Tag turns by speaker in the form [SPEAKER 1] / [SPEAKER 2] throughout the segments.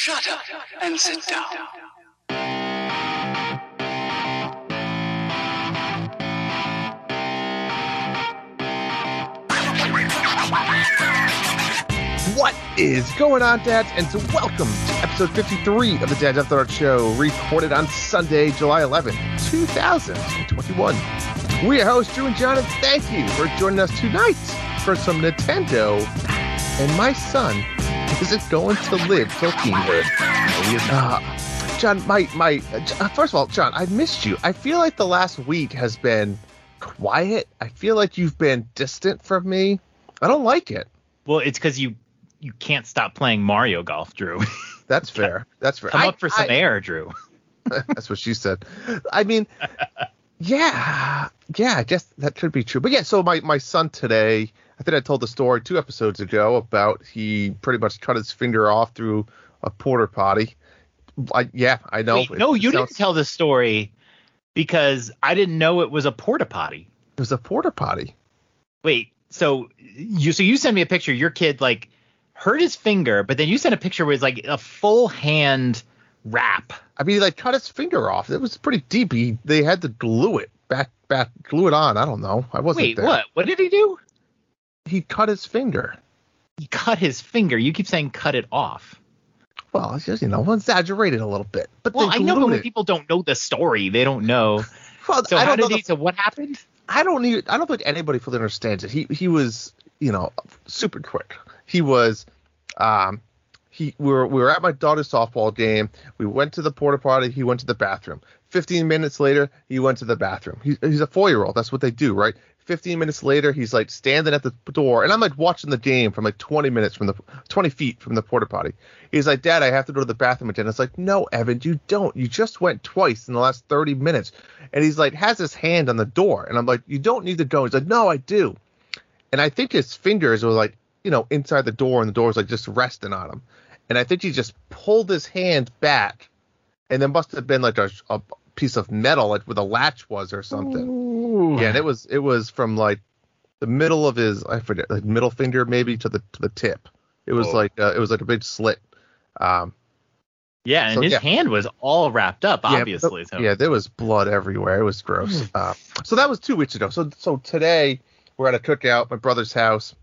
[SPEAKER 1] Shut up and sit down.
[SPEAKER 2] What is going on, dads? And so, welcome to episode 53 of the Dads After Dark Show, recorded on Sunday, July 11, 2021. We are hosts Drew and John, and thank you for joining us tonight for some Nintendo. And my son isn't going to live till teenhood. Uh, John, my my. Uh, first of all, John, I missed you. I feel like the last week has been quiet. I feel like you've been distant from me. I don't like it.
[SPEAKER 3] Well, it's because you you can't stop playing Mario Golf, Drew.
[SPEAKER 2] That's fair. That's fair.
[SPEAKER 3] Come
[SPEAKER 2] I-
[SPEAKER 3] up for some
[SPEAKER 2] I-
[SPEAKER 3] air, Drew.
[SPEAKER 2] That's what she said. I mean, yeah, yeah, I guess that could be true. But yeah, so my, my son today, I think I told the story two episodes ago about he pretty much cut his finger off through a porter potty. I, yeah, I know.
[SPEAKER 3] Wait,
[SPEAKER 2] It-
[SPEAKER 3] no, you
[SPEAKER 2] sounds-
[SPEAKER 3] didn't tell the story because I didn't know it was a porta potty.
[SPEAKER 2] It was a porter potty.
[SPEAKER 3] Wait, so you so you sent me a picture. Your kid like hurt his finger, but then you sent a picture where it's like a full hand wrap.
[SPEAKER 2] I mean, he like cut his finger off. It was pretty deep. He, they had to glue it back, back, glue it on. I don't know. I wasn't
[SPEAKER 3] Wait,
[SPEAKER 2] there.
[SPEAKER 3] what? What did he do?
[SPEAKER 2] He cut his finger.
[SPEAKER 3] He cut his finger. You keep saying cut it off.
[SPEAKER 2] Well, it's just, you know, exaggerated a little bit. But
[SPEAKER 3] Well, I know, but when people don't know the story, they don't know.
[SPEAKER 2] Well,
[SPEAKER 3] So
[SPEAKER 2] I
[SPEAKER 3] how
[SPEAKER 2] don't know
[SPEAKER 3] did
[SPEAKER 2] the
[SPEAKER 3] he? So what happened?
[SPEAKER 2] I don't need. I don't think anybody fully understands it. He he was you know super quick. He was, um, he we were we were at my daughter's softball game. We went to the porta potty. He went to the bathroom. Fifteen minutes later, he went to the bathroom. He, he's a four year old. That's what they do, right? Fifteen minutes later, he's like standing at the door, and I'm like watching the game from like 20 minutes from the 20 feet from the porta potty. He's like, Dad, I have to go to the bathroom again. It's like, no, Evan, you don't. You just went twice in the last 30 minutes. And he's like, has his hand on the door. And I'm like, you don't need to go. He's like, no, I do. And I think his fingers were like, you know, inside the door, and the door was like just resting on him. And I think he just pulled his hand back, and there must have been like a, a piece of metal, like where the latch was or something. Yeah, and it was it was from like the middle of his I forget like middle finger maybe to the to the tip. It was
[SPEAKER 3] Whoa.
[SPEAKER 2] like uh, it was like a big slit. Um,
[SPEAKER 3] Yeah, and
[SPEAKER 2] So,
[SPEAKER 3] his
[SPEAKER 2] yeah.
[SPEAKER 3] hand was all wrapped up,
[SPEAKER 2] Yeah,
[SPEAKER 3] obviously.
[SPEAKER 2] but-
[SPEAKER 3] so.
[SPEAKER 2] Yeah, there was blood everywhere. It was gross. uh, so that was two weeks ago. So so today we're at a cookout, my brother's house.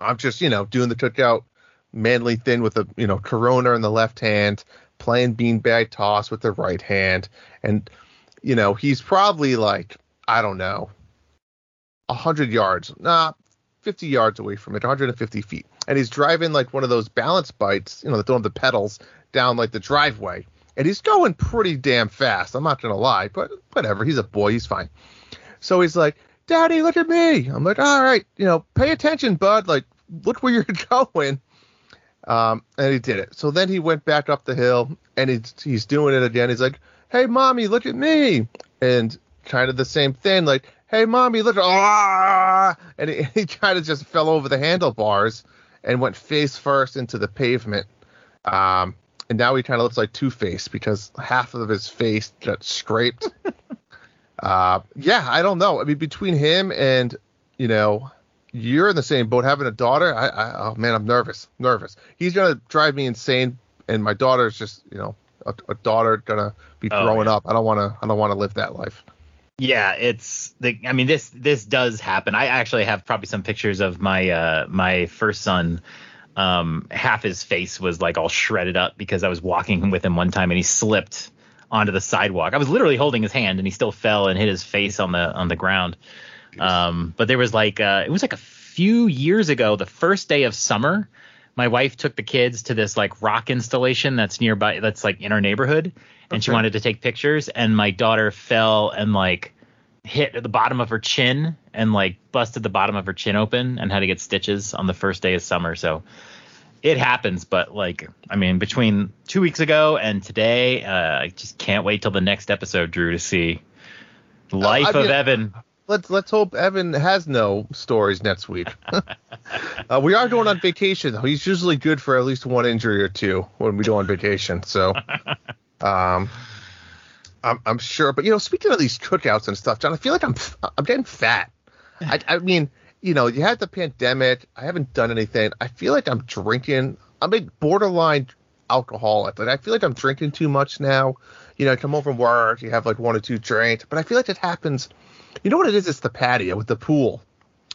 [SPEAKER 2] I'm just you know doing the cookout, manly thing with a you know Corona in the left hand, playing beanbag toss with the right hand, and you know he's probably like I don't know, hundred yards, nah, 50 yards away from it, 150 feet, and he's driving like one of those balance bikes, you know, that don't have the pedals down like the driveway and he's going pretty damn fast. I'm not gonna lie, but whatever. He's a boy. He's fine. So he's like, "Daddy, look at me." I'm like, "All right, you know, pay attention, bud. Like, look where you're going." Um, and he did it. So then he went back up the hill, and he's he's doing it again. He's like, "Hey, mommy, look at me," and kind of the same thing, like, "Hey, mommy, look ah!" And he, he kind of just fell over the handlebars and went face first into the pavement. Um, and now he kind of looks like Two Face because half of his face got scraped. uh, yeah, I don't know. I mean, between him and you know, you're in the same boat having a daughter. I, I oh man, I'm nervous, nervous. He's gonna drive me insane, and my daughter's just you know a, a daughter gonna be
[SPEAKER 3] Oh,
[SPEAKER 2] growing
[SPEAKER 3] yeah.
[SPEAKER 2] up. I don't want to. I don't want to live that life.
[SPEAKER 3] Yeah, it's the. I mean, this this does happen. I actually have probably some pictures of my uh my first son. Um, half his face was like all shredded up because I was walking with him one time and he slipped onto the sidewalk. I was literally holding his hand and he still fell and hit his face on the on the ground. Um, but there was like uh, it was like a few years ago, the first day of summer. My wife took the kids to this like rock installation that's nearby, that's like in our neighborhood, and she wanted to take pictures. And my daughter fell and like hit at the bottom of her chin and like busted the bottom of her chin open and had to get stitches on the first day of summer. So it happens, but like I mean, between two weeks ago and today, uh, I just can't wait till the next episode, Drew, to see life
[SPEAKER 2] I
[SPEAKER 3] of
[SPEAKER 2] mean,
[SPEAKER 3] Evan.
[SPEAKER 2] Let's let's hope Evan has no stories next week. uh, we are going on vacation though. He's usually good for at least one injury or two when we go on vacation. So, um, I'm I'm sure. But you know, speaking of these cookouts and stuff, John, I feel like I'm I'm getting fat. I I mean, you know, you had the pandemic. I haven't done anything. I feel like I'm drinking. I'm like borderline alcoholic. Like I feel like I'm drinking too much now. You know, I come home from work, you have like one or two drinks, but I feel like it happens. You know what it is? It's the patio with the pool.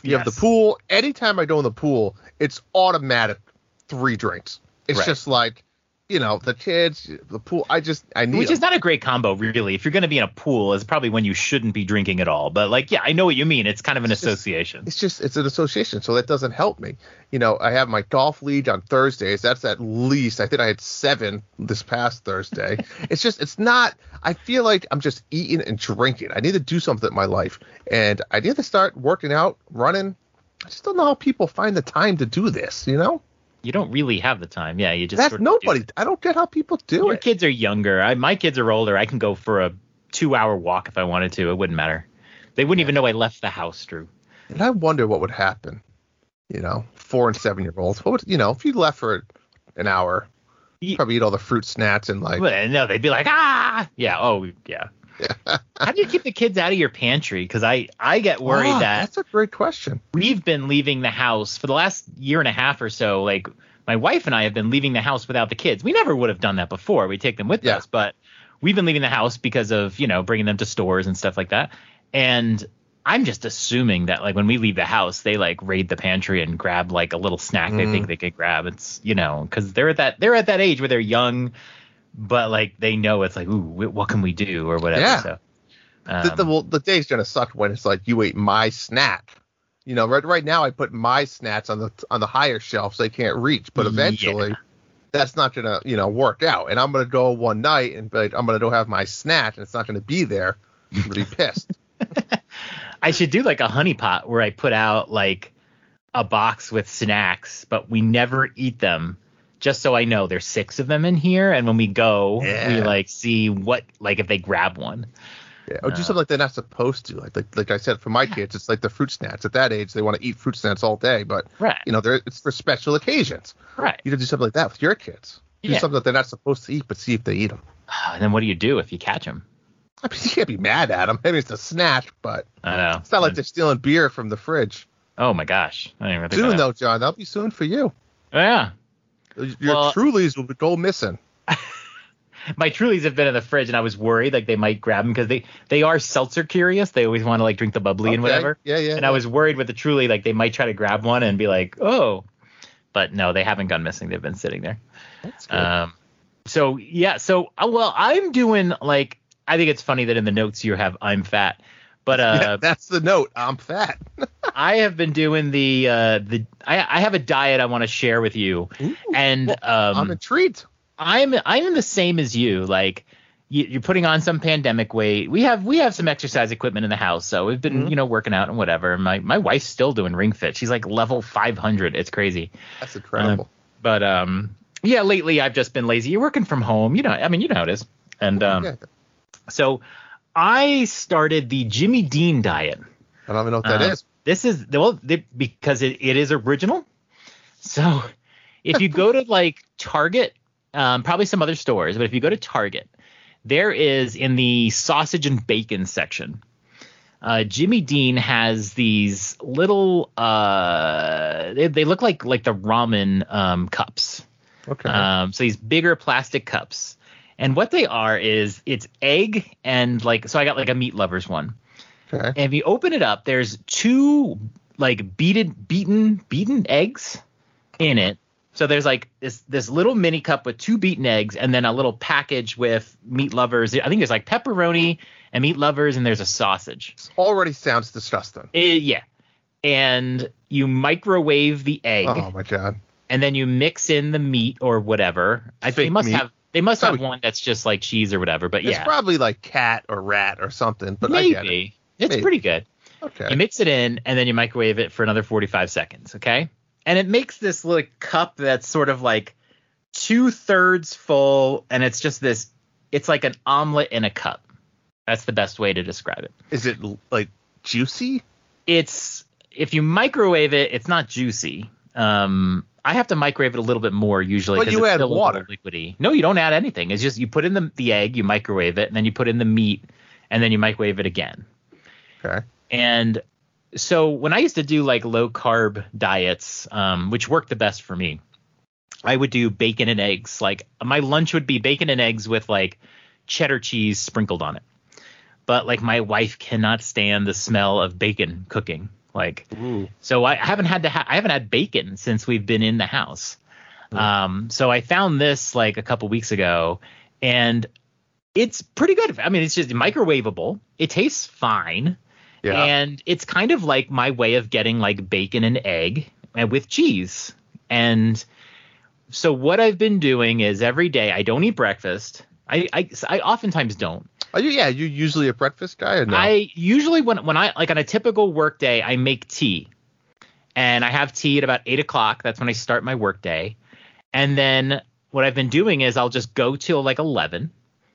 [SPEAKER 2] You have the pool. Anytime I go in the pool, it's automatic three drinks. It's
[SPEAKER 3] Right.
[SPEAKER 2] just like, you know, the kids, the pool. I just I need.
[SPEAKER 3] Which is
[SPEAKER 2] them.
[SPEAKER 3] not a great combo, really. If you're going to be in a pool, it's probably when you shouldn't be drinking at all. But like, yeah, I know what you mean. It's kind of an
[SPEAKER 2] It's just-
[SPEAKER 3] association.
[SPEAKER 2] it's just it's an association, so that doesn't help me. You know, I have my golf league on Thursdays. That's at least I think I had seven this past Thursday. it's just it's not. I feel like I'm just eating and drinking. I need to do something in my life, and I need to start working out, running. I just don't know how people find the time to do this. You know,
[SPEAKER 3] You don't really have the time. Yeah, you just
[SPEAKER 2] that's
[SPEAKER 3] sort of
[SPEAKER 2] nobody.
[SPEAKER 3] it.
[SPEAKER 2] I don't get how people do
[SPEAKER 3] Your
[SPEAKER 2] it.
[SPEAKER 3] kids are younger. I, my kids are older. I can go for a two-hour walk if I wanted to. It wouldn't matter. They wouldn't even know I left the house, Drew.
[SPEAKER 2] And I wonder what would happen. You know, four and seven year olds. What would you know if you left for an hour?
[SPEAKER 3] Ye-
[SPEAKER 2] Probably eat all the fruit snacks and like.
[SPEAKER 3] No, they'd be like, ah, yeah, oh, yeah. How do you keep the kids out of your pantry? Because I, I get worried
[SPEAKER 2] Ah,
[SPEAKER 3] that
[SPEAKER 2] that's a great question.
[SPEAKER 3] we've been leaving the house for the last year and a half or so. Like my wife and I have been leaving the house without the kids. We never would have done that before. We take them with
[SPEAKER 2] Yeah.
[SPEAKER 3] us, but we've been leaving the house because of you know bringing them to stores and stuff like that. And I'm just assuming that like when we leave the house, they like raid the pantry and grab like a little snack they
[SPEAKER 2] Mm.
[SPEAKER 3] think they could grab. It's you know because they're at that they're at that age where they're young, but like they know it's like ooh what can we do or whatever.
[SPEAKER 2] Yeah.
[SPEAKER 3] So.
[SPEAKER 2] the, the,
[SPEAKER 3] um,
[SPEAKER 2] well, the day's gonna suck when it's like you ate my snack. You know, right right now I put my snacks on the on the higher shelf so they can't reach, but
[SPEAKER 3] Yeah.
[SPEAKER 2] eventually that's not gonna you know work out. And I'm gonna go one night and like, I'm gonna go have my snack and it's not gonna be there. I'm gonna be pissed.
[SPEAKER 3] I should do like a honey pot where I put out like a box with snacks, but we never eat them. Just so I know there's six of them in here, and when we go, we like see what like if they grab one.
[SPEAKER 2] Yeah, or do
[SPEAKER 3] Uh,
[SPEAKER 2] something like they're not supposed to. Like, like like I said, for my kids, it's like the fruit snacks. At that age, they want to eat fruit snacks all day, but
[SPEAKER 3] Right.
[SPEAKER 2] you know, they're it's for special occasions.
[SPEAKER 3] Right.
[SPEAKER 2] You can do something like that with your kids. Do
[SPEAKER 3] Yeah.
[SPEAKER 2] something that they're not supposed to eat, but see if they eat them.
[SPEAKER 3] And then what do you do if you catch them?
[SPEAKER 2] I mean, you can't be mad at them. I mean, it's a snack, but
[SPEAKER 3] I know.
[SPEAKER 2] it's not like they're stealing beer from the fridge.
[SPEAKER 3] Oh my gosh. I didn't even think
[SPEAKER 2] Soon though, John, that'll be soon for you.
[SPEAKER 3] Oh, yeah.
[SPEAKER 2] Your
[SPEAKER 3] Well-
[SPEAKER 2] Trulies will go missing.
[SPEAKER 3] My Trulies have been in the fridge, and I was worried like they might grab them because they they are seltzer curious. They always want to like drink the bubbly and whatever.
[SPEAKER 2] Yeah, yeah.
[SPEAKER 3] and I was worried with the Truly, like they might try to grab one and be like, oh, but no, they haven't gone missing. They've been sitting there.
[SPEAKER 2] That's good.
[SPEAKER 3] Um, so yeah, so uh, well, I'm doing like I think it's funny that in the notes you have I'm fat, but
[SPEAKER 2] yeah,
[SPEAKER 3] uh,
[SPEAKER 2] that's the note. I'm fat.
[SPEAKER 3] I have been doing the uh the I, I have a diet I want to share with you,
[SPEAKER 2] Ooh,
[SPEAKER 3] and
[SPEAKER 2] well,
[SPEAKER 3] um
[SPEAKER 2] I'm intrigued.
[SPEAKER 3] I'm I'm in the same as you. Like you, you're putting on some pandemic weight. We have we have some exercise equipment in the house, so we've been
[SPEAKER 2] Mhm.
[SPEAKER 3] you know working out and whatever. My my wife's still doing Ring Fit. She's like level 500. It's crazy.
[SPEAKER 2] That's incredible.
[SPEAKER 3] But um yeah, lately I've just been lazy. You're working from home, you know. I mean, you know how it is. And um
[SPEAKER 2] yeah,
[SPEAKER 3] so I started the Jimmy Dean diet.
[SPEAKER 2] I don't even know what that
[SPEAKER 3] Uh,
[SPEAKER 2] is.
[SPEAKER 3] This is well th- because it, it is original. So if you go to like Target, um, probably some other stores, but if you go to Target, there is in the sausage and bacon section. Uh, Jimmy Dean has these little uh, they, they look like like the ramen um, cups.
[SPEAKER 2] Okay.
[SPEAKER 3] Um, so these bigger plastic cups. And what they are is it's egg and like so I got like a meat lovers one.
[SPEAKER 2] okay.
[SPEAKER 3] And if you open it up, there's two like beaten beaten beaten eggs in it. So there's like this this little mini cup with two beaten eggs and then a little package with meat lovers. I think there's like pepperoni and meat lovers and there's a sausage.
[SPEAKER 2] Already sounds disgusting.
[SPEAKER 3] Eh, yeah. And you microwave the egg
[SPEAKER 2] Oh my god.
[SPEAKER 3] and then you mix in the meat or whatever. I think they must
[SPEAKER 2] meat.
[SPEAKER 3] have they must have one that's just like cheese or whatever, but
[SPEAKER 2] It's
[SPEAKER 3] yeah.
[SPEAKER 2] It's probably like cat or rat or something, but I get it.
[SPEAKER 3] Maybe. It's
[SPEAKER 2] Maybe.
[SPEAKER 3] pretty good.
[SPEAKER 2] Okay.
[SPEAKER 3] You mix it in and then you microwave it for another 45 seconds, okay? And it makes this little cup that's sort of like two thirds full, and it's just this. It's like an omelet in a cup. That's the best way to describe it.
[SPEAKER 2] Is it like juicy?
[SPEAKER 3] It's if you microwave it, it's not juicy. Um, I have to microwave it a little bit more usually.
[SPEAKER 2] But you add
[SPEAKER 3] still a little
[SPEAKER 2] water.
[SPEAKER 3] liquidy. No, you don't add anything. It's just you put in the the egg, you microwave it, and then you put in the meat, and then you microwave it again.
[SPEAKER 2] Okay.
[SPEAKER 3] And so when I used to do like low carb diets, um, which worked the best for me, I would do bacon and eggs. Like my lunch would be bacon and eggs with like cheddar cheese sprinkled on it. But like my wife cannot stand the smell of bacon cooking. Like
[SPEAKER 2] Ooh.
[SPEAKER 3] so I haven't had to ha- I haven't had bacon since we've been in the house. Um, so I found this like a couple weeks ago, and it's pretty good. I mean, it's just microwavable. It tastes fine,
[SPEAKER 2] Yeah.
[SPEAKER 3] and it's kind of like my way of getting like bacon and egg and with cheese. And so what I've been doing is every day I don't eat breakfast. I I, I oftentimes don't.
[SPEAKER 2] Are you? Yeah. You usually a breakfast guy or no?
[SPEAKER 3] I usually when when I like on a typical work day, I make tea, and I have tea at about eight o'clock. That's when I start my work day, and then what I've been doing is I'll just go till like eleven.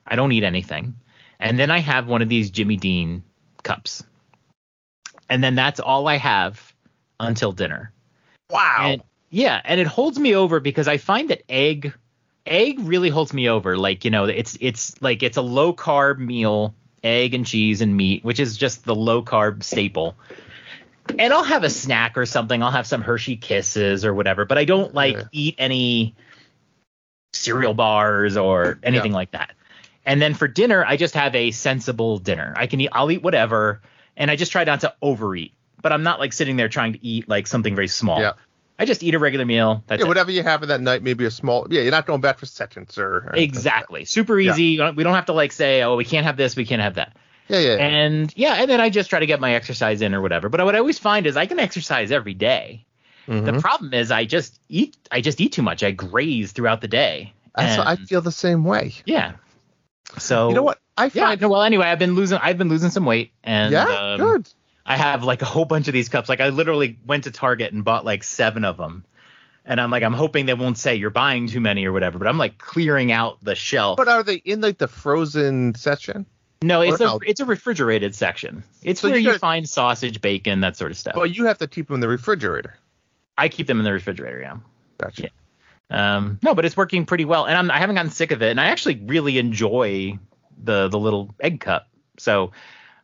[SPEAKER 3] I don't eat anything, and then I have one of these Jimmy Dean cups, and then that's all I have until dinner.
[SPEAKER 2] wow.
[SPEAKER 3] And yeah, and it holds me over because I find that egg egg really holds me over. Like, you know, it's it's like it's a low carb meal, egg and cheese and meat, which is just the low carb staple. And I'll have a snack or something. I'll have some Hershey kisses or whatever, but I don't like
[SPEAKER 2] Yeah.
[SPEAKER 3] eat any cereal bars or anything like that. And then for dinner, I just have a sensible dinner. I can eat I'll eat whatever and I just try not to overeat. But I'm not like sitting there trying to eat like something very small.
[SPEAKER 2] Yeah.
[SPEAKER 3] I just eat a regular meal. That's
[SPEAKER 2] yeah,
[SPEAKER 3] it.
[SPEAKER 2] whatever you have in that night, maybe a small. Yeah, you're not going back for seconds or. or
[SPEAKER 3] Exactly. Super easy. We don't have to like say, oh, we can't have this, we can't have that.
[SPEAKER 2] Yeah, yeah. yeah.
[SPEAKER 3] And yeah, and then I just try to get my exercise in or whatever. But what I always find is I can exercise every day.
[SPEAKER 2] Mhm.
[SPEAKER 3] The problem is I just eat I just eat too much. I graze throughout the day.
[SPEAKER 2] What I feel the same way.
[SPEAKER 3] yeah. So
[SPEAKER 2] You know what? I
[SPEAKER 3] Yeah.
[SPEAKER 2] find.
[SPEAKER 3] no, well, anyway, I've been losing I've been losing some weight and
[SPEAKER 2] yeah,
[SPEAKER 3] um,
[SPEAKER 2] good.
[SPEAKER 3] I have like a whole bunch of these cups. Like I literally went to Target and bought like seven of them. And I'm like, I'm hoping they won't say you're buying too many or whatever, but I'm like clearing out the shelf.
[SPEAKER 2] But are they in like the frozen section?
[SPEAKER 3] no, it's
[SPEAKER 2] or
[SPEAKER 3] a
[SPEAKER 2] no?
[SPEAKER 3] it's a refrigerated section. It's
[SPEAKER 2] So
[SPEAKER 3] where
[SPEAKER 2] you
[SPEAKER 3] you,
[SPEAKER 2] gotta-
[SPEAKER 3] find sausage, bacon, that sort of stuff.
[SPEAKER 2] Well, you have to keep them in the refrigerator.
[SPEAKER 3] I keep them in the refrigerator, yeah.
[SPEAKER 2] Gotcha.
[SPEAKER 3] Yeah. Um, no, but it's working pretty well, and I'm, I haven't gotten sick of it, and I actually really enjoy the the little egg cup. So,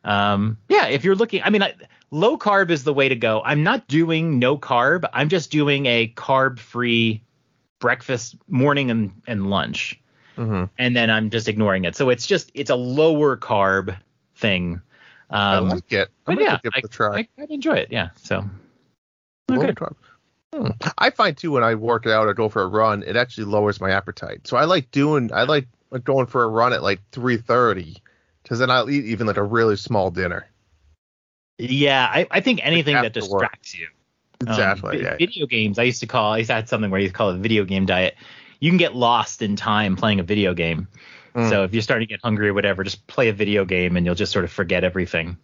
[SPEAKER 3] um, yeah, if you're looking, I mean, I, low carb is the way to go. I'm not doing no carb. I'm just doing a carb free breakfast, morning, and and lunch,
[SPEAKER 2] hmm
[SPEAKER 3] and then I'm just ignoring it. So it's just it's a lower carb thing.
[SPEAKER 2] I
[SPEAKER 3] Um,
[SPEAKER 2] like it.
[SPEAKER 3] But
[SPEAKER 2] gonna
[SPEAKER 3] yeah,
[SPEAKER 2] give
[SPEAKER 3] I,
[SPEAKER 2] it a try.
[SPEAKER 3] I, I enjoy it. Yeah. So. Okay.
[SPEAKER 2] Hmm. I find too when I work out or go for a run, it actually lowers my appetite. So I like doing, I like like going for a run at like 3:30, because then I'll eat even like a really small dinner.
[SPEAKER 3] Yeah, I, I think anything that
[SPEAKER 2] after work.
[SPEAKER 3] distracts you. Um,
[SPEAKER 2] Exactly.
[SPEAKER 3] vi-
[SPEAKER 2] yeah.
[SPEAKER 3] Video games. I used to call. I used to have something where you call it video game diet. You can get lost in time playing a video game.
[SPEAKER 2] Mm.
[SPEAKER 3] So if you're starting to get hungry or whatever, just play a video game and you'll just sort of forget everything.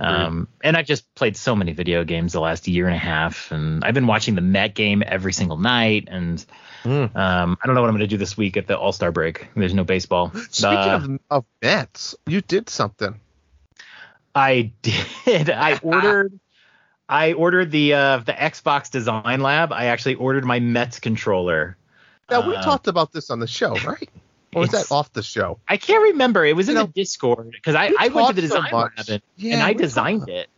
[SPEAKER 3] Um, and I've just played so many video games the last year and a half, and I've been watching the Met game every single night. And
[SPEAKER 2] Mm.
[SPEAKER 3] um, I don't know what I'm going to do this week at the All Star break. There's no baseball.
[SPEAKER 2] Speaking
[SPEAKER 3] Uh,
[SPEAKER 2] of of Mets, you did something.
[SPEAKER 3] I did. I ordered. I ordered the uh, the Xbox Design Lab. I actually ordered my Mets controller.
[SPEAKER 2] Now we
[SPEAKER 3] Uh,
[SPEAKER 2] talked about this on the show, right? Or was that off the show?
[SPEAKER 3] I can't remember. It was in
[SPEAKER 2] You
[SPEAKER 3] the Discord because I, I went to the
[SPEAKER 2] so
[SPEAKER 3] design and,
[SPEAKER 2] Yeah,
[SPEAKER 3] and I designed it,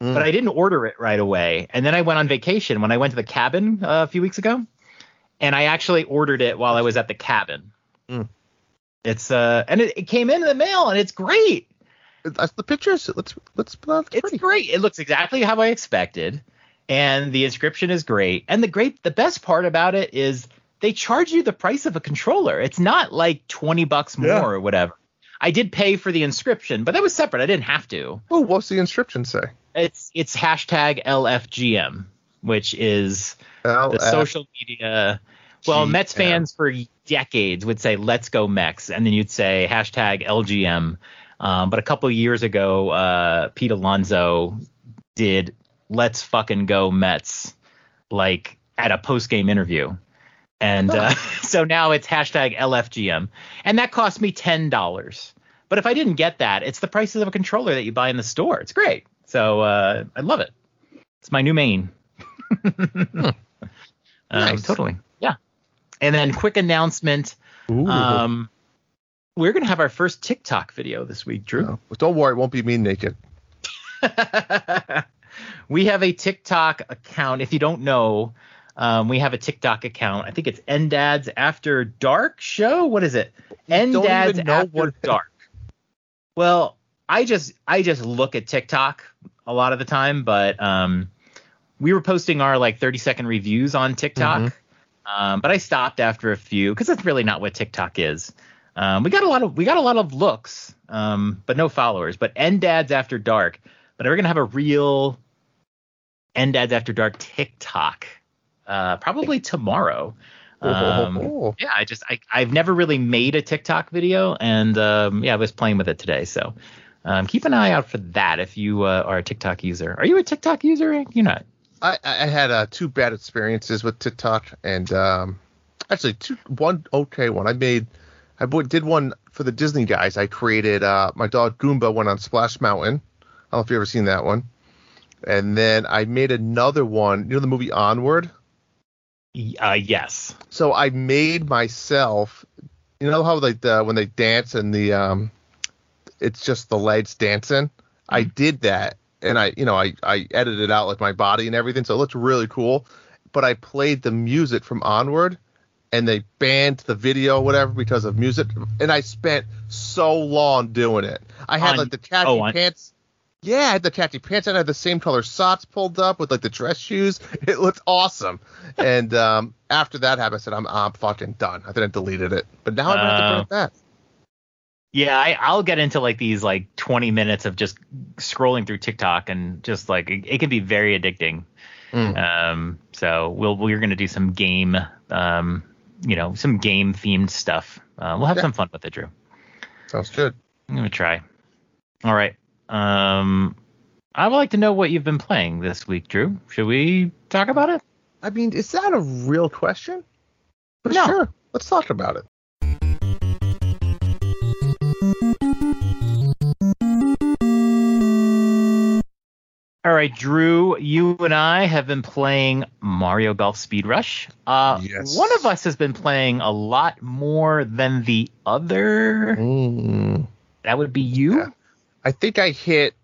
[SPEAKER 2] Mm.
[SPEAKER 3] but I didn't order it right away. And then I went on vacation when I went to the cabin uh, a few weeks ago, and I actually ordered it while I was at the cabin.
[SPEAKER 2] Mm.
[SPEAKER 3] It's uh, and it, it came in the mail and it's great.
[SPEAKER 2] That's the pictures. Let's let's
[SPEAKER 3] It's
[SPEAKER 2] pretty.
[SPEAKER 3] great. It looks exactly how I expected, and the inscription is great. And the great, the best part about it is they charge you the price of a controller. It's not like twenty bucks more
[SPEAKER 2] Yeah.
[SPEAKER 3] or whatever. I did pay for the inscription, but that was separate. I didn't have to.
[SPEAKER 2] Oh, what's the inscription say?
[SPEAKER 3] It's it's hashtag LFGM, which is
[SPEAKER 2] L
[SPEAKER 3] the social media. Well, Mets fans for decades would say "Let's go Mets," and then you'd say hashtag LGM. Um, but a couple of years ago, uh, Pete Alonso did "Let's fucking go Mets" like at a post game interview, and uh, so now it's hashtag LFGM, and that cost me ten dollars. But if I didn't get that, it's the prices of a controller that you buy in the store. It's great. So uh, I love it. It's my new main. um,
[SPEAKER 2] Nice.
[SPEAKER 3] Totally. Yeah. And then quick announcement. Um, we're gonna have our first TikTok video this week, Drew.
[SPEAKER 2] No, but don't worry, it won't be me naked.
[SPEAKER 3] we have a TikTok account. If you don't know, Um, we have a TikTok account. I think it's NDads After Dark Show. What is it? NDads After
[SPEAKER 2] what-
[SPEAKER 3] Dark. Well, I just I just look at TikTok a lot of the time, but um, we were posting our like 30 second reviews on TikTok,
[SPEAKER 2] Mm-hmm.
[SPEAKER 3] um, but I stopped after a few because that's really not what TikTok is. Um, we got a lot of we got a lot of looks, um, but no followers. But NDads After Dark. But are we're gonna have a real NDads After Dark TikTok uh, probably tomorrow. Um,
[SPEAKER 2] Oh.
[SPEAKER 3] yeah, I just I I've never really made a TikTok video, and um, yeah, I was playing with it today. So um, keep an eye out for that if you uh, are a TikTok user. Are you a TikTok user? You're not.
[SPEAKER 2] I, I had uh, two bad experiences with TikTok, and um, actually two one okay one. I made I did one for the Disney guys. I created uh, my dog Goomba went on Splash Mountain. I don't know if you've ever seen that one. And then I made another one. You know the movie Onward.
[SPEAKER 3] Uh, yes.
[SPEAKER 2] So I made myself. You know how like the when they dance and the um, it's just the legs dancing. I did that, and I you know I I edited out like my body and everything, so it looked really cool. But I played the music from Onward, and they banned the video whatever because of music, and I spent so long doing it. I had
[SPEAKER 3] On-
[SPEAKER 2] like the tacky
[SPEAKER 3] oh,
[SPEAKER 2] pants. Yeah, I had the tacky pants and I had the same color socks pulled up with like the dress shoes. It looked awesome. and um, after that happened, I said, I'm, I'm fucking done. I then I deleted it. But now I'm going to have to bring it back.
[SPEAKER 3] Yeah, I, I'll get into like these like 20 minutes of just scrolling through TikTok and just like it, it can be very addicting.
[SPEAKER 2] Mm.
[SPEAKER 3] Um, so we'll we're gonna do some game, um, you know, some game themed stuff. Uh, we'll have
[SPEAKER 2] Yeah.
[SPEAKER 3] some fun with it, Drew.
[SPEAKER 2] Sounds good.
[SPEAKER 3] I'm gonna try. All right. Um, I would like to know what you've been playing this week, Drew. Should we talk about it?
[SPEAKER 2] I mean, is that a real question? But
[SPEAKER 3] No.
[SPEAKER 2] Sure. Let's talk about it.
[SPEAKER 3] All right, Drew, you and I have been playing Mario Golf Super Rush. Uh,
[SPEAKER 2] Yes.
[SPEAKER 3] One of us has been playing a lot more than the other.
[SPEAKER 2] Mm.
[SPEAKER 3] That would be you.
[SPEAKER 2] Yeah. I think I hit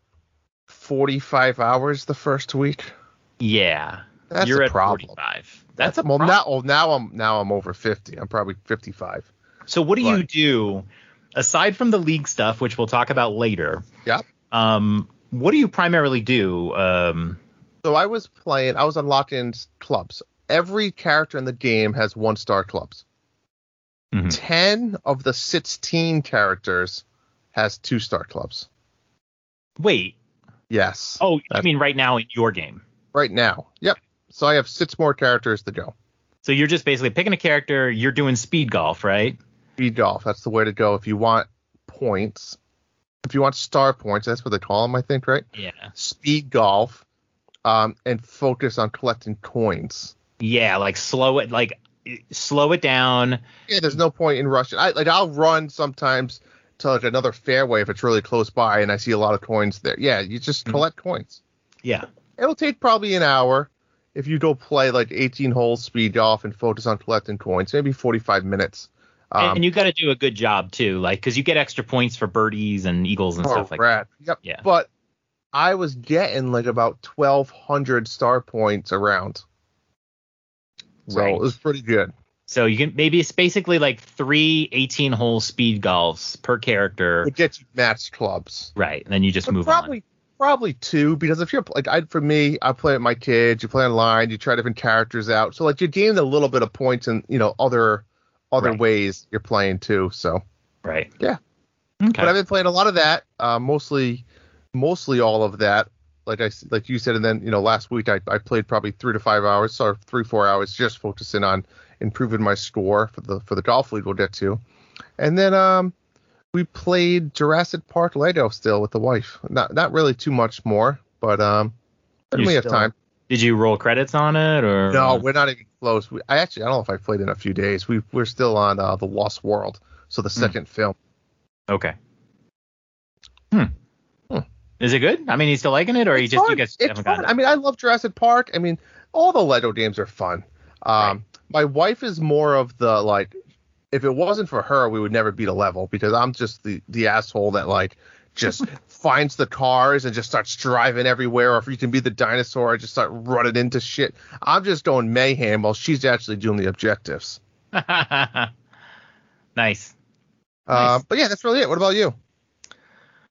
[SPEAKER 2] 45 hours the first week.
[SPEAKER 3] Yeah.
[SPEAKER 2] That's
[SPEAKER 3] You're
[SPEAKER 2] a
[SPEAKER 3] at
[SPEAKER 2] problem.
[SPEAKER 3] 45. That's a
[SPEAKER 2] well
[SPEAKER 3] problem.
[SPEAKER 2] now. Oh, now I'm now I'm over 50. I'm probably 55.
[SPEAKER 3] So what do you do aside from the league stuff, which we'll talk about later?
[SPEAKER 2] Yep.
[SPEAKER 3] Um, what do you primarily do? Um,
[SPEAKER 2] So I was playing. I was unlocking clubs. Every character in the game has one star clubs.
[SPEAKER 3] mhm.
[SPEAKER 2] 10 of the 16 characters has two star clubs.
[SPEAKER 3] Wait.
[SPEAKER 2] Yes.
[SPEAKER 3] Oh, you
[SPEAKER 2] That's-
[SPEAKER 3] mean right now in your game?
[SPEAKER 2] Right now. Yep. So I have six more characters to go.
[SPEAKER 3] So you're just basically picking a character. You're doing speed golf, right?
[SPEAKER 2] Speed golf. That's the way to go if you want points. If you want star points, that's what they call them, I think, right?
[SPEAKER 3] Yeah.
[SPEAKER 2] Speed golf, um, and focus on collecting coins.
[SPEAKER 3] Yeah, like slow it, like slow it down.
[SPEAKER 2] Yeah, there's no point in rushing. I like I'll run sometimes to like another fairway if it's really close by and I see a lot of coins there. Yeah, you just
[SPEAKER 3] Mhm.
[SPEAKER 2] collect coins.
[SPEAKER 3] Yeah.
[SPEAKER 2] It'll take probably an hour if you go play like 18 holes speed golf and focus on collecting coins. Maybe 45 minutes.
[SPEAKER 3] And-
[SPEAKER 2] Um,
[SPEAKER 3] and you got to do a good job too, like because you get extra points for birdies and eagles and
[SPEAKER 2] oh,
[SPEAKER 3] stuff like
[SPEAKER 2] that. Yep.
[SPEAKER 3] Yeah.
[SPEAKER 2] But I was getting like about 1,200 star points around. So
[SPEAKER 3] Right.
[SPEAKER 2] it was pretty good.
[SPEAKER 3] So you can maybe it's basically like three 18 hole speed golfs per character.
[SPEAKER 2] It gets you matched clubs.
[SPEAKER 3] Right. And then you just
[SPEAKER 2] But
[SPEAKER 3] move
[SPEAKER 2] probably probably two because if you're like I for me, I play with my kids. You play online, you try different characters out, so like you gain a little bit of points in you know other other
[SPEAKER 3] Right.
[SPEAKER 2] ways you're playing too. So.
[SPEAKER 3] Right.
[SPEAKER 2] Yeah.
[SPEAKER 3] Okay.
[SPEAKER 2] but I've been playing a lot of that, uh, mostly mostly all of that. Like I like you said, and then you know last week I, I played probably three to five hours, or three four hours, just focusing on improving my score for the for the golf league we'll get to, and then um we played Jurassic Park Lego still with the wife. Not not really too much more, but um we have time.
[SPEAKER 3] Did you roll credits on it or
[SPEAKER 2] No, we're not even close. We, I actually I don't know if I played in a few days. We we're still on uh, the Lost World, so the
[SPEAKER 3] Hmm.
[SPEAKER 2] second film.
[SPEAKER 3] Okay. Hmm.
[SPEAKER 2] Hmm.
[SPEAKER 3] Is it good? I mean, you still liking it, or you
[SPEAKER 2] It's
[SPEAKER 3] just you guys
[SPEAKER 2] it's
[SPEAKER 3] haven't
[SPEAKER 2] fun.
[SPEAKER 3] gotten
[SPEAKER 2] I mean, I love Jurassic Park. I mean, all the Lego games are fun. Um,
[SPEAKER 3] Right.
[SPEAKER 2] My wife is more of the like, if it wasn't for her, we would never beat a level because I'm just the the asshole that like just finds the cars and just starts driving everywhere, or if you can be the dinosaur, I just start running into shit. I'm just going mayhem while she's actually doing the objectives.
[SPEAKER 3] nice.
[SPEAKER 2] Uh, but yeah, that's really it. What about you?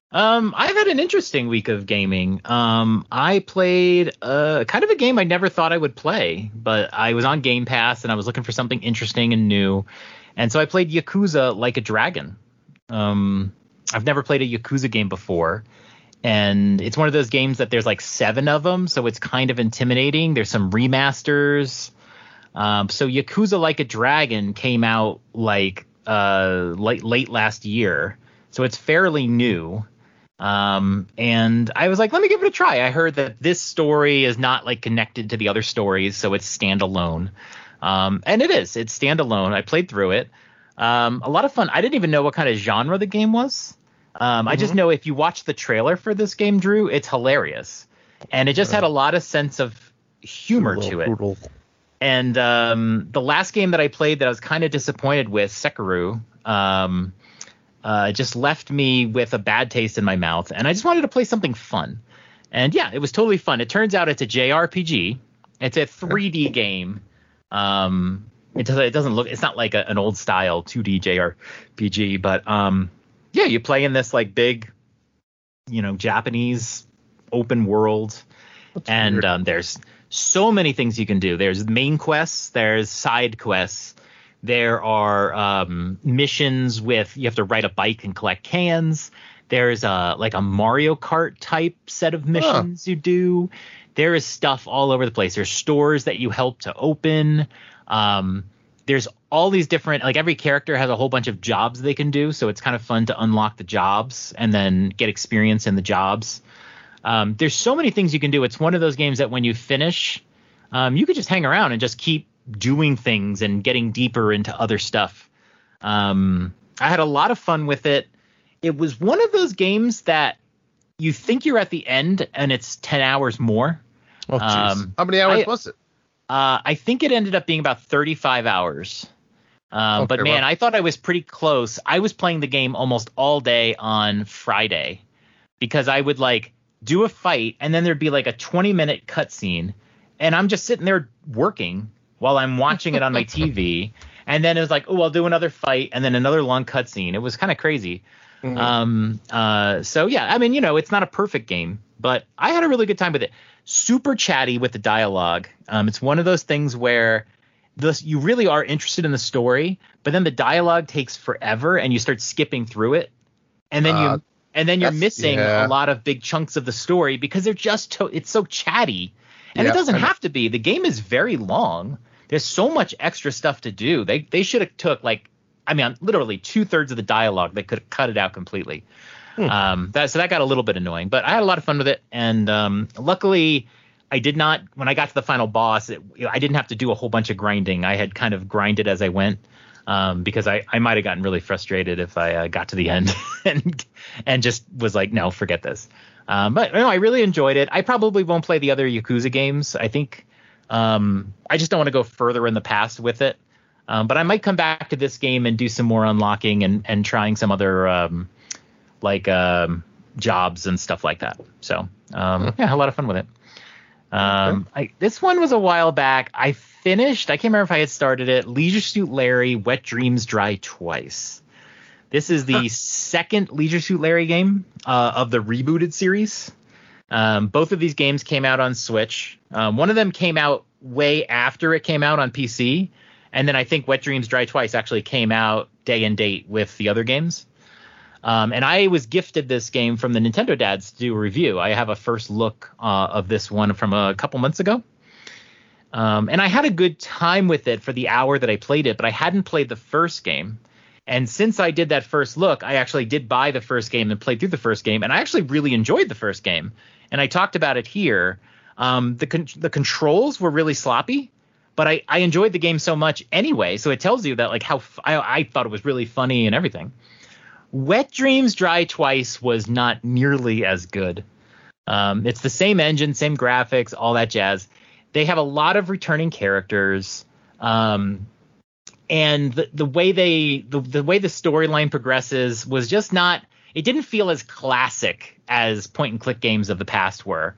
[SPEAKER 3] Um, I've had an interesting week of gaming. Um, I played a kind of a game I never thought I would play, but I was on Game Pass and I was looking for something interesting and new, and so I played Yakuza Like a Dragon. Um, I've never played a Yakuza game before, and it's one of those games that there's like seven of them, so it's kind of intimidating. There's some remasters. Um, so Yakuza Like a Dragon came out like uh late late last year, so it's fairly new. Um, and I was like, let me give it a try. I heard that this story is not like connected to the other stories, so it's standalone. Um, and it is. It's standalone. I played through it. Um, a lot of fun. I didn't even know what kind of genre the game was. Um, mm-hmm. I just mm-hmm. know if you watch the trailer for this game, Drew, it's hilarious, and it just had a lot of sense of humor to it. And um, the last game that I played that I was kind of disappointed with, Sekiro, um, uh, just left me with a bad taste in my mouth, and I just wanted to play something fun. And yeah, it was totally fun. It turns out it's a JRPG. It's a 3D game. Um, it doesn't it doesn't look it's not like a, an old style 2D JRPG, but um, yeah, you play in this like big, you know, Japanese open world, That's and um, there's so many things you can do. There's main quests, there's side quests, there are um, missions with you have to ride a bike and collect cans. There's a like a Mario Kart type set of missions huh. you do. There is stuff all over the place. There's stores that you help to open. Um, there's all these different like every character has a whole bunch of jobs they can do, so it's kind of fun to unlock the jobs and then get experience in the jobs. Um, there's so many things you can do. It's one of those games that when you finish, um, you could just hang around and just keep doing things and getting deeper into other stuff. Um, I had a lot of fun with it. It was one of those games that you think you're at the end and it's 10 hours more.
[SPEAKER 2] Oh, um, How many hours I, was it?
[SPEAKER 3] Uh, I think it ended up being about 35 hours. Um, okay, but man, well. I thought I was pretty close. I was playing the game almost all day on Friday because I would like do a fight and then there'd be like a 20 minute cutscene and I'm just sitting there working while I'm watching it on my TV. And then it was like, oh, I'll do another fight and then another long cutscene. It was kind of crazy. Mm-hmm. Um, uh, so yeah, I mean, you know, it's not a perfect game, but I had a really good time with it. Super chatty with the dialogue. Um, it's one of those things where this you really are interested in the story, but then the dialogue takes forever and you start skipping through it, and then uh, you and then you're missing yeah. a lot of big chunks of the story because they're just to, it's so chatty, and yeah, it doesn't have to be. The game is very long. There's so much extra stuff to do. They they should have took like I mean literally two thirds of the dialogue. They could have cut it out completely. Hmm. Um, that so that got a little bit annoying, but I had a lot of fun with it, and um, luckily I did not when I got to the final boss. It, I didn't have to do a whole bunch of grinding. I had kind of grinded as I went. Um, because I, I might have gotten really frustrated if I uh, got to the end and and just was like, no, forget this. Um, but no, I really enjoyed it. I probably won't play the other Yakuza games. I think um, I just don't want to go further in the past with it. Um, but I might come back to this game and do some more unlocking and, and trying some other um, like um, jobs and stuff like that. So um, yeah, a lot of fun with it. Um, I, this one was a while back. I finished. I can't remember if I had started it. Leisure Suit Larry: Wet Dreams Dry Twice. This is the second Leisure Suit Larry game uh, of the rebooted series. Um, both of these games came out on Switch. Um, one of them came out way after it came out on PC, and then I think Wet Dreams Dry Twice actually came out day and date with the other games. Um, and I was gifted this game from the Nintendo Dads to do a review. I have a first look uh, of this one from a couple months ago. Um, and I had a good time with it for the hour that I played it, but I hadn't played the first game. And since I did that first look, I actually did buy the first game and played through the first game, and I actually really enjoyed the first game and I talked about it here. Um, the con- the controls were really sloppy, but I, I enjoyed the game so much anyway. So it tells you that like how f- I, I thought it was really funny and everything. Wet Dreams Dry Twice was not nearly as good. Um, it's the same engine, same graphics, all that jazz. They have a lot of returning characters. Um, and the, the way they the, the way the storyline progresses was just not it didn't feel as classic as point and click games of the past were.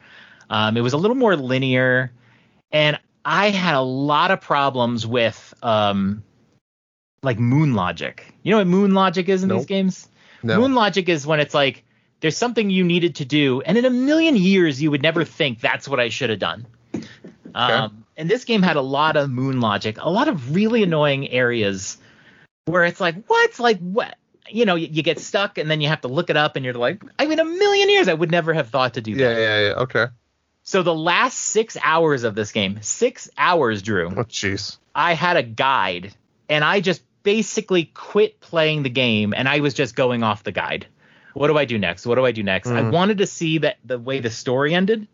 [SPEAKER 3] Um, it was a little more linear, and I had a lot of problems with um, like moon logic. You know what moon logic is in
[SPEAKER 2] Nope.
[SPEAKER 3] these games?
[SPEAKER 2] No.
[SPEAKER 3] Moon logic is when it's like there's something you needed to do, and in a million years you would never think that's what I should have done. Um, and this game had a lot of moon logic, a lot of really annoying areas where it's like, what's like what? You know, you, you get stuck and then you have to look it up, and you're like, I mean, a million years I would never have thought to do that.
[SPEAKER 2] Yeah, yeah, yeah. Okay.
[SPEAKER 3] So the last six hours of this game, six hours, Drew,
[SPEAKER 2] Oh, jeez.
[SPEAKER 3] I had a guide and I just basically quit playing the game and I was just going off the guide. What do I do next? What do I do next? I
[SPEAKER 2] Mhm.
[SPEAKER 3] wanted to see that the way the story ended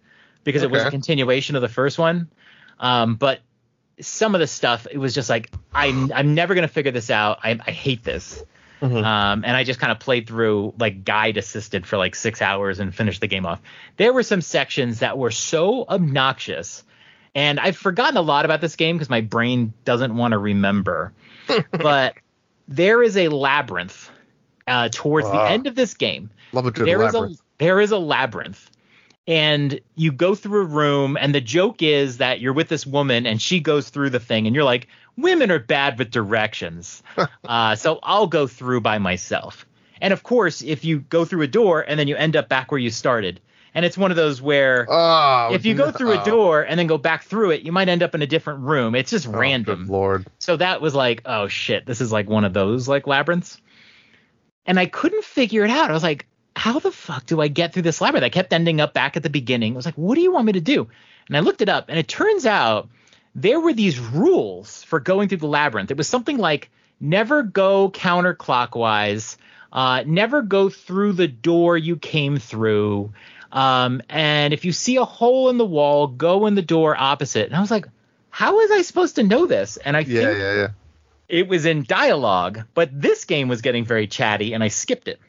[SPEAKER 3] because it was a continuation of the first one. Um, but some of the stuff, it was just like I'm I'm never gonna figure this out. I, I hate this.
[SPEAKER 2] Mhm.
[SPEAKER 3] Um, and I just kind of played through like guide assisted for like six hours and finished the game off. There were some sections that were so obnoxious, and I've forgotten a lot about this game because my brain doesn't want to remember. but there is a labyrinth uh, towards the end of this game.
[SPEAKER 2] Love a good
[SPEAKER 3] There is
[SPEAKER 2] labyrinth.
[SPEAKER 3] a there is a labyrinth, and you go through a room, and the joke is that you're with this woman, and she goes through the thing, and you're like, women are bad with directions, uh, so I'll go through by myself. And of course, if you go through a door and then you end up back where you started, and it's one of those where
[SPEAKER 2] Oh,
[SPEAKER 3] if you go
[SPEAKER 2] no.
[SPEAKER 3] through a door and then go back through it, you might end up in a different room. It's just
[SPEAKER 2] Oh,
[SPEAKER 3] random.
[SPEAKER 2] Lord.
[SPEAKER 3] So that was like, oh shit, this is like one of those like labyrinths. And I couldn't figure it out. I was like, how the fuck do I get through this labyrinth? I kept ending up back at the beginning. I was like, what do you want me to do? And I looked it up, and it turns out there were these rules for going through the labyrinth. It was something like never go counterclockwise, uh, never go through the door you came through. Um, and if you see a hole in the wall, go in the door opposite. And I was like, how was I supposed to know this? And I
[SPEAKER 2] Yeah,
[SPEAKER 3] think
[SPEAKER 2] yeah, yeah.
[SPEAKER 3] it was in dialogue, but this game was getting very chatty and I skipped it.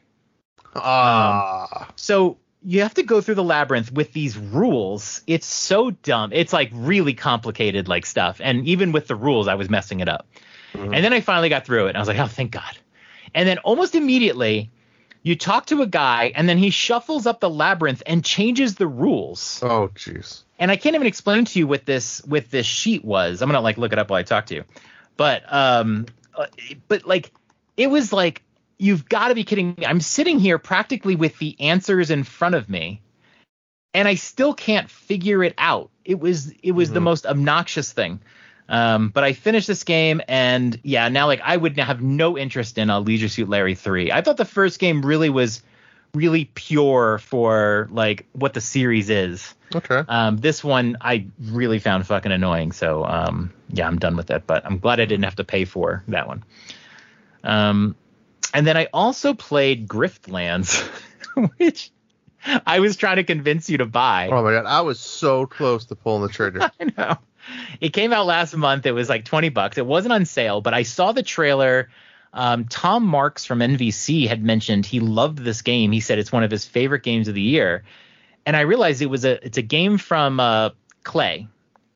[SPEAKER 2] Ah.
[SPEAKER 3] So you have to go through the labyrinth with these rules. It's so dumb. It's like really complicated like stuff. And even with the rules, I was messing it up.
[SPEAKER 2] Mhm.
[SPEAKER 3] And then I finally got through it and I was like, oh, thank God. And then almost immediately, you talk to a guy and then he shuffles up the labyrinth and changes the rules.
[SPEAKER 2] oh, jeez.
[SPEAKER 3] and I can't even explain to you what this what this sheet was. I'm gonna like look it up while I talk to you. But um, uh, but like it was like you've got to be kidding me. I'm sitting here practically with the answers in front of me, and I still can't figure it out. It was it was the
[SPEAKER 2] Mhm.
[SPEAKER 3] most obnoxious thing. Um, but I finished this game, and yeah, now like I would have no interest in a Leisure Suit Larry three. I thought the first game really was really pure for like what the series is.
[SPEAKER 2] Okay.
[SPEAKER 3] Um, this one I really found fucking annoying. So um, yeah, I'm done with it. But I'm glad I didn't have to pay for that one. Um, and then I also played Griftlands, which I was trying to convince you to buy.
[SPEAKER 2] Oh my god, I was so close to pulling the trigger.
[SPEAKER 3] I know. It came out last month. It was like 20 bucks. It wasn't on sale, but I saw the trailer. Um, Tom Marks from NVC had mentioned he loved this game. He said it's one of his favorite games of the year. And I realized it was a it's a game from uh, Klei.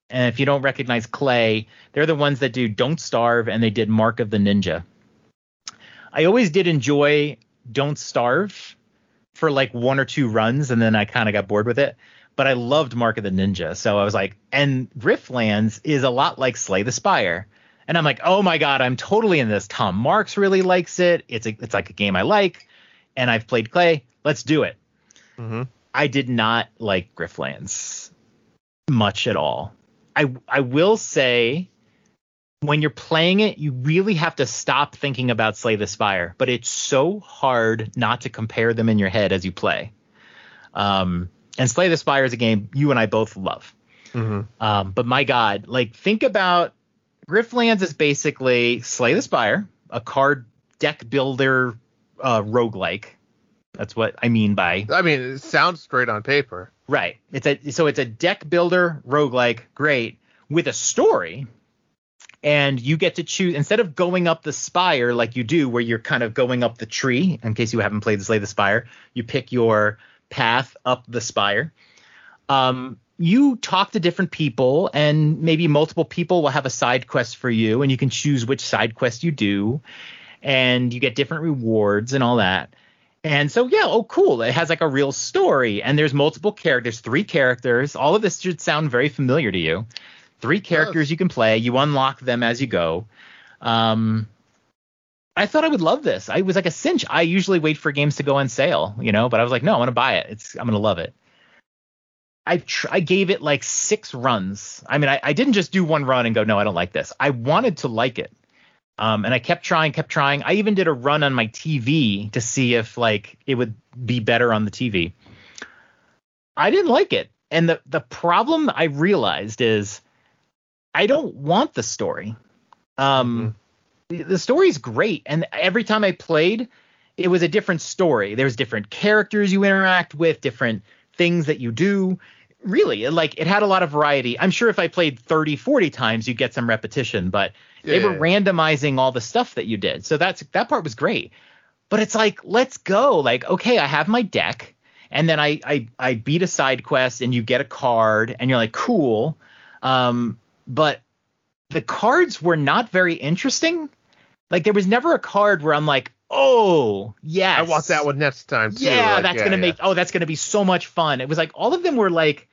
[SPEAKER 3] And if you don't recognize Klei, they're the ones that do Don't Starve and they did Mark of the Ninja. I always did enjoy Don't Starve for like one or two runs and then I kind of got bored with it but I loved Mark of the Ninja. So I was like, and Griftlands is a lot like Slay the Spire. And I'm like, oh my god, I'm totally in this. Tom Marks really likes it. It's a, it's like a game I like, and I've played Klei. Let's do it.
[SPEAKER 2] hmm
[SPEAKER 3] I did not like Griftlands much at all. I I will say when you're playing it, you really have to stop thinking about Slay the Spire, but it's so hard not to compare them in your head as you play. Um, and Slay the Spire is a game you and I both love.
[SPEAKER 2] hmm
[SPEAKER 3] Um, but my God, like think about Griftlands is basically Slay the Spire, a card deck builder uh, roguelike. That's what I mean by
[SPEAKER 2] I mean, it sounds great on paper.
[SPEAKER 3] Right. It's a so it's a deck builder roguelike, great, with a story. And you get to choose instead of going up the spire like you do, where you're kind of going up the tree, in case you haven't played Slay the Spire, you pick your path up the spire. Um, you talk to different people, and maybe multiple people will have a side quest for you, and you can choose which side quest you do, and you get different rewards and all that. And so yeah, oh cool. It has like a real story and there's multiple characters, three characters. All of this should sound very familiar to you. Three characters you can play. You unlock them as you go. Um, I thought I would love this. I was like a cinch. I usually wait for games to go on sale, you know, but I was like, no, I'm gonna buy it. It's I'm gonna love it. I tr- I gave it like six runs. I mean, I, I didn't just do one run and go, no, I don't like this. I wanted to like it. Um, and I kept trying, kept trying. I even did a run on my TV to see if like it would be better on the TV. I didn't like it. And the the problem I realized is I don't want the story. Um, the, the story's great, and every time I played, it was a different story. There's different characters you interact with, different things that you do. Really, like it had a lot of variety. I'm sure if I played 30, 40 times, you'd get some repetition, but they were
[SPEAKER 2] Yeah.
[SPEAKER 3] randomizing all the stuff that you did. So that's that part was great. But it's like, let's go. Like, okay, I have my deck, and then I I I beat a side quest, and you get a card, and you're like, cool. Um, but the cards were not very interesting. Like there was never a card where I'm like, oh yes,
[SPEAKER 2] I want that one next time too.
[SPEAKER 3] yeah,
[SPEAKER 2] Like,
[SPEAKER 3] that's
[SPEAKER 2] yeah,
[SPEAKER 3] gonna
[SPEAKER 2] yeah.
[SPEAKER 3] make oh that's gonna be so much fun. It was like all of them were like,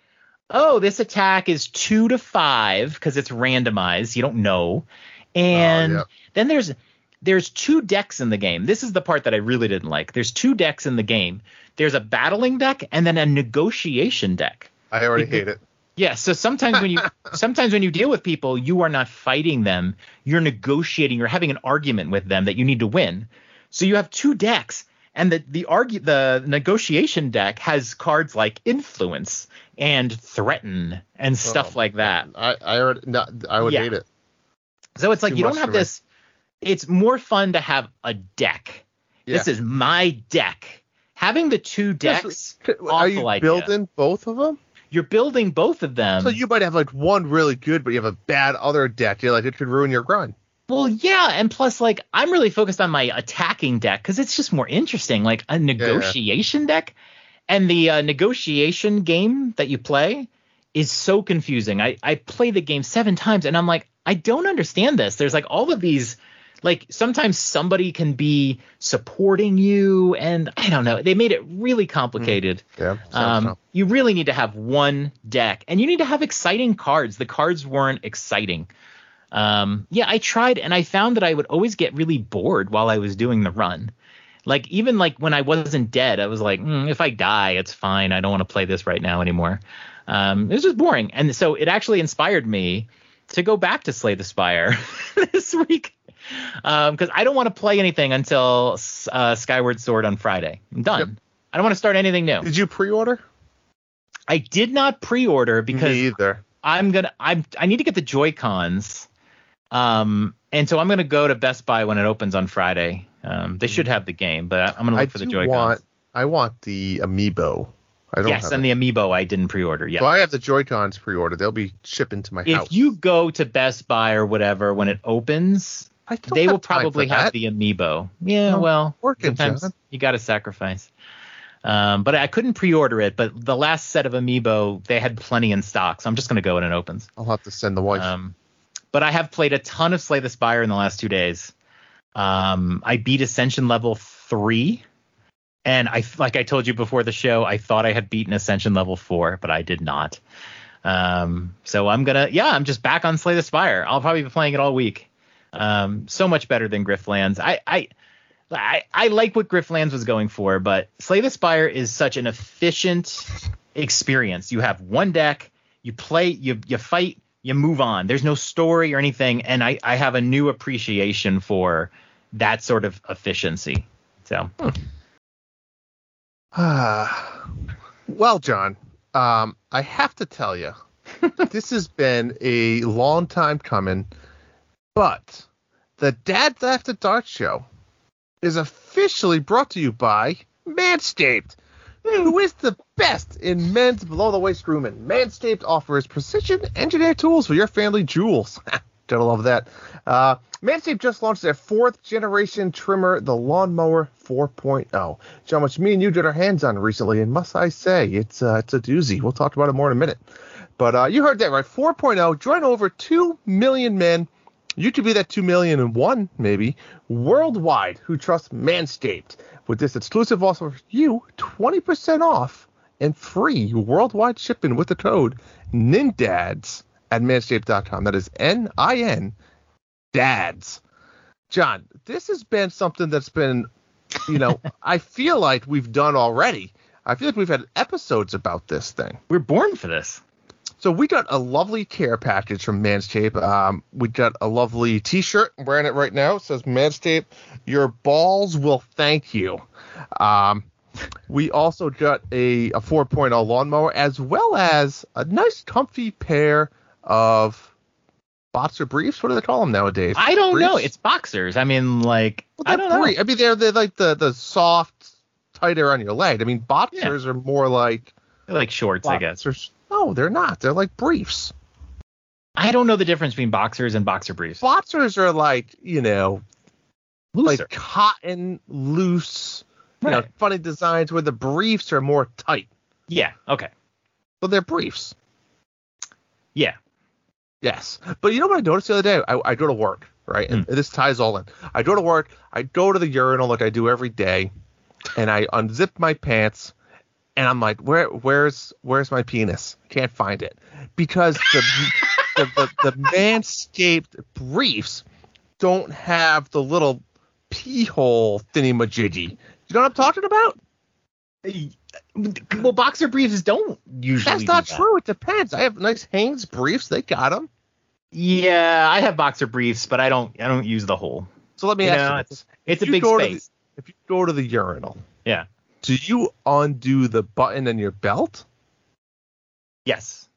[SPEAKER 3] oh this attack is two to five because it's randomized. You don't know, and
[SPEAKER 2] Oh, yeah.
[SPEAKER 3] then there's there's two decks in the game. This is the part that I really didn't like. There's two decks in the game. There's a battling deck and then a negotiation deck.
[SPEAKER 2] I already hate it.
[SPEAKER 3] Yeah, so sometimes when you sometimes when you deal with people, you are not fighting them. You're negotiating, you're having an argument with them that you need to win. So you have two decks and the the argue the negotiation deck has cards like influence and threaten and oh, stuff
[SPEAKER 2] Oh,
[SPEAKER 3] like that.
[SPEAKER 2] I I already no, I would
[SPEAKER 3] Yeah.
[SPEAKER 2] hate it.
[SPEAKER 3] So it's like
[SPEAKER 2] Too
[SPEAKER 3] you don't have
[SPEAKER 2] for me.
[SPEAKER 3] this it's more fun to have a deck. This is my deck. Having the two decks,
[SPEAKER 2] Are you
[SPEAKER 3] idea.
[SPEAKER 2] building both of them?
[SPEAKER 3] You're building both of them.
[SPEAKER 2] so you might have like one really good, but you have a bad other deck. You're like it could ruin your grind.
[SPEAKER 3] Well, yeah, and plus, like, I'm really focused on my attacking deck because it's just more interesting. Like a negotiation deck, and the uh, negotiation game that you play is so confusing. I I play the game seven times, and I'm like, I don't understand this. There's like all of these, like sometimes somebody can be supporting you, and I don't know. They made it really complicated.
[SPEAKER 2] Yeah.
[SPEAKER 3] Um, you really need to have one deck, and you need to have exciting cards. The cards weren't exciting. Um, yeah, I tried, and I found that I would always get really bored while I was doing the run. Like even like when I wasn't dead, I was like, "Mm, if I die, it's fine. I don't want to play this right now anymore. Um, it was just boring, and so it actually inspired me to go back to Slay the Spire this week because I don't want to play anything until uh, Skyward Sword on Friday. I'm done.
[SPEAKER 2] Yep.
[SPEAKER 3] I don't want to start anything new.
[SPEAKER 2] Did you pre-order?
[SPEAKER 3] I did not pre-order because
[SPEAKER 2] Me either.
[SPEAKER 3] I'm gonna I'm I need to get the Joy Cons, um, and so I'm gonna go to Best Buy when it opens on Friday. Um, they should have the game, but I'm gonna look
[SPEAKER 2] I
[SPEAKER 3] for the Joy. Cons.
[SPEAKER 2] I want the amiibo. I don't
[SPEAKER 3] Yes,
[SPEAKER 2] have
[SPEAKER 3] and
[SPEAKER 2] it.
[SPEAKER 3] the Amiibo I didn't pre-order yet.
[SPEAKER 2] So I have the Joy Cons pre-ordered. They'll be shipping to my
[SPEAKER 3] if
[SPEAKER 2] house.
[SPEAKER 3] If you go to Best Buy or whatever when it opens, they will probably have the Amiibo. Yeah,
[SPEAKER 2] No,
[SPEAKER 3] well,
[SPEAKER 2] working,
[SPEAKER 3] sometimes
[SPEAKER 2] John.
[SPEAKER 3] you got to sacrifice. Um, but I couldn't pre-order it. But the last set of Amiibo, they had plenty in stock, so I'm just gonna go when it opens.
[SPEAKER 2] I'll have to send the wife.
[SPEAKER 3] Um, but I have played a ton of Slay the Spire in the last two days. Um, I beat Ascension level three, and I like I told you before the show, I thought I had beaten Ascension level four, but I did not. Um, so I'm gonna, yeah, I'm just back on Slay the Spire. I'll probably be playing it all week. Um, so much better than Griftlands. I, I, I, I like what Griftlands was going for, but Slay the Spire is such an efficient experience. You have one deck, you play, you you fight, you move on. There's no story or anything, and I I have a new appreciation for that sort of efficiency. So
[SPEAKER 2] Ah, well, John, um, I have to tell you, this has been a long time coming, but the Dad's After Dark show is officially brought to you by Manscaped, who is the best in men's below the waist grooming. Manscaped offers precision engineered tools for your family jewels. Gotta love that. Uh, Manscaped just launched their fourth generation trimmer, the Lawnmower 4.0. John, which me and you did our hands on recently, and must I say, it's uh, it's a doozy. We'll talk about it more in a minute. But uh, you heard that right. 4.0 joined over 2 million men You could be that 2 million and one, maybe, worldwide who trust Manscaped. With this exclusive offer for you, 20% off and free worldwide shipping with the code NINDADS at manscaped.com. That is N I N dads. John, this has been something that's been, you know, I feel like we've done already. I feel like we've had episodes about this thing.
[SPEAKER 3] We're born for this.
[SPEAKER 2] So we got a lovely care package from Manscaped. Um, we got a lovely T-shirt. I'm wearing it right now. It says Manscaped, your balls will thank you. Um, we also got a, a 4.0 lawnmower as well as a nice comfy pair of boxer briefs. What do they call them nowadays?
[SPEAKER 3] I don't
[SPEAKER 2] Briefs?
[SPEAKER 3] know. It's boxers. I mean, like
[SPEAKER 2] Well,
[SPEAKER 3] I don't know.
[SPEAKER 2] I mean, they're they're like the the soft, tighter on your leg. I mean, boxers are more like
[SPEAKER 3] They're like shorts, I guess.
[SPEAKER 2] No, they're not. They're like briefs.
[SPEAKER 3] I don't know the difference between boxers and boxer briefs.
[SPEAKER 2] Boxers are like you know
[SPEAKER 3] Looser.
[SPEAKER 2] like cotton, loose, you know, funny designs. Where the briefs are more tight.
[SPEAKER 3] yeah. Okay.
[SPEAKER 2] So they're briefs.
[SPEAKER 3] Yeah.
[SPEAKER 2] Yes, but you know what I noticed the other day? I, I go to work, right? And hmm. this ties all in. I go to work. I go to the urinal like I do every day, and I unzip my pants, and I'm like, where, where's, where's my penis? Can't find it because the the, the, the manscaped briefs don't have the little pee hole thinny majiggy. You know what I'm talking about?
[SPEAKER 3] Well, boxer briefs don't usually.
[SPEAKER 2] That's not
[SPEAKER 3] that.
[SPEAKER 2] true. It depends. I have nice Hanes briefs. They got them.
[SPEAKER 3] Yeah, I have boxer briefs, but I don't. I don't use the hole.
[SPEAKER 2] So let me
[SPEAKER 3] You
[SPEAKER 2] ask
[SPEAKER 3] know,
[SPEAKER 2] you
[SPEAKER 3] it's it's a big
[SPEAKER 2] to the-
[SPEAKER 3] space.
[SPEAKER 2] if you go to the urinal,
[SPEAKER 3] Yeah.
[SPEAKER 2] Do you undo the button in your belt?
[SPEAKER 3] Yes.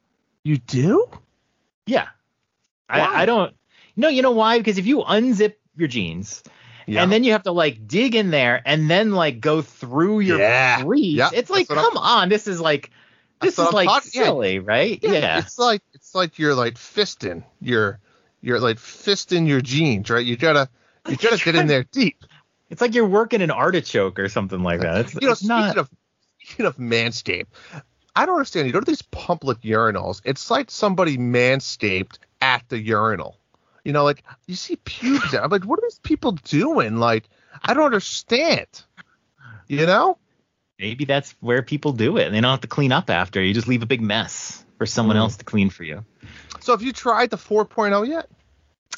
[SPEAKER 2] You do?
[SPEAKER 3] Yeah. I, I don't. No, you know why? Because if you unzip your jeans
[SPEAKER 2] Yeah.
[SPEAKER 3] and then you have to like dig in there and then like go through your
[SPEAKER 2] Yeah.
[SPEAKER 3] briefs,
[SPEAKER 2] Yeah,
[SPEAKER 3] it's like,
[SPEAKER 2] what I'm-
[SPEAKER 3] come on, this is like, this is like
[SPEAKER 2] talking- yeah.
[SPEAKER 3] silly, right? Yeah.
[SPEAKER 2] It's like it's like you're like fisting. You're you're like fisting your jeans, right? You gotta you gotta get in there deep.
[SPEAKER 3] It's like you're working an artichoke or something like that. It's,
[SPEAKER 2] You know,
[SPEAKER 3] it's
[SPEAKER 2] speaking
[SPEAKER 3] not.
[SPEAKER 2] of speaking of manscaped, I don't understand. You go to these public urinals, it's like somebody manscaped at the urinal. You know, like you see pubes. I'm like, what are these people doing? Like, I don't understand. You know?
[SPEAKER 3] maybe that's where people do it. They don't have to clean up after. You just leave a big mess for someone
[SPEAKER 2] Mm.
[SPEAKER 3] else to clean for you.
[SPEAKER 2] So have you tried the 4.0 yet?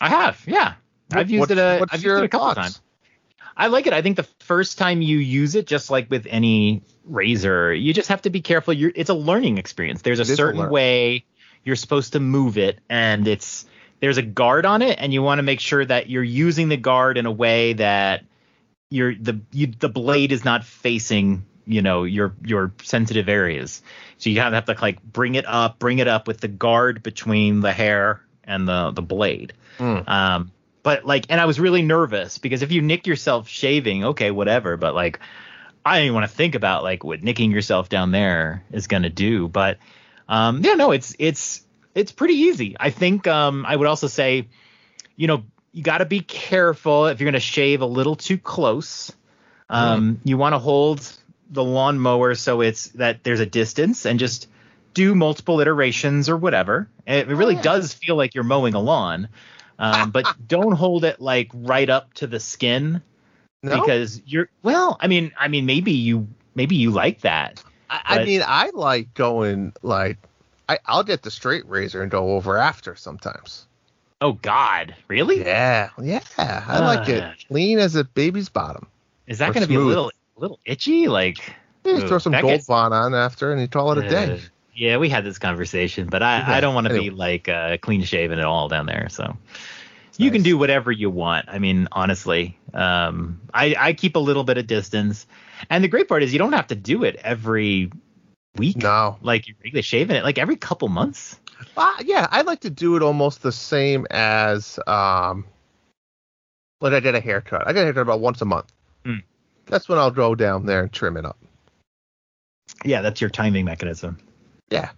[SPEAKER 3] I have, yeah. I've used
[SPEAKER 2] What's-
[SPEAKER 3] it a,
[SPEAKER 2] what's
[SPEAKER 3] I've used it a couple
[SPEAKER 2] thoughts?
[SPEAKER 3] times. I like it. I think the first time you use it, just like with any razor, you just have to be careful. You're, it's a learning experience. There's a
[SPEAKER 2] It is a
[SPEAKER 3] certain way you're supposed to move it, and it's there's a guard on it, and you want to make sure that you're using the guard in a way that your the you, the blade is not facing you know your your sensitive areas. So you kind of have to like bring it up, bring it up with the guard between the hair and the the blade.
[SPEAKER 2] Mm.
[SPEAKER 3] Um, but like, and I was really nervous because if you nick yourself shaving, okay, whatever. But like, I didn't want to think about like what nicking yourself down there is gonna do. But um, yeah, no, it's it's it's pretty easy. I think um, I would also say, you know, you got to be careful if you're gonna shave a little too close. Um, You want to hold the lawnmower so it's that there's a distance and just do multiple iterations or whatever. It, it really
[SPEAKER 2] yeah.
[SPEAKER 3] does feel like you're mowing a lawn. Um, but don't hold it like right up to the skin
[SPEAKER 2] No?
[SPEAKER 3] because you're well, I mean, I mean maybe you maybe you like that.
[SPEAKER 2] I, I mean, I like going like I, I'll get the straight razor and go over after sometimes.
[SPEAKER 3] Oh God, really?
[SPEAKER 2] Yeah, yeah, I like it
[SPEAKER 3] Ah.
[SPEAKER 2] clean as a baby's bottom.
[SPEAKER 3] Is that going to be a little little itchy? Like
[SPEAKER 2] You
[SPEAKER 3] Ooh,
[SPEAKER 2] throw some Gold
[SPEAKER 3] gets-
[SPEAKER 2] Bond on after, and you call it a day.
[SPEAKER 3] Uh, yeah, we had this conversation, but I,
[SPEAKER 2] Yeah,
[SPEAKER 3] I don't want to
[SPEAKER 2] anyway.
[SPEAKER 3] be like uh, clean shaven at all down there. So you can do whatever you want. I mean, honestly, um, I, I keep a little bit of distance, and the great part is you don't have to do it every week.
[SPEAKER 2] No,
[SPEAKER 3] Like you're regularly shaving it, like every couple months.
[SPEAKER 2] uh, yeah, I like to do it almost the same as um, when I get a haircut. I get a haircut about once a month.
[SPEAKER 3] Hmm.
[SPEAKER 2] That's when I'll go down there and trim it up.
[SPEAKER 3] Yeah, that's your timing mechanism.
[SPEAKER 2] Yeah,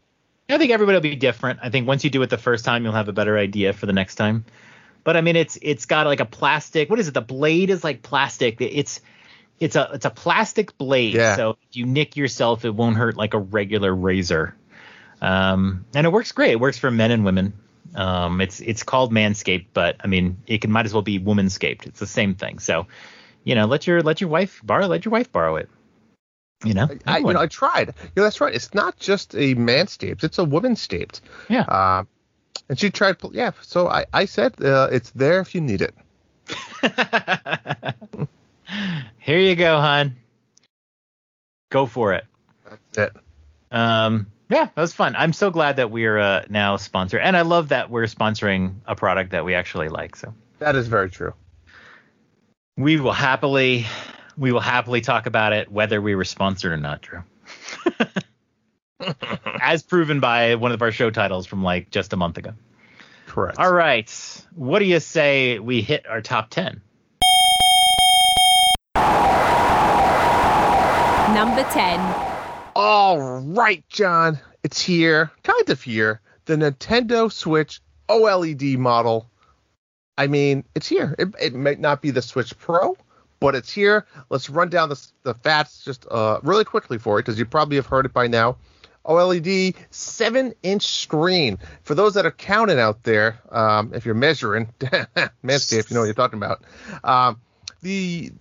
[SPEAKER 3] I think everybody will be different. I think once you do it the first time, you'll have a better idea for the next time. But I mean, it's it's got like a plastic. What is it? The blade is like plastic. It's it's a it's a plastic blade.
[SPEAKER 2] Yeah.
[SPEAKER 3] So if you nick yourself, it won't hurt like a regular razor. Um, and it works great. It works for men and women. Um, it's it's called Manscaped, but I mean, it can might as well be Womanscaped. It's the same thing. So, you know, let your let your wife borrow let your wife borrow it. You know,
[SPEAKER 2] I, you know, I tried. You know, that's right. It's not just a manscaped; it's a woman'scaped.
[SPEAKER 3] Yeah.
[SPEAKER 2] Uh, and she tried. Yeah. So I, I said uh, it's there if you need it.
[SPEAKER 3] Here you go, hon. Go for it.
[SPEAKER 2] That's it.
[SPEAKER 3] Um, yeah, that was fun. I'm so glad that we're uh, now sponsored, and I love that we're sponsoring a product that we actually like. So
[SPEAKER 2] That is very true.
[SPEAKER 3] we will happily, we will happily talk about it whether we were sponsored or not, Drew. As proven by one of our show titles from like just a month ago.
[SPEAKER 2] Correct.
[SPEAKER 3] All right, what do you say we hit our top ten?
[SPEAKER 4] Number 10.
[SPEAKER 2] All right, John. It's here, kind of here. The Nintendo Switch OLED model. I mean, it's here. It, it might not be the Switch Pro, but it's here. Let's run down the, the facts just uh, really quickly for it, because you probably have heard it by now. OLED 7 inch screen. For those that are counting out there, um, if you're measuring, Manscaped, you know what you're talking about. Um, the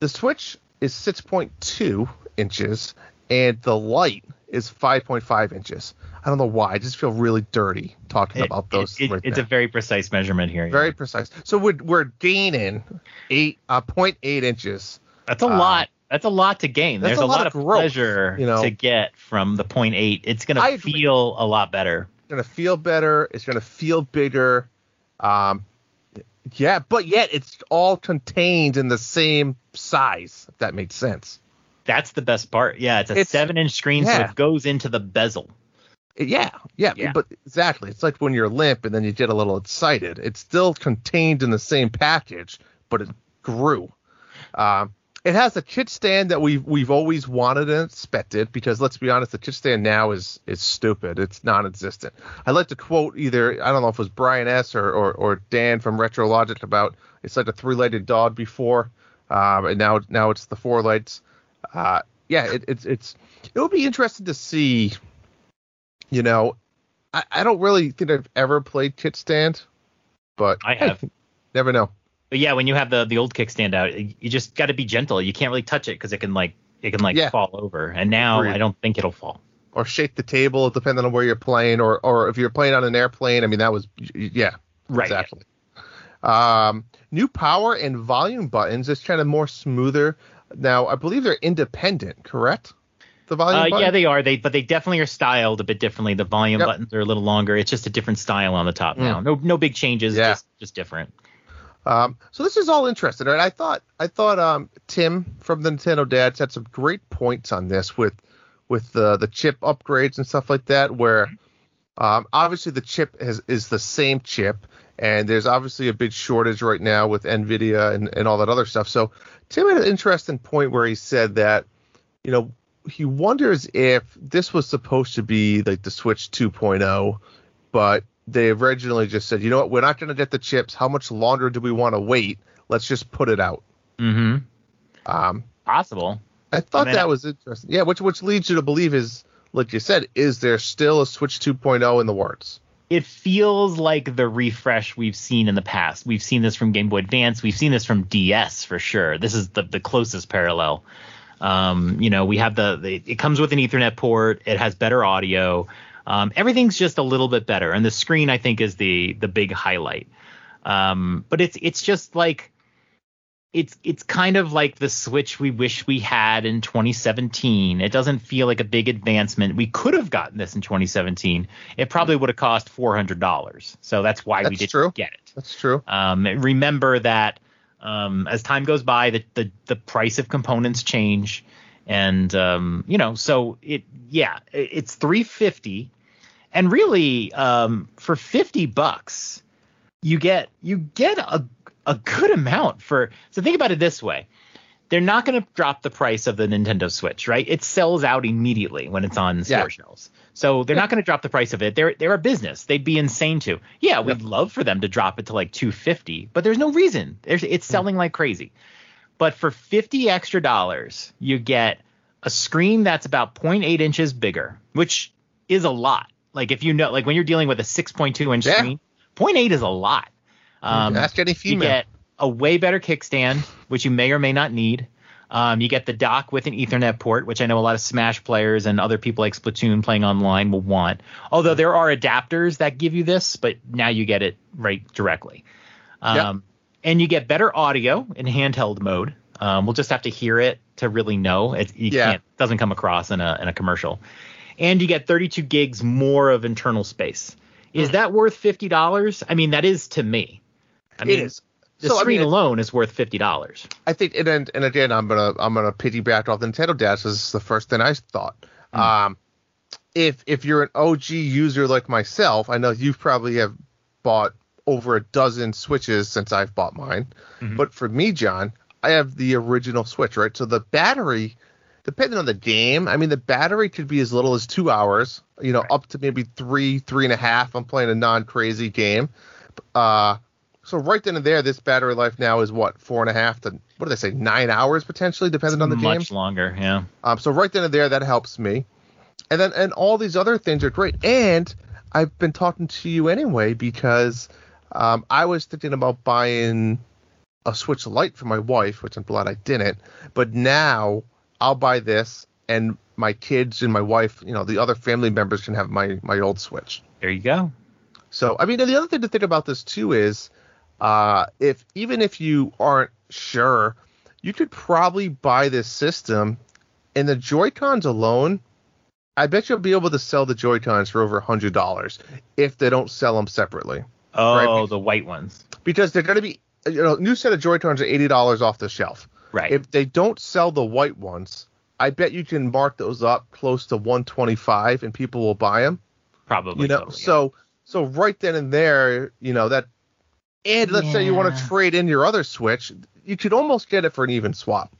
[SPEAKER 2] the Switch is 6.2 inches, and the Lite is 5.5 inches. I don't know why. I just feel really dirty talking
[SPEAKER 3] It-
[SPEAKER 2] about those.
[SPEAKER 3] it-
[SPEAKER 2] right
[SPEAKER 3] it's
[SPEAKER 2] there.
[SPEAKER 3] a very precise measurement here.
[SPEAKER 2] very precise. So we're, we're gaining eight uh, 0.8 inches.
[SPEAKER 3] That's a
[SPEAKER 2] Uh,
[SPEAKER 3] lot. That's a lot to gain.
[SPEAKER 2] that's
[SPEAKER 3] There's
[SPEAKER 2] a lot
[SPEAKER 3] lot,
[SPEAKER 2] of growth,
[SPEAKER 3] pleasure
[SPEAKER 2] you know.
[SPEAKER 3] to get from the point eight. It's gonna
[SPEAKER 2] I agree.
[SPEAKER 3] feel a lot better.
[SPEAKER 2] It's gonna feel better. It's gonna feel bigger. Um, yeah, but yet it's all contained in the same size. If that makes sense.
[SPEAKER 3] That's the best part. Yeah, it's a
[SPEAKER 2] It's-
[SPEAKER 3] seven inch screen, so it goes into the bezel.
[SPEAKER 2] Yeah, yeah,
[SPEAKER 3] Yeah.
[SPEAKER 2] but exactly. It's like when you're limp and then you get a little excited. It's still contained in the same package, but it grew. Um, it has a kit stand that we've we've always wanted and expected because let's be honest, the kit stand now is is stupid. It's non-existent. I like to quote either I don't know if it was Brian S or or, or Dan from Retro Logic about it's like a three-legged dog before, um, and now now it's the four legs. Uh, yeah, it, it's it's it would be interesting to see you know, I, I don't really think I've ever played kit stand, but
[SPEAKER 3] I have.
[SPEAKER 2] hey, never know.
[SPEAKER 3] But yeah, when you have the the old kickstand out, you just got to be gentle. You can't really touch it because it can like it can like
[SPEAKER 2] Yeah.
[SPEAKER 3] fall over. And now
[SPEAKER 2] Agreed.
[SPEAKER 3] I don't think it'll fall.
[SPEAKER 2] Or shake the table depending on where you're playing, or or if you're playing on an airplane. I mean, that was yeah,
[SPEAKER 3] Right.
[SPEAKER 2] exactly. Um, new power and volume buttons. It's kind of more smoother. Now, I believe they're independent, correct? The volume
[SPEAKER 3] Uh, yeah, they are. They but they definitely are styled a bit differently. The volume
[SPEAKER 2] Yep.
[SPEAKER 3] buttons are a little longer. It's just a different style on the top
[SPEAKER 2] Mm.
[SPEAKER 3] now. No no big changes.
[SPEAKER 2] Yeah.
[SPEAKER 3] Just just different.
[SPEAKER 2] Um, so this is all interesting, right? I thought I thought um, Tim from the Nintendo Dads had some great points on this with with the the chip upgrades and stuff like that. Where um, obviously the chip is is the same chip, and there's obviously a big shortage right now with Nvidia and and all that other stuff. So Tim had an interesting point where he said that you know he wonders if this was supposed to be like the Switch 2.0, but they originally just said, you know what, we're not going to get the chips. How much longer do we want to wait? Let's just put it out.
[SPEAKER 3] Mm-hmm.
[SPEAKER 2] Um,
[SPEAKER 3] Possible.
[SPEAKER 2] I thought
[SPEAKER 3] mean,
[SPEAKER 2] that was interesting. Yeah, which which leads you to believe is, like you said, is there still a Switch 2.0 in the works?
[SPEAKER 3] it feels like the refresh we've seen in the past. We've seen this from Game Boy Advance. We've seen this from DS for sure. This is the, the closest parallel. Um, you know, we have the, the it comes with an Ethernet port. It has better audio. Um, everything's just a little bit better, and the screen I think is the the big highlight. Um, but it's it's just like it's it's kind of like the Switch we wish we had in 2017. It doesn't feel like a big advancement. We could have gotten this in 2017. It probably would have cost $400. So that's why we didn't
[SPEAKER 2] true.
[SPEAKER 3] get it.
[SPEAKER 2] That's true.
[SPEAKER 3] Um, remember that um, as time goes by, the, the the price of components change, and um, you know, so it yeah, it- it's 350, and really um, for 50 bucks, you get you get a a good amount for. So think about it this way. They're not going to drop the price of the Nintendo Switch, right? It sells out immediately when it's on store
[SPEAKER 2] Yeah.
[SPEAKER 3] shelves. So they're not going to drop the price of it. They're they're a business. They'd be insane to. Yeah, we'd love for them to drop it to like 250, but there's no reason. There's it's selling like crazy. But for 50 extra dollars, you get a screen that's about 0.8 inches bigger, which is a lot. Like if you know, like when you're dealing with a 6.2 inch
[SPEAKER 2] Yeah.
[SPEAKER 3] screen, 0.8 is a lot. Um,
[SPEAKER 2] Ask any female.
[SPEAKER 3] you get a way better kickstand, which you may or may not need. Um, you get the dock with an Ethernet port, which I know a lot of Smash players and other people like Splatoon playing online will want. Although there are adapters that give you this, but now you get it right directly. Um,
[SPEAKER 2] Yep.
[SPEAKER 3] And you get better audio in handheld mode. Um, we'll just have to hear it to really know. It you
[SPEAKER 2] Yeah.
[SPEAKER 3] can't doesn't come across in a in a commercial. And you get 32 gigs more of internal space. Is that worth fifty dollars? I mean, that is to me. I mean,
[SPEAKER 2] it is.
[SPEAKER 3] the
[SPEAKER 2] So, I
[SPEAKER 3] screen
[SPEAKER 2] mean,
[SPEAKER 3] alone is worth fifty dollars.
[SPEAKER 2] I think, and and again, I'm gonna I'm gonna piggyback off Nintendo Dads. This is the first thing I thought.
[SPEAKER 3] Hmm.
[SPEAKER 2] Um, if if you're an OG user like myself, I know you probably have bought over a dozen Switches since I've bought mine.
[SPEAKER 3] Mhm.
[SPEAKER 2] But for me, John, I have the original Switch, right? So the battery, depending on the game, I mean, the battery could be as little as two hours, you know,
[SPEAKER 3] Right.
[SPEAKER 2] up to maybe three, three and a half. I'm playing a non-crazy game. Uh, so right then and there, this battery life now is what four and a half to what do they say nine hours potentially, depending on the game.
[SPEAKER 3] much longer. Yeah.
[SPEAKER 2] Um, so right then and there, that helps me. And then and all these other things are great. And I've been talking to you anyway because um, I was thinking about buying a Switch Lite for my wife, which I'm glad I didn't. But now I'll buy this, and my kids and my wife, you know, the other family members can have my my old Switch.
[SPEAKER 3] There you go.
[SPEAKER 2] So I mean, the other thing to think about this too is, uh, if even if you aren't sure, you could probably buy this system, and the Joy Cons alone, I bet you'll be able to sell the Joy Cons for over a hundred dollars if they don't sell them separately,
[SPEAKER 3] Oh,
[SPEAKER 2] Right.
[SPEAKER 3] the white ones.
[SPEAKER 2] because they're going to be, you know, new set of Joy Cons are eighty dollars off the shelf.
[SPEAKER 3] Right.
[SPEAKER 2] If they don't sell the white ones, I bet you can mark those up close to one twenty five, and people will buy them.
[SPEAKER 3] Probably.
[SPEAKER 2] you know
[SPEAKER 3] totally, yeah.
[SPEAKER 2] so so right then and there you know that and let's say you want to trade in your other switch you could almost get it for an even swap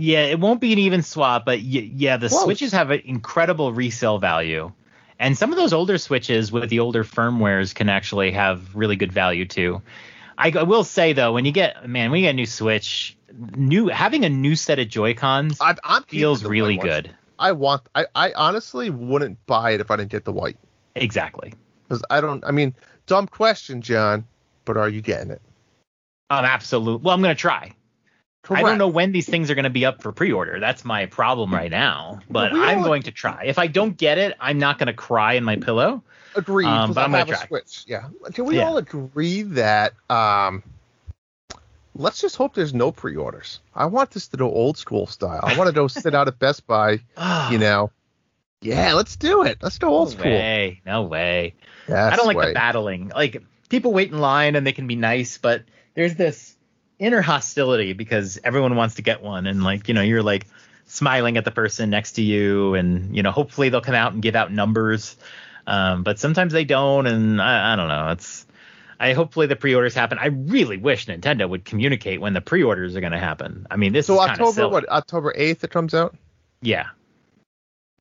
[SPEAKER 3] Yeah, it won't be an even swap, but y- yeah, the
[SPEAKER 2] Close.
[SPEAKER 3] switches have an incredible resale value. And some of those older switches with the older firmwares can actually have really good value too. I, I will say though, when you get man, when you get a new Switch, new having a new set of Joy Cons
[SPEAKER 2] I, i'm
[SPEAKER 3] feels really
[SPEAKER 2] ones.
[SPEAKER 3] good.
[SPEAKER 2] i want I, I honestly wouldn't buy it if i didn't get the white
[SPEAKER 3] Exactly.
[SPEAKER 2] because i don't i mean dumb question john but are you getting it
[SPEAKER 3] Um, absolutely. Well, I'm gonna try. I don't know when these things are going to be up for pre-order. That's my problem right now. But
[SPEAKER 2] we
[SPEAKER 3] I'm going to try. If I don't get it, I'm not going to cry in my pillow.
[SPEAKER 2] agreed
[SPEAKER 3] um, but I'm gonna
[SPEAKER 2] have a
[SPEAKER 3] try.
[SPEAKER 2] switch yeah can we
[SPEAKER 3] Yeah.
[SPEAKER 2] all agree that um let's just hope there's no pre-orders i want this to go old school style i want to go sit out at best buy you know yeah let's do it let's go old
[SPEAKER 3] no
[SPEAKER 2] school
[SPEAKER 3] way. No way.
[SPEAKER 2] Yes,
[SPEAKER 3] I don't like
[SPEAKER 2] way.
[SPEAKER 3] the battling. Like people wait in line and they can be nice, but there's this inner hostility because everyone wants to get one and like, you know, you're like smiling at the person next to you and, you know, hopefully they'll come out and give out numbers. Um, but sometimes they don't and I, I don't know. It's I hopefully the pre-orders happen. I really wish Nintendo would communicate when the pre-orders are going to happen. I mean, this
[SPEAKER 2] So
[SPEAKER 3] is
[SPEAKER 2] October
[SPEAKER 3] silly.
[SPEAKER 2] what? October eighth it comes out.
[SPEAKER 3] Yeah.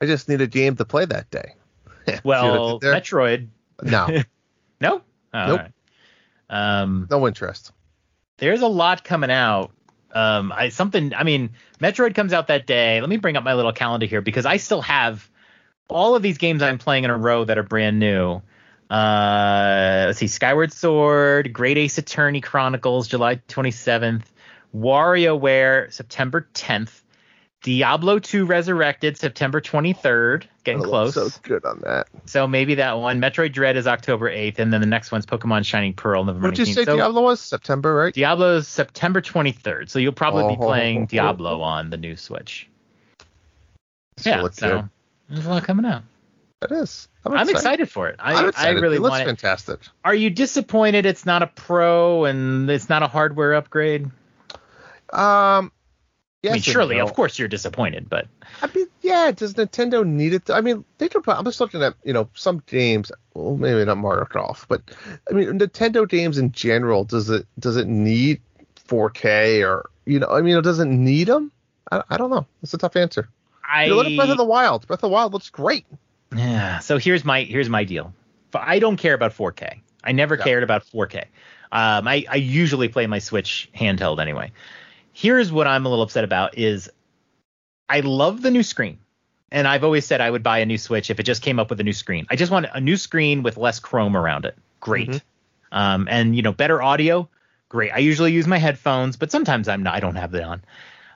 [SPEAKER 2] I just need a game to play that day. See what I
[SPEAKER 3] Well. Metroid.
[SPEAKER 2] no,
[SPEAKER 3] No. Oh,
[SPEAKER 2] Nope.
[SPEAKER 3] right. Um,
[SPEAKER 2] no interest.
[SPEAKER 3] there's a lot coming out. Um, I something. I mean, Metroid comes out that day. Let me bring up my little calendar here because I still have all of these games I'm playing in a row that are brand new. Uh, let's see, Skyward Sword, Great Ace Attorney Chronicles, July 27th, WarioWare, September 10th, Diablo 2 Resurrected, September 23rd, getting close.
[SPEAKER 2] So good on that.
[SPEAKER 3] So maybe that one. Metroid Dread is October 8th, and then the next one's Pokemon Shining Pearl, November
[SPEAKER 2] What did you say
[SPEAKER 3] So
[SPEAKER 2] Diablo was? September, right?
[SPEAKER 3] Diablo is September 23rd, so you'll probably be
[SPEAKER 2] Oh,
[SPEAKER 3] playing
[SPEAKER 2] oh, oh.
[SPEAKER 3] Diablo on the new Switch.
[SPEAKER 2] Still
[SPEAKER 3] yeah, so
[SPEAKER 2] good.
[SPEAKER 3] there's a lot coming out.
[SPEAKER 2] It is.
[SPEAKER 3] I'm excited for it. I,
[SPEAKER 2] I'm
[SPEAKER 3] I really
[SPEAKER 2] it looks
[SPEAKER 3] want it.
[SPEAKER 2] fantastic.
[SPEAKER 3] Are you disappointed it's not a pro and it's not a hardware upgrade?
[SPEAKER 2] Um, yes
[SPEAKER 3] I mean, surely,
[SPEAKER 2] no.
[SPEAKER 3] of course, you're disappointed, but
[SPEAKER 2] I mean, yeah. Does Nintendo need it? To, I mean, they could. I'm just looking at you know some games. Well, maybe not Mario Golf, but I mean Nintendo games in general. Does it does it need 4K or you know? I mean, it doesn't need them. I, I don't know. It's a tough answer.
[SPEAKER 3] I
[SPEAKER 2] You know, look at Breath of the Wild. Breath of the Wild looks great.
[SPEAKER 3] Yeah. So here's my here's my deal. I don't care about 4K. I never
[SPEAKER 2] Yeah.
[SPEAKER 3] cared about 4K. Um, I I usually play my Switch handheld anyway. Here's what I'm a little upset about is I love the new screen. And I've always said I would buy a new Switch if it just came up with a new screen. I just want a new screen with less chrome around it. Great.
[SPEAKER 2] Mhm.
[SPEAKER 3] Um, and you know, better audio, great. I usually use my headphones, but sometimes I'm not. I don't have it on.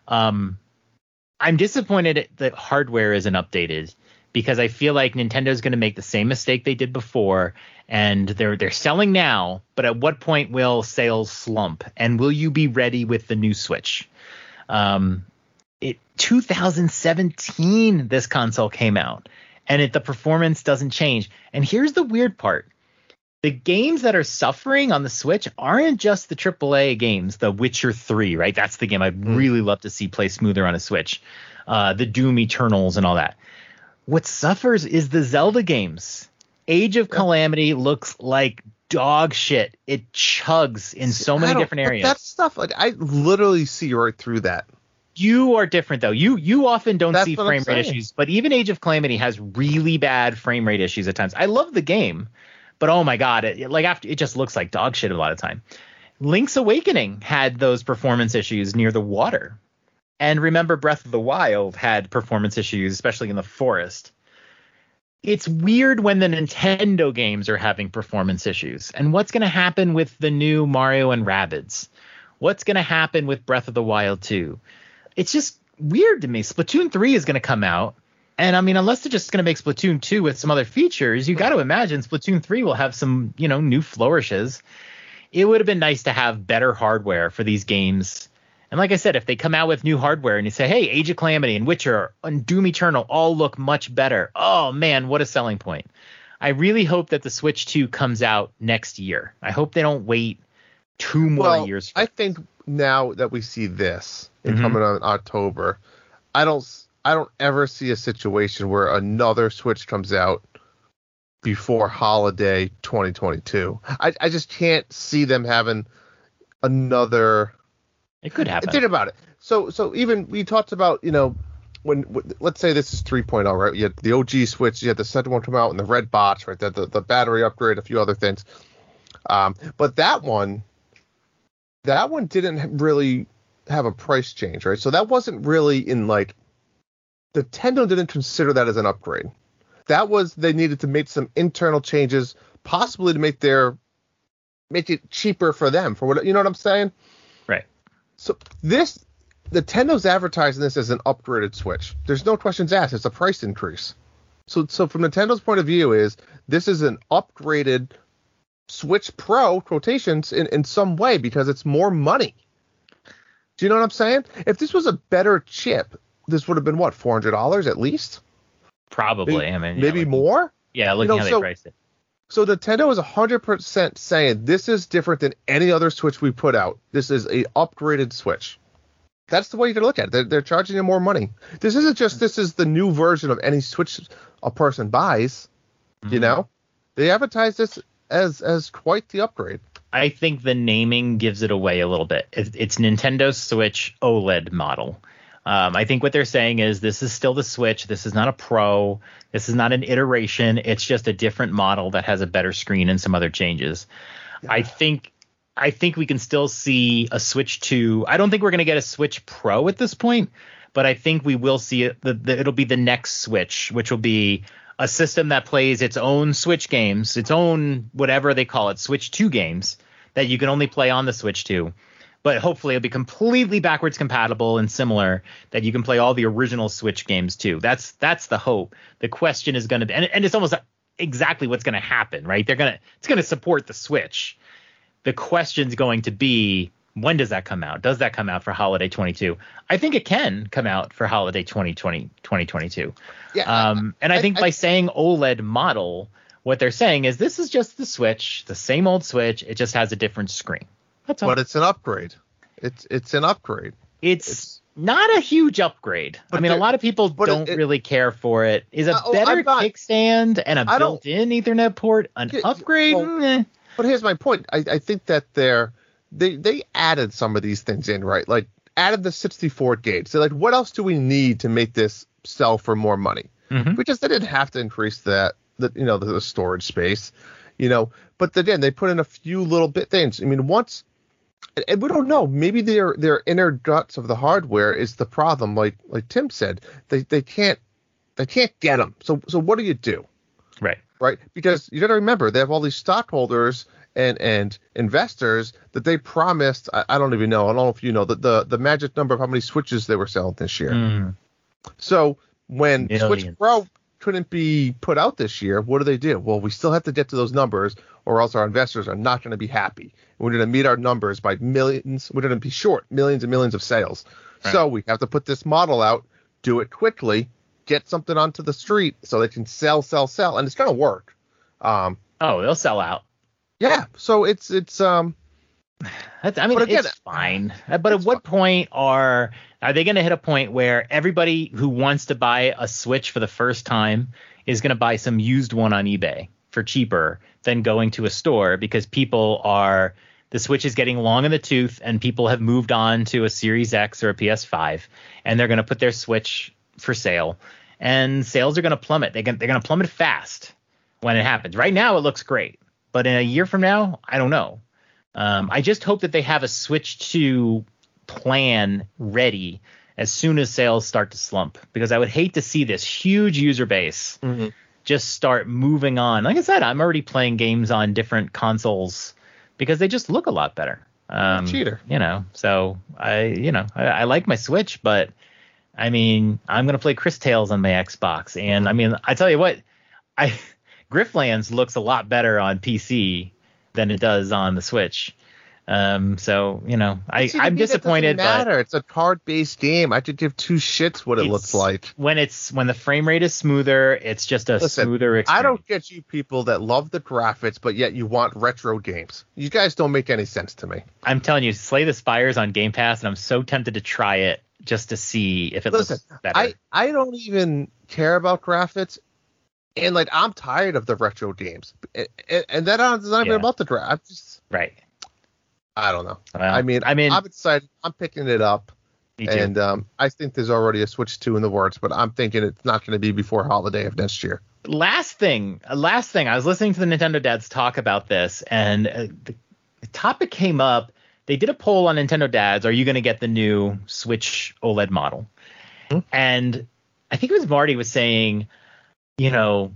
[SPEAKER 3] Um, I'm disappointed that hardware isn't updated because I feel like Nintendo's going to make the same mistake they did before, and they're they're selling now. But at what point will sales slump, and will you be ready with the new Switch? Um, it 2017 this console came out, and it the performance doesn't change. And here's the weird part: the games that are suffering on the Switch aren't just the AAA games, The Witcher 3, right? That's the game I'd
[SPEAKER 2] Mm.
[SPEAKER 3] really love to see play smoother on a Switch. Uh, the Doom Eternals and all that. What suffers is the Zelda games. Age of Calamity looks like dog shit. It chugs in so many different areas.
[SPEAKER 2] That stuff, like I literally see right through that.
[SPEAKER 3] You are different though. You you often don't
[SPEAKER 2] That's
[SPEAKER 3] see frame rate issues, but even Age of Calamity has really bad frame rate issues at times. I love the game, but oh my god, it, like after it just looks like dog shit a lot of time. Link's Awakening had those performance issues near the water. And remember Breath of the Wild had performance issues especially in the forest. It's weird when the Nintendo games are having performance issues. And what's going to happen with the new Mario and Rabbids? What's going to happen with Breath of the Wild 2? it's just weird to me. Splatoon 3 is going to come out. And I mean, unless they're just going to make Splatoon 2 with some other features, you got to imagine Splatoon 3 will have some, you know, new flourishes. It would have been nice to have better hardware for these games. And like I said, if they come out with new hardware and you say, hey, Age of Calamity and Witcher and Doom Eternal all look much better, oh man, what a selling point. I really hope that the Switch 2 comes out next year. I hope they don't wait two more
[SPEAKER 2] well,
[SPEAKER 3] years. For
[SPEAKER 2] I think now that we see this and
[SPEAKER 3] Mhm.
[SPEAKER 2] coming out in October, I don't I don't ever see a situation where another Switch comes out before holiday 2022. I I just can't see them having another
[SPEAKER 3] it could happen.
[SPEAKER 2] Think about it. So so even we talked about you know when, let's say this is 3.0 right? You had the OG Switch, you had the second one come out, and the red box, right? The the, the battery upgrade, a few other things. Um, but that one, that one didn't really have a price change, right? So that wasn't really in like the Nintendo didn't consider that as an upgrade. That was they needed to make some internal changes, possibly to make their make it cheaper for them for what you know what I'm saying. So this Nintendo's advertising this as an upgraded Switch. There's no questions asked. It's a price increase. So so from Nintendo's point of view is this is an upgraded Switch Pro quotations in, in some way because it's more money. Do you know what I'm saying? If this was a better chip, this would have been what, four hundred dollars at least?
[SPEAKER 3] Probably.
[SPEAKER 2] Maybe,
[SPEAKER 3] I mean, yeah,
[SPEAKER 2] maybe
[SPEAKER 3] like-
[SPEAKER 2] more?
[SPEAKER 3] Yeah, looking
[SPEAKER 2] know,
[SPEAKER 3] how they
[SPEAKER 2] so-
[SPEAKER 3] priced it.
[SPEAKER 2] So Nintendo is 100% saying this is different than any other Switch we put out. This is a upgraded Switch. That's the way you can look at it. They're, they're charging you more money. This isn't just this is the new version of any Switch a person buys. You
[SPEAKER 3] Mhm.
[SPEAKER 2] know, they advertise this as as quite the upgrade.
[SPEAKER 3] I think the naming gives it away a little bit. It- It's Nintendo Switch OLED model. Um, I think what they're saying is this is still the Switch. This is not a Pro. This is not an iteration. It's just a different model that has a better screen and some other changes. I think I think we can still see a Switch 2. I don't think we're going to get a Switch Pro at this point, but I think we will see it. The, the, it'll be the next Switch, which will be a system that plays its own Switch games, its own whatever they call it, Switch 2 games that you can only play on the Switch 2. But hopefully it'll be completely backwards compatible and similar that you can play all the original Switch games too. That's that's the hope. The question is going to be, and, and it's almost exactly what's going to happen, right? They're gonna it's going to support the Switch. The question's going to be when does that come out? Does that come out for holiday 22? I think it can come out for holiday 2020 2022.
[SPEAKER 2] Yeah.
[SPEAKER 3] Um, and I,
[SPEAKER 2] I-
[SPEAKER 3] think
[SPEAKER 2] I-
[SPEAKER 3] by saying OLED model, what they're saying is this is just the Switch, the same old Switch. It just has a different screen. That's all.
[SPEAKER 2] but it's an upgrade. It's it's an upgrade.
[SPEAKER 3] it's,
[SPEAKER 2] it's-
[SPEAKER 3] not a huge upgrade. I mean, a lot of people don't
[SPEAKER 2] it-
[SPEAKER 3] really care for it. Is a
[SPEAKER 2] Uh, oh,
[SPEAKER 3] better
[SPEAKER 2] not-
[SPEAKER 3] kickstand and a
[SPEAKER 2] I
[SPEAKER 3] built-in Ethernet port an
[SPEAKER 2] Yeah,
[SPEAKER 3] upgrade?
[SPEAKER 2] well,
[SPEAKER 3] Eh.
[SPEAKER 2] But here's my point. I, I think that they're they they added some of these things in, right? Like added the 64 gauge. So like, what else do we need to make this sell for more money?
[SPEAKER 3] Mhm.
[SPEAKER 2] just they didn't have to increase that, the you know, the, the storage space, you know. But again, they put in a few little bit things. I mean, once, and- we don't know. Maybe their their inner guts of the hardware is the problem. Like like Tim said, they they can't they can't get them. So so what do you do?
[SPEAKER 3] Right.
[SPEAKER 2] right? Because you got to remember they have all these stockholders and and investors that they promised. I, I don't even know. I don't know if you know the, the the magic number of how many switches they were selling this year.
[SPEAKER 3] Mm.
[SPEAKER 2] So when Switch
[SPEAKER 3] Millions.
[SPEAKER 2] Pro couldn't be put out this year, what do they do? Well, we still have to get to those numbers, or else our investors are not going to be happy. We're going to meet our numbers by millions. We're going to be short millions and millions of sales. So we have to put this model out, do it quickly, get something onto the street so they can sell, sell, sell, and it's going to work. Um,
[SPEAKER 3] Oh, they'll sell out.
[SPEAKER 2] yeah. So it's it's um
[SPEAKER 3] That's, I mean,
[SPEAKER 2] But again,
[SPEAKER 3] it's fine. Uh, But at
[SPEAKER 2] it's
[SPEAKER 3] what point are are they going to hit a point where everybody who wants to buy a Switch for the first time is going to buy some used one on eBay for cheaper than going to a store because people are the Switch is getting long in the tooth and people have moved on to a Series X or a PS5 and they're going to put their Switch for sale and sales are going to plummet. They're going they're going to plummet fast when it happens. Right now it looks great, but in a year from now, I don't know. Um, I just hope that they have a Switch 2 plan ready as soon as sales start to slump because I would hate to see this huge user base just start moving on. Like I said, I'm already playing games on different consoles because they just look a lot better. Um,
[SPEAKER 2] Cheater.
[SPEAKER 3] You know, so I, you know, I, I like my Switch, but I mean, I'm gonna play Cris Tales on my Xbox, and I mean, I tell you what, I Griftlands looks a lot better on PC than it does on the Switch. Um, so you know, I, I'm
[SPEAKER 2] me, that doesn't
[SPEAKER 3] disappointed,
[SPEAKER 2] Matter. It's a card-based game. I could give two shits what it looks like.
[SPEAKER 3] when it's when the frame rate is smoother, it's just a
[SPEAKER 2] Listen,
[SPEAKER 3] smoother experience.
[SPEAKER 2] I don't get you people that love the graphics, but yet you want retro games. You guys don't make any sense to me.
[SPEAKER 3] I'm telling you, Slay the Spires on Game Pass, and I'm so tempted to try it just to see if it
[SPEAKER 2] Listen,
[SPEAKER 3] looks better.
[SPEAKER 2] I I don't even care about graphics, and like I'm tired of the retro games, and, and, that is not even
[SPEAKER 3] Yeah.
[SPEAKER 2] about the draft. I'm just
[SPEAKER 3] right.
[SPEAKER 2] I don't know.
[SPEAKER 3] Well,
[SPEAKER 2] I mean,
[SPEAKER 3] I mean,
[SPEAKER 2] I'm excited. I'm picking it up, and um, I think there's already a Switch two in the works, but I'm thinking it's not going to be before holiday of next year.
[SPEAKER 3] last thing, uh, last thing. I was listening to the Nintendo dads talk about this, and uh, the, the topic came up. They did a poll on Nintendo dads. Are you going to get the new Switch OLED model?
[SPEAKER 2] Hmm.
[SPEAKER 3] And I think it was Marty was saying, you know,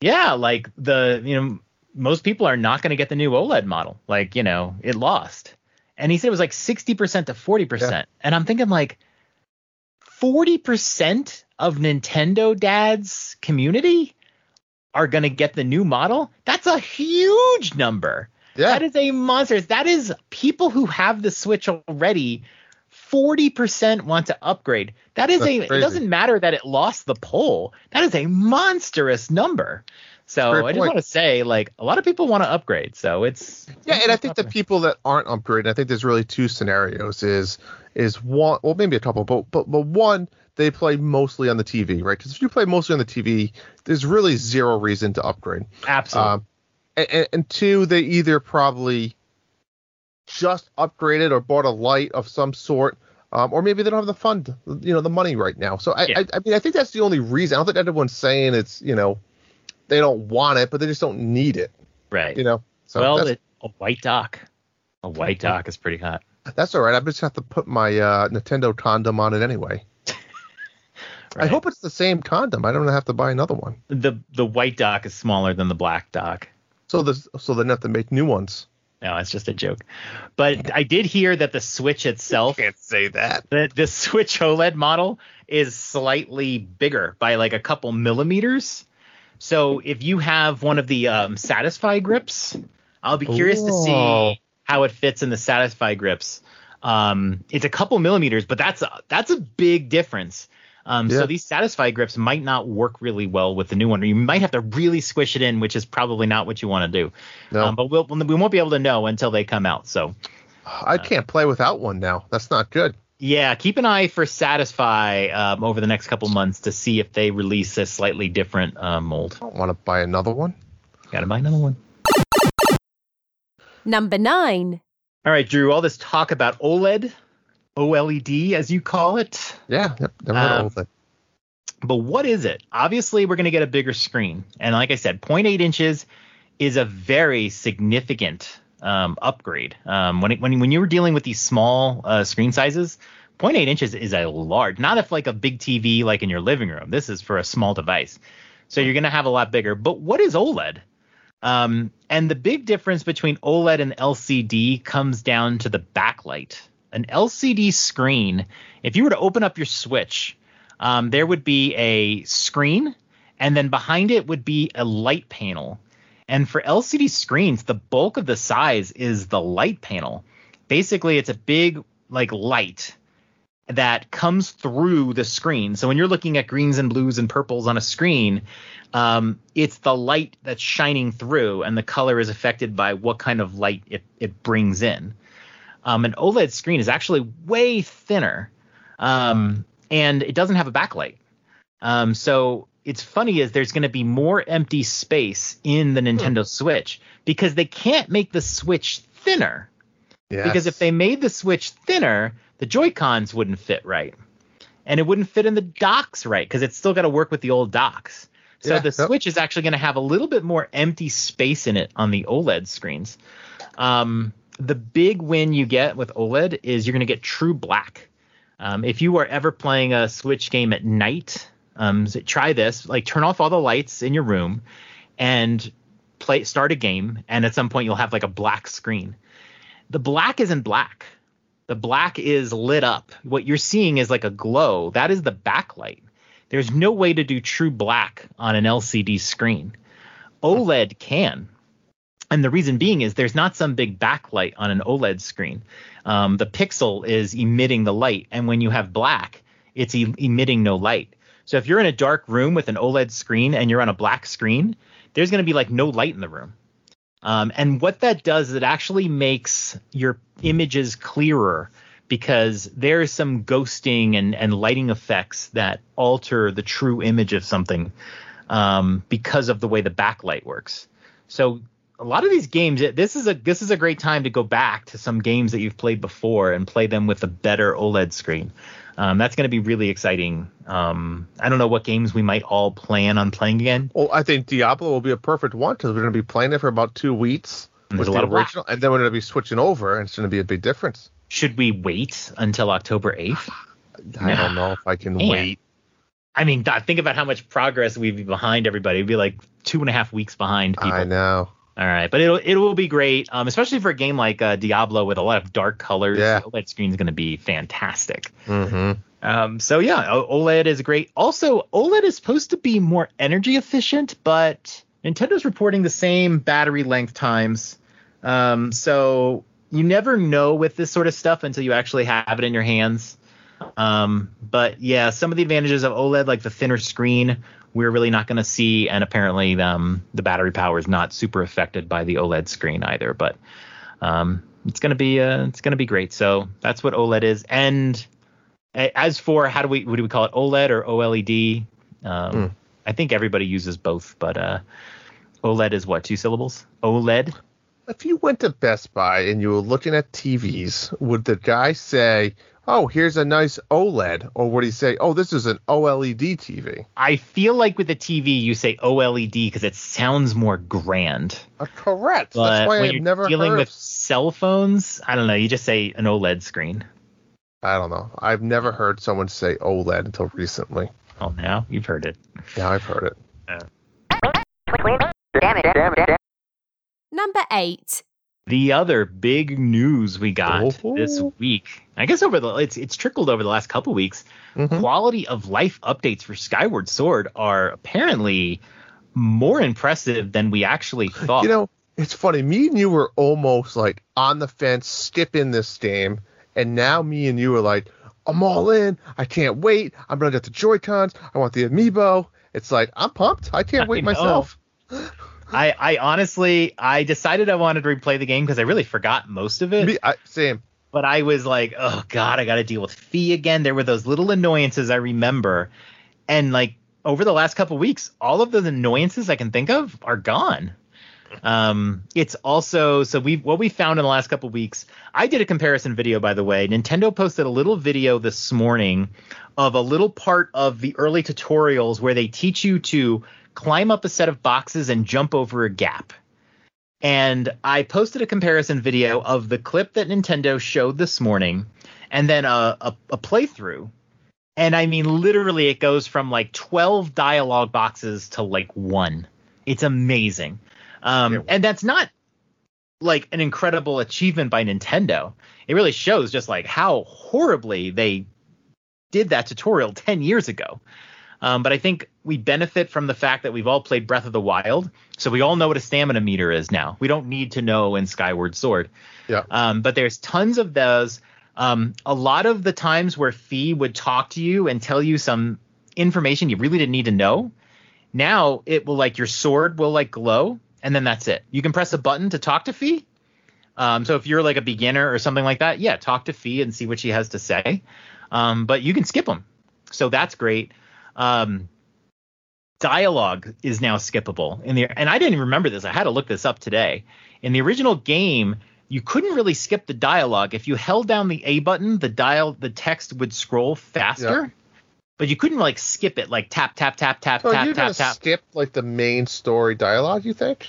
[SPEAKER 3] yeah, like the you know most people are not going to get the new OLED model. Like you know it lost. And he said it was like 60% to 40%.
[SPEAKER 2] Yeah.
[SPEAKER 3] And I'm thinking like 40% of Nintendo dads community are going to get the new model. That's a huge number.
[SPEAKER 2] Yeah,
[SPEAKER 3] That is a monster. That is people who have the Switch already. 40% want to upgrade. That is
[SPEAKER 2] That's
[SPEAKER 3] a. It doesn't matter that it lost the poll. That is a monstrous number. So I just want to say, like, a lot of people want to upgrade. So it's
[SPEAKER 2] Yeah, and I think the people that aren't upgrading, I think there's really two scenarios. Is is one, well, maybe a couple, but but but one, they play mostly on the TV, right? Because if you play mostly on the TV, there's really zero reason to upgrade.
[SPEAKER 3] absolutely
[SPEAKER 2] Um, and, and two, they either probably just upgraded or bought a Lite of some sort, um, or maybe they don't have the fund, you know, the money right now. So I,
[SPEAKER 3] Yeah.
[SPEAKER 2] I, I mean, I think that's the only reason. I don't think anyone's saying it's, you know, they don't want it, but they just don't need it,
[SPEAKER 3] right.
[SPEAKER 2] you know. So
[SPEAKER 3] well, it, a white dock. A white dock is pretty hot.
[SPEAKER 2] that's all right. I just have to put my uh, Nintendo condom on it anyway. I hope it's the same condom. I don't have to buy another one.
[SPEAKER 3] the the white dock is smaller than the black dock.
[SPEAKER 2] So this, so they have to make new ones.
[SPEAKER 3] No, it's just a joke. But I did hear that the Switch itself,
[SPEAKER 2] Can't say that.
[SPEAKER 3] the, the Switch OLED model is slightly bigger by like a couple millimeters. So if you have one of the um, Satisfye grips, I'll be curious to see how it fits in the Satisfye grips. Um, it's a couple millimeters, but that's a, that's a big difference. Um,
[SPEAKER 2] Yeah.
[SPEAKER 3] So these Satisfye grips might not work really well with the new one, or you might have to really squish it in, which is probably not what you want to do.
[SPEAKER 2] No,
[SPEAKER 3] Um, but we'll, we won't be able to know until they come out. So
[SPEAKER 2] I can't play without one now. That's not good.
[SPEAKER 3] yeah, keep an eye for Satisfye um, over the next couple months to see if they release a slightly different uh, mold.
[SPEAKER 2] I don't want to buy another one.
[SPEAKER 3] Gotta buy another one.
[SPEAKER 4] Number 9.
[SPEAKER 3] All right, Drew. All this talk about OLED, OLED as you call it.
[SPEAKER 2] Yeah, yep, never heard
[SPEAKER 3] Um,
[SPEAKER 2] of it.
[SPEAKER 3] But what is it? Obviously, we're going to get a bigger screen, and like I said, 0.8 inches is a very significant um, upgrade. Um, when it, when when you were dealing with these small uh, screen sizes, 0.8 inches is a large. Not if like a big TV like in your living room. This is for a small device, so you're going to have a lot bigger. But what is OLED? Um, and the big difference between OLED and LCD comes down to the backlight. An LCD screen, if you were to open up your Switch, um, there would be a screen, and then behind it would be a light panel. And for LCD screens, the bulk of the size is the light panel. Basically, it's a big like light that comes through the screen. So when you're looking at greens and blues and purples on a screen, um, it's the light that's shining through, and the color is affected by what kind of light it, it brings in. Um, an OLED screen is actually way thinner, um, and it doesn't have a backlight. Um, so it's funny is there's going to be more empty space in the Nintendo Switch because they can't make the Switch thinner.
[SPEAKER 2] Yes.
[SPEAKER 3] Because if they made the Switch thinner, the Joy Cons wouldn't fit right, and it wouldn't fit in the docks right because it's still got to work with the old docks. So
[SPEAKER 2] Yeah,
[SPEAKER 3] the
[SPEAKER 2] yep.
[SPEAKER 3] Switch is actually going to have a little bit more empty space in it on the OLED screens. Um, the big win you get with OLED is you're going to get true black. Um, if you are ever playing a Switch game at night, um, try this. Like turn off all the lights in your room and play start a game, and at some point you'll have like a black screen. The black isn't black. The black is lit up. What you're seeing is like a glow. That is the backlight. There's no way to do true black on an LCD screen. OLED can. And the reason being is there's not some big backlight on an OLED screen. Um, the pixel is emitting the light, and when you have black, it's e- emitting no light. So if you're in a dark room with an OLED screen and you're on a black screen, there's going to be like no light in the room. Um, and what that does is it actually makes your images clearer because there's some ghosting and, and lighting effects that alter the true image of something um, because of the way the backlight works. So a lot of these games, this is a this is a great time to go back to some games that you've played before and play them with a better OLED screen. Um, that's going to be really exciting. Um, I don't know what games we might all plan on playing again.
[SPEAKER 2] Well, I think Diablo will be a perfect one because we're going to be playing it for about two weeks
[SPEAKER 3] And
[SPEAKER 2] with
[SPEAKER 3] a
[SPEAKER 2] the
[SPEAKER 3] lot of black.
[SPEAKER 2] original, and then we're going to be switching over, and it's going to be a big difference.
[SPEAKER 3] Should we wait until October 8th?
[SPEAKER 2] I don't know if I can
[SPEAKER 3] Man.
[SPEAKER 2] wait.
[SPEAKER 3] I mean, think about how much progress we'd be behind everybody. We'd be like two and a half weeks behind people.
[SPEAKER 2] I know.
[SPEAKER 3] All right, but it'll it will be great, um, especially for a game like uh, Diablo with a lot of dark colors.
[SPEAKER 2] Yeah.
[SPEAKER 3] The OLED screen is going to be fantastic.
[SPEAKER 2] Mm-hmm.
[SPEAKER 3] Um, so yeah, OLED is great. Also, OLED is supposed to be more energy efficient, but Nintendo's reporting the same battery length times. Um, so you never know with this sort of stuff until you actually have it in your hands. Um, but yeah, some of the advantages of OLED, like the thinner screen, we're really not going to see, and apparently um, the battery power is not super affected by the OLED screen either. But um, it's gonna be uh, it's gonna be great. So that's what OLED is. And as for how do we what do we call it OLED or OLED? Um,
[SPEAKER 2] Hmm.
[SPEAKER 3] I think everybody uses both, but uh, OLED is what two syllables? OLED.
[SPEAKER 2] If you went to Best Buy and you were looking at TVs, would the guy say, "Oh, here's a nice OLED," or what do you say, "Oh, this is an OLED TV"?
[SPEAKER 3] I feel like with the TV you say OLED because it sounds more grand.
[SPEAKER 2] Uh, correct.
[SPEAKER 3] But
[SPEAKER 2] That's why
[SPEAKER 3] when
[SPEAKER 2] I've
[SPEAKER 3] you're
[SPEAKER 2] never
[SPEAKER 3] dealing
[SPEAKER 2] heard
[SPEAKER 3] with
[SPEAKER 2] of.
[SPEAKER 3] cell phones, I don't know. You just say an OLED screen.
[SPEAKER 2] I don't know. I've never heard someone say OLED until recently.
[SPEAKER 3] Oh, now you've heard it.
[SPEAKER 2] Yeah, I've heard it.
[SPEAKER 4] Number 8.
[SPEAKER 3] The other big news we got
[SPEAKER 2] Oh.
[SPEAKER 3] this week, I guess over the it's it's trickled over the last couple weeks.
[SPEAKER 2] Mhm.
[SPEAKER 3] Quality of life updates for Skyward Sword are apparently more impressive than we actually thought.
[SPEAKER 2] You know, it's funny. Me and you were almost like on the fence, skipping this game, and now me and you are like, I'm all in. I can't wait. I'm gonna get the Joy Cons. I want the amiibo. It's like I'm pumped. I can't
[SPEAKER 3] I
[SPEAKER 2] wait
[SPEAKER 3] know.
[SPEAKER 2] myself.
[SPEAKER 3] I I honestly I decided I wanted to replay the game because I really forgot most of it.
[SPEAKER 2] Me, I, same.
[SPEAKER 3] but I was like, oh god, I got to deal with Fi again. There were those little annoyances I remember, and like over the last couple weeks, all of those annoyances I can think of are gone. Um, it's also so we what we found in the last couple weeks. I did a comparison video, by the way. Nintendo posted a little video this morning of a little part of the early tutorials where they teach you to climb up a set of boxes and jump over a gap and I posted a comparison video of the clip that Nintendo showed this morning, and then a, a, a playthrough. And I mean, literally, it goes from like 12 dialogue boxes to like one. It's amazing. Um, and that's not like an incredible achievement by Nintendo. It really shows just like how horribly they did that tutorial 10 years ago. Um, but I think we benefit from the fact that we've all played Breath of the Wild, so we all know what a stamina meter is now. We don't need to know in Skyward Sword.
[SPEAKER 2] Yeah.
[SPEAKER 3] Um, but there's tons of those. Um, a lot of the times where Fi would talk to you and tell you some information you really didn't need to know. Now it will like your sword will like glow, and then that's it. You can press a button to talk to Fi. Um, so if you're like a beginner or something like that, yeah, talk to Fi and see what she has to say. Um, but you can skip them, so that's great. Um, dialogue is now skippable in the and I didn't remember this. I had to look this up today. In the original game, you couldn't really skip the dialogue. If you held down the A button, the dial the text would scroll faster. But you couldn't like skip it like tap tap tap tap
[SPEAKER 2] So
[SPEAKER 3] tap
[SPEAKER 2] you're
[SPEAKER 3] tap tap.
[SPEAKER 2] skip like the main story dialogue, you think?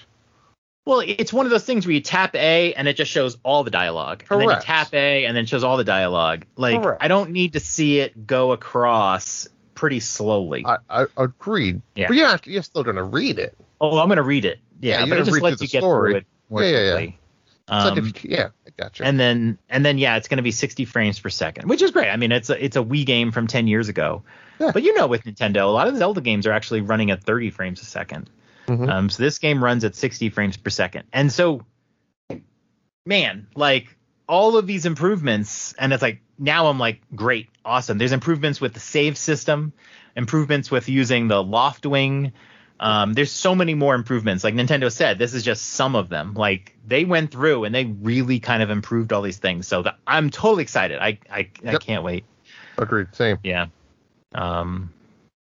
[SPEAKER 3] Well, it's one of those things where you tap A and it just shows all the dialogue. And then you tap A and then it shows all the dialogue. Like
[SPEAKER 2] Correct.
[SPEAKER 3] I don't need to see it go across pretty slowly.
[SPEAKER 2] I, I agreed.
[SPEAKER 3] Yeah.
[SPEAKER 2] But you're not, you're still gonna read it.
[SPEAKER 3] oh, I'm gonna read it.
[SPEAKER 2] Yeah,
[SPEAKER 3] Yeah, but it just
[SPEAKER 2] read
[SPEAKER 3] lets you get
[SPEAKER 2] story.
[SPEAKER 3] through it more
[SPEAKER 2] Yeah, yeah, yeah. like
[SPEAKER 3] Um,
[SPEAKER 2] if you, yeah, I gotcha.
[SPEAKER 3] and then and then yeah, it's going to be 60 frames per second, which is great. I mean, it's a it's a Wii game from 10 years ago.
[SPEAKER 2] Yeah.
[SPEAKER 3] But you know, with Nintendo, a lot of Zelda games are actually running at 30 frames a 2nd
[SPEAKER 2] Mhm.
[SPEAKER 3] Um, so this game runs at 60 frames per second, and so, man, like all of these improvements, and it's like now I'm like, great, awesome. There's improvements with the save system, improvements with using the Loftwing. Um, there's so many more improvements. Like Nintendo said, this is just some of them. Like they went through and they really kind of improved all these things. So the, I'm totally excited. I I, I can't wait.
[SPEAKER 2] Agreed. Same.
[SPEAKER 3] Yeah. Um,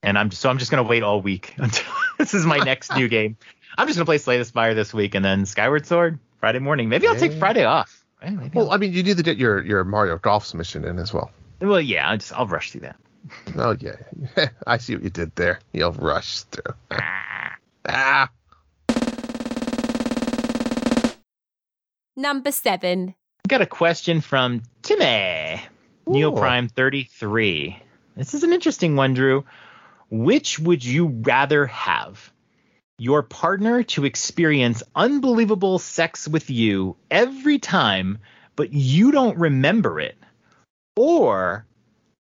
[SPEAKER 3] and I'm so I'm just gonna wait all week until this is my next new game. I'm just gonna play Slay the Spire this week and then Skyward Sword Friday morning. Maybe I'll take Friday off. Maybe
[SPEAKER 2] Well,
[SPEAKER 3] I'll-
[SPEAKER 2] I mean, you need to get your your Mario Golf submission in as well.
[SPEAKER 3] well, yeah, I'll just I'll rush through that.
[SPEAKER 2] Oh yeah, I see what you did there. You'll rush through. Ah,
[SPEAKER 4] Number seven.
[SPEAKER 3] Got a question from Timmy Neo Prime 33. This is an interesting one, Drew. Which would you rather have? Your partner to experience unbelievable sex with you every time, but you don't remember it, or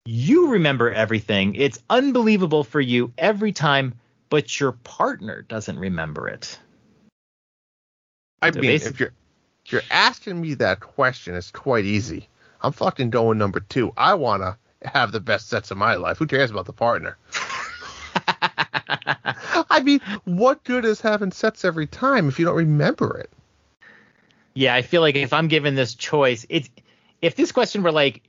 [SPEAKER 3] you remember everything. It's unbelievable for you every time, but your partner doesn't remember it.
[SPEAKER 2] I
[SPEAKER 3] So
[SPEAKER 2] mean, if you're if you're asking me that question, it's quite easy. I'm fucking going number two. I wanna have the best sets of my life. Who cares about the partner? I mean, what good is having sets every time if you don't remember it?
[SPEAKER 3] Yeah, I feel like if I'm given this choice, it's if this question were like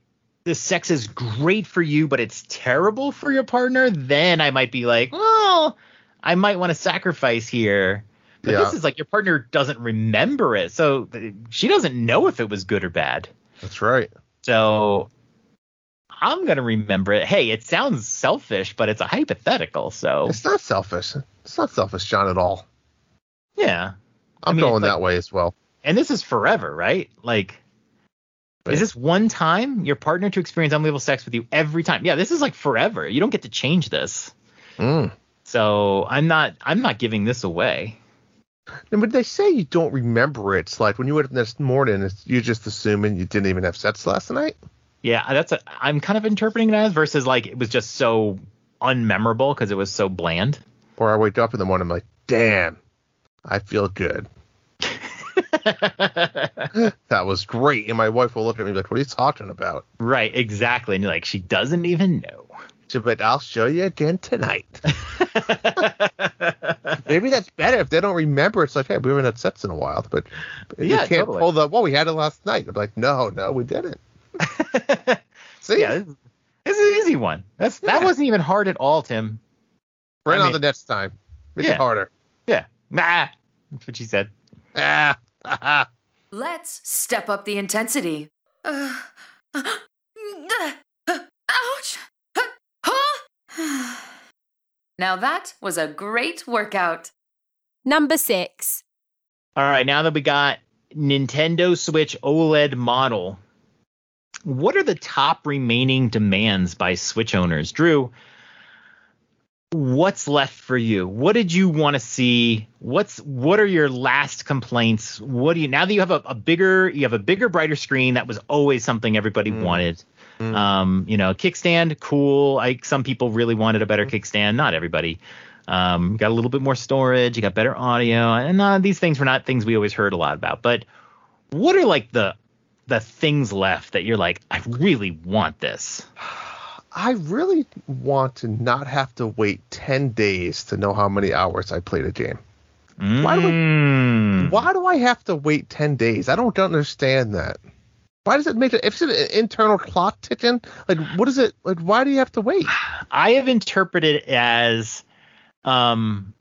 [SPEAKER 3] the sex is great for you, but it's terrible for your partner, then I might be like, well, I might want to sacrifice here. But
[SPEAKER 2] Yeah.
[SPEAKER 3] this is like your partner doesn't remember it, so she doesn't know if it was good or bad.
[SPEAKER 2] That's right.
[SPEAKER 3] So I'm gonna remember it. Hey, it sounds selfish, but it's a hypothetical. So
[SPEAKER 2] It's not selfish. It's not selfish, John, at all.
[SPEAKER 3] yeah, I
[SPEAKER 2] I'm
[SPEAKER 3] mean,
[SPEAKER 2] going
[SPEAKER 3] it's like-
[SPEAKER 2] that way as well.
[SPEAKER 3] and this is forever, right? Like,
[SPEAKER 2] Right.
[SPEAKER 3] is this one time your partner to experience unbelievable sex with you every time? Yeah, this is like forever. You don't get to change this.
[SPEAKER 2] Mm.
[SPEAKER 3] So I'm not I'm not giving this away.
[SPEAKER 2] And when they say you don't remember it, it's like when you wake up next morning, it's, you're just assuming you didn't even have sex last night.
[SPEAKER 3] Yeah, that's a, I'm kind of interpreting it as versus like it was just so unmemorable because it was so bland.
[SPEAKER 2] Or I wake up in the morning, I'm like, damn, I feel good. That was great. And my wife will look at me like, what are you talking about?
[SPEAKER 3] right, exactly. And you're like, she doesn't even know.
[SPEAKER 2] So, but I'll show you again tonight. Maybe that's better if they don't remember. It's like, hey, we haven't had sex in a while, but you
[SPEAKER 3] Yeah,
[SPEAKER 2] can't
[SPEAKER 3] totally.
[SPEAKER 2] pull the, well, we had it last night. I'm like, no, no, we didn't. See,
[SPEAKER 3] yeah, this, is- this is an easy one. That's that
[SPEAKER 2] Yeah.
[SPEAKER 3] wasn't even hard at all, Tim.
[SPEAKER 2] right
[SPEAKER 3] I
[SPEAKER 2] on
[SPEAKER 3] mean-
[SPEAKER 2] the next time. Make
[SPEAKER 3] Yeah.
[SPEAKER 2] it harder.
[SPEAKER 3] Yeah, nah. That's what she said.
[SPEAKER 2] Ah,
[SPEAKER 5] Let's step up the intensity. Uh, uh, uh, ouch! Huh? now that was a great workout.
[SPEAKER 4] Number six.
[SPEAKER 3] All right, now that we got Nintendo Switch OLED model, what are the top remaining demands by Switch owners? Drew, what's left for you? What did you want to see? What's what are your last complaints? What do you now that you have a, a bigger you have a bigger brighter screen that was always something everybody
[SPEAKER 2] Mm.
[SPEAKER 3] wanted.
[SPEAKER 2] Mm.
[SPEAKER 3] Um, you know, kickstand, cool. Like some people really wanted a
[SPEAKER 2] Mm.
[SPEAKER 3] better kickstand, not everybody. Um, got a little bit more storage, you got better audio, and uh, these things were not things we always heard a lot about. But what are like the the things left that you're like, I really want this?
[SPEAKER 2] I really want to not have to wait 10 days to know how many hours I played a game. Why do
[SPEAKER 3] Mm.
[SPEAKER 2] Why do I have to wait 10 days? I don't understand that. Why does it make it? If it's an internal clock ticking, like what is it? Like why do you have to wait?
[SPEAKER 3] I have interpreted it as um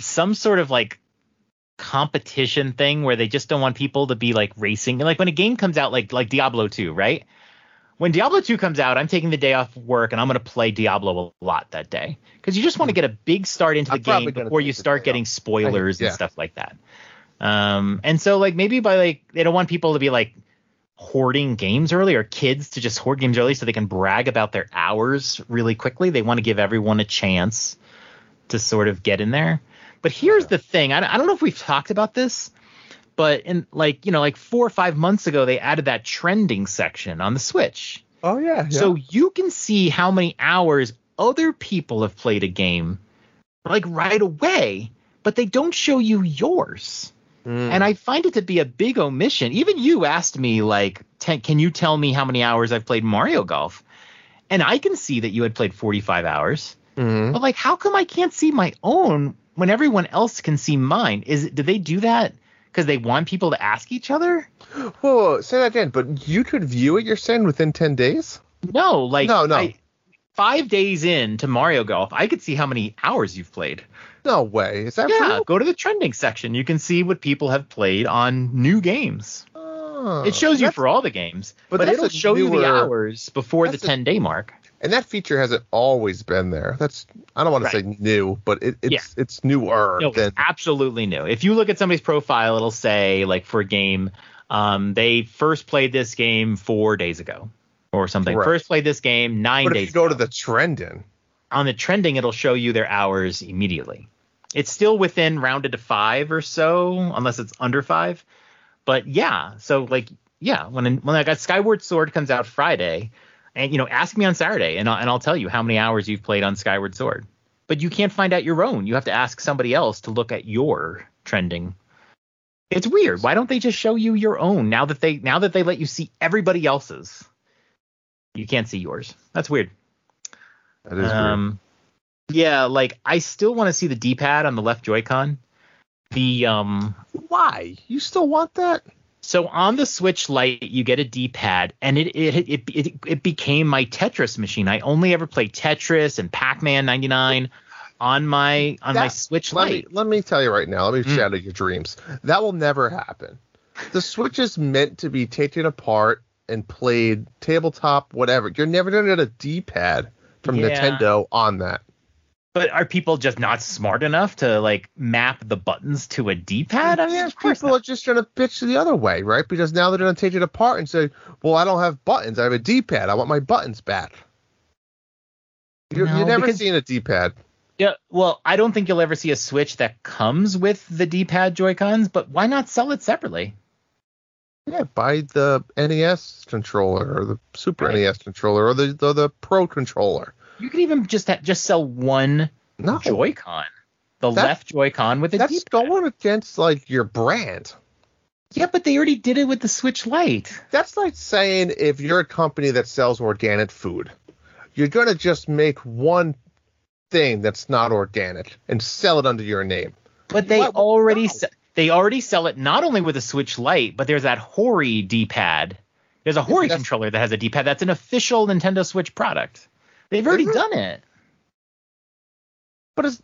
[SPEAKER 3] some sort of like competition thing where they just don't want people to be like racing. Like when a game comes out like like Diablo 2, right? When Diablo 2 comes out, I'm taking the day off work and I'm going to play Diablo a lot that day cuz you just want to get a big start into the
[SPEAKER 2] I'm
[SPEAKER 3] game before you start getting
[SPEAKER 2] off.
[SPEAKER 3] spoilers
[SPEAKER 2] yeah.
[SPEAKER 3] and stuff like that. Um and so like maybe by like they don't want people to be like hoarding games early or kids to just hoard games early so they can brag about their hours really quickly. They want to give everyone a chance to sort of get in there. But here's the thing I, I don't know if we've talked about this, but in like, you know, like four or five months ago, they added that trending section on the Switch.
[SPEAKER 2] Oh yeah. yeah.
[SPEAKER 3] So you can see how many hours other people have played a game like right away, but they don't show you yours.
[SPEAKER 2] Mm.
[SPEAKER 3] And I find it to be a big omission. Even you asked me, like, "Ten- can you tell me how many hours I've played Mario Golf? And I can see that you had played 45 hours.
[SPEAKER 2] Mhm.
[SPEAKER 3] But, like, how come I can't see my own when everyone else can see mine? Is Do they do that because they want people to ask each other?
[SPEAKER 2] Whoa, whoa, say that again. But you could view it. You're saying within 10 days?
[SPEAKER 3] No, like,
[SPEAKER 2] No, no.
[SPEAKER 3] I- five days in to Mario Golf, I could see how many hours you've played.
[SPEAKER 2] No way. Is that
[SPEAKER 3] Yeah,
[SPEAKER 2] real?
[SPEAKER 3] go to the trending section. You can see what people have played on new games.
[SPEAKER 2] Oh,
[SPEAKER 3] It shows you for all the games,
[SPEAKER 2] but
[SPEAKER 3] but, it'll show you the hours before the
[SPEAKER 2] that's a-
[SPEAKER 3] 10 day mark.
[SPEAKER 2] And that feature hasn't always been there. That's I don't want to say new, but it, it's it's newer
[SPEAKER 3] No,
[SPEAKER 2] than
[SPEAKER 3] it's absolutely new. If you look at somebody's profile, it'll say like for a game, um, they first played this game four days ago or something.
[SPEAKER 2] Correct.
[SPEAKER 3] First played this game nine
[SPEAKER 2] But if
[SPEAKER 3] days
[SPEAKER 2] you go
[SPEAKER 3] ago.
[SPEAKER 2] to the trending,
[SPEAKER 3] on the trending, it'll show you their hours immediately. It's still within rounded to five or so, unless it's under five. But yeah, so like yeah, when when I got Skyward Sword comes out Friday, and you know, ask me on Saturday, and I'll, and I'll tell you how many hours you've played on Skyward Sword. But you can't find out your own. You have to ask somebody else to look at your trending. It's weird. Why don't they just show you your own now that they now that they let you see everybody else's? You can't see yours. That's weird.
[SPEAKER 2] that is weird.
[SPEAKER 3] Um, yeah, like I still want to see the D-pad on the left Joy-Con. The um,
[SPEAKER 2] Why? You still want that?
[SPEAKER 3] So on the Switch Lite, you get a D-pad, and it it it it, it became my Tetris machine. I only ever played Tetris and Pac-Man '99 on my on my
[SPEAKER 2] That-
[SPEAKER 3] Switch
[SPEAKER 2] Let me
[SPEAKER 3] Lite.
[SPEAKER 2] let me tell you right now. Let me
[SPEAKER 3] Mm.
[SPEAKER 2] shatter your dreams. That will never happen. The Switch is meant to be taken apart and played tabletop, whatever. You're never gonna get a D-pad from
[SPEAKER 3] Yeah.
[SPEAKER 2] Nintendo on that.
[SPEAKER 3] But are people just not smart enough to like map the buttons to a D-pad? I mean, of course
[SPEAKER 2] people
[SPEAKER 3] not.
[SPEAKER 2] are just trying to bitch the other way, right? Because now they're gonna take it apart and say, "Well, I don't have buttons. I have a D-pad. I want my buttons back." You're,
[SPEAKER 3] No,
[SPEAKER 2] you're never
[SPEAKER 3] because-
[SPEAKER 2] seeing a D-pad.
[SPEAKER 3] Yeah, well, I don't think you'll ever see a Switch that comes with the D-pad Joy-Cons, but why not sell it separately?
[SPEAKER 2] Yeah, buy the NES controller or the Super
[SPEAKER 3] Right.
[SPEAKER 2] NES controller or the, the the Pro controller.
[SPEAKER 3] You could even just ha- just sell one
[SPEAKER 2] No,
[SPEAKER 3] Joy-Con, the
[SPEAKER 2] That-
[SPEAKER 3] left Joy-Con with a
[SPEAKER 2] that's
[SPEAKER 3] D-pad.
[SPEAKER 2] going against like your brand.
[SPEAKER 3] Yeah, but they already did it with the Switch Lite.
[SPEAKER 2] That's like saying if you're a company that sells organic food, you're gonna just make one thing that's not organic and sell it under your name.
[SPEAKER 3] But they
[SPEAKER 2] What-
[SPEAKER 3] already
[SPEAKER 2] no.
[SPEAKER 3] se- they already sell it not only with a Switch Lite, but there's that Hori D-pad. There's a Hori
[SPEAKER 2] that's-
[SPEAKER 3] controller that has a D-pad. That's an official Nintendo Switch product. They've already done it.
[SPEAKER 2] But it's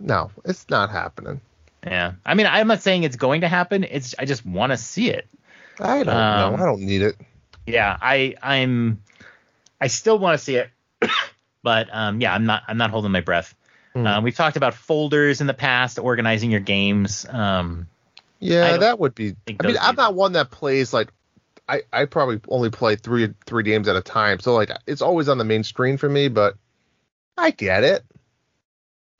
[SPEAKER 2] no, it's not happening.
[SPEAKER 3] Yeah. I mean, I'm not saying it's going to happen. It's I just want to see it.
[SPEAKER 2] I don't
[SPEAKER 3] Um,
[SPEAKER 2] know. I don't need it.
[SPEAKER 3] yeah i i'm i still want to see it but um yeah i'm not i'm not holding my breath
[SPEAKER 2] Hmm.
[SPEAKER 3] um, we've talked about folders in the past organizing your games um
[SPEAKER 2] Yeah, that would be. I mean, I'm not one that plays like. I, I probably only play three three games at a time, so like it's always on the main screen for me. But I get it.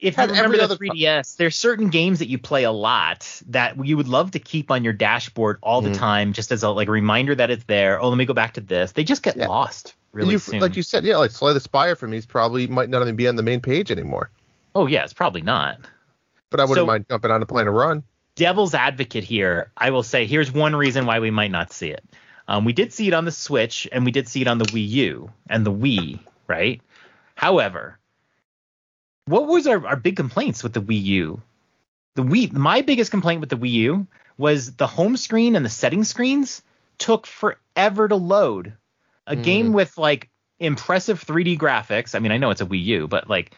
[SPEAKER 3] if you remember the
[SPEAKER 2] other-
[SPEAKER 3] 3DS, there's certain games that you play a lot that you would love to keep on your dashboard all the
[SPEAKER 2] Mhm.
[SPEAKER 3] time, just as a like reminder that it's there. Oh, let me go back to this. They just get
[SPEAKER 2] Yeah.
[SPEAKER 3] lost really
[SPEAKER 2] you,
[SPEAKER 3] soon.
[SPEAKER 2] like you said, yeah, like Slay the Spire for me is probably might not even be on the main page anymore.
[SPEAKER 3] oh yeah, it's probably not.
[SPEAKER 2] But I wouldn't
[SPEAKER 3] So-
[SPEAKER 2] mind jumping on and playing a run.
[SPEAKER 3] devil's advocate here, I will say here's one reason why we might not see it. Um, we did see it on the Switch and we did see it on the Wii U and the Wii, right? However, what was our, our big complaints with the Wii U? The Wii, my biggest complaint with the Wii U was the home screen and the setting screens took forever to load. A
[SPEAKER 2] Mm.
[SPEAKER 3] game with like impressive 3D graphics. I mean, I know it's a Wii U, but like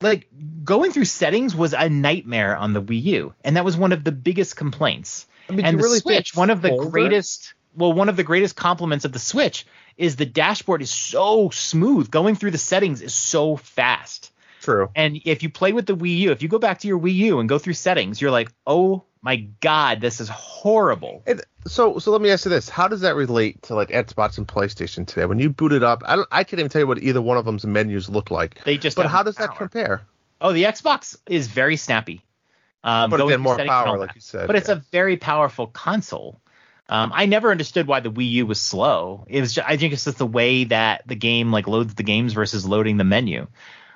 [SPEAKER 3] like going through settings was a nightmare on the Wii U, and that was one of the biggest complaints.
[SPEAKER 2] I mean,
[SPEAKER 3] and the
[SPEAKER 2] really
[SPEAKER 3] Switch, one of the
[SPEAKER 2] Folder-
[SPEAKER 3] greatest, well, one of the greatest compliments of the Switch is the dashboard is so smooth. Going through the settings is so fast.
[SPEAKER 2] True.
[SPEAKER 3] And if you play with the Wii U, if you go back to your Wii U and go through settings, you're like, oh my god, this is horrible.
[SPEAKER 2] And so, so let me ask you this: How does that relate to like Xbox and PlayStation today? When you boot it up, I don't, I can't even tell you what either one of them's menus look like.
[SPEAKER 3] They just
[SPEAKER 2] But how does that compare?
[SPEAKER 3] Oh, the Xbox is very snappy. Um,
[SPEAKER 2] But again, more
[SPEAKER 3] settings and all
[SPEAKER 2] power, like you said.
[SPEAKER 3] but it's a very powerful console. Um, I never understood why the Wii U was slow. It was, ju- I think it's just the way that the game like loads the games versus loading the menu.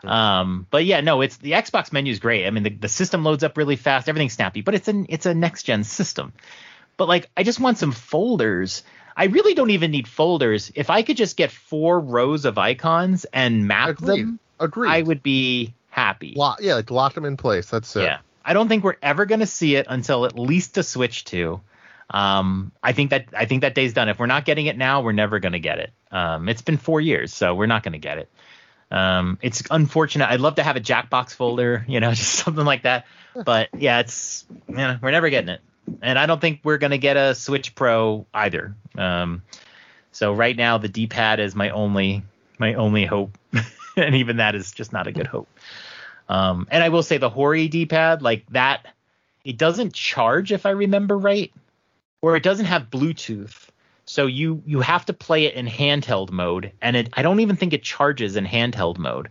[SPEAKER 3] Um, but yeah, no, it's the Xbox menu is great. I mean, the, the system loads up really fast, everything's snappy, but it's an it's a next gen system. But like, I just want some folders. I really don't even need folders. If I could just get four rows of icons and map
[SPEAKER 2] Agreed.
[SPEAKER 3] them,
[SPEAKER 2] Agreed.
[SPEAKER 3] I would be happy.
[SPEAKER 2] Lock, yeah, like lock them in place. That's it.
[SPEAKER 3] Yeah. I don't think we're ever going to see it until at least a Switch 2. Um, I think that I think that day's done. If we're not getting it now, we're never going to get it. Um, it's been four years, so we're not going to get it. Um, it's unfortunate. I'd love to have a Jackbox folder, you know, just something like that. But yeah, it's you know, we're never getting it, and I don't think we're going to get a Switch Pro either. Um, so right now, the D-pad is my only my only hope, and even that is just not a good hope. Um, and I will say the Hori D-pad, like that, it doesn't charge if I remember right, or it doesn't have Bluetooth. So you you have to play it in handheld mode, and it I don't even think it charges in handheld mode.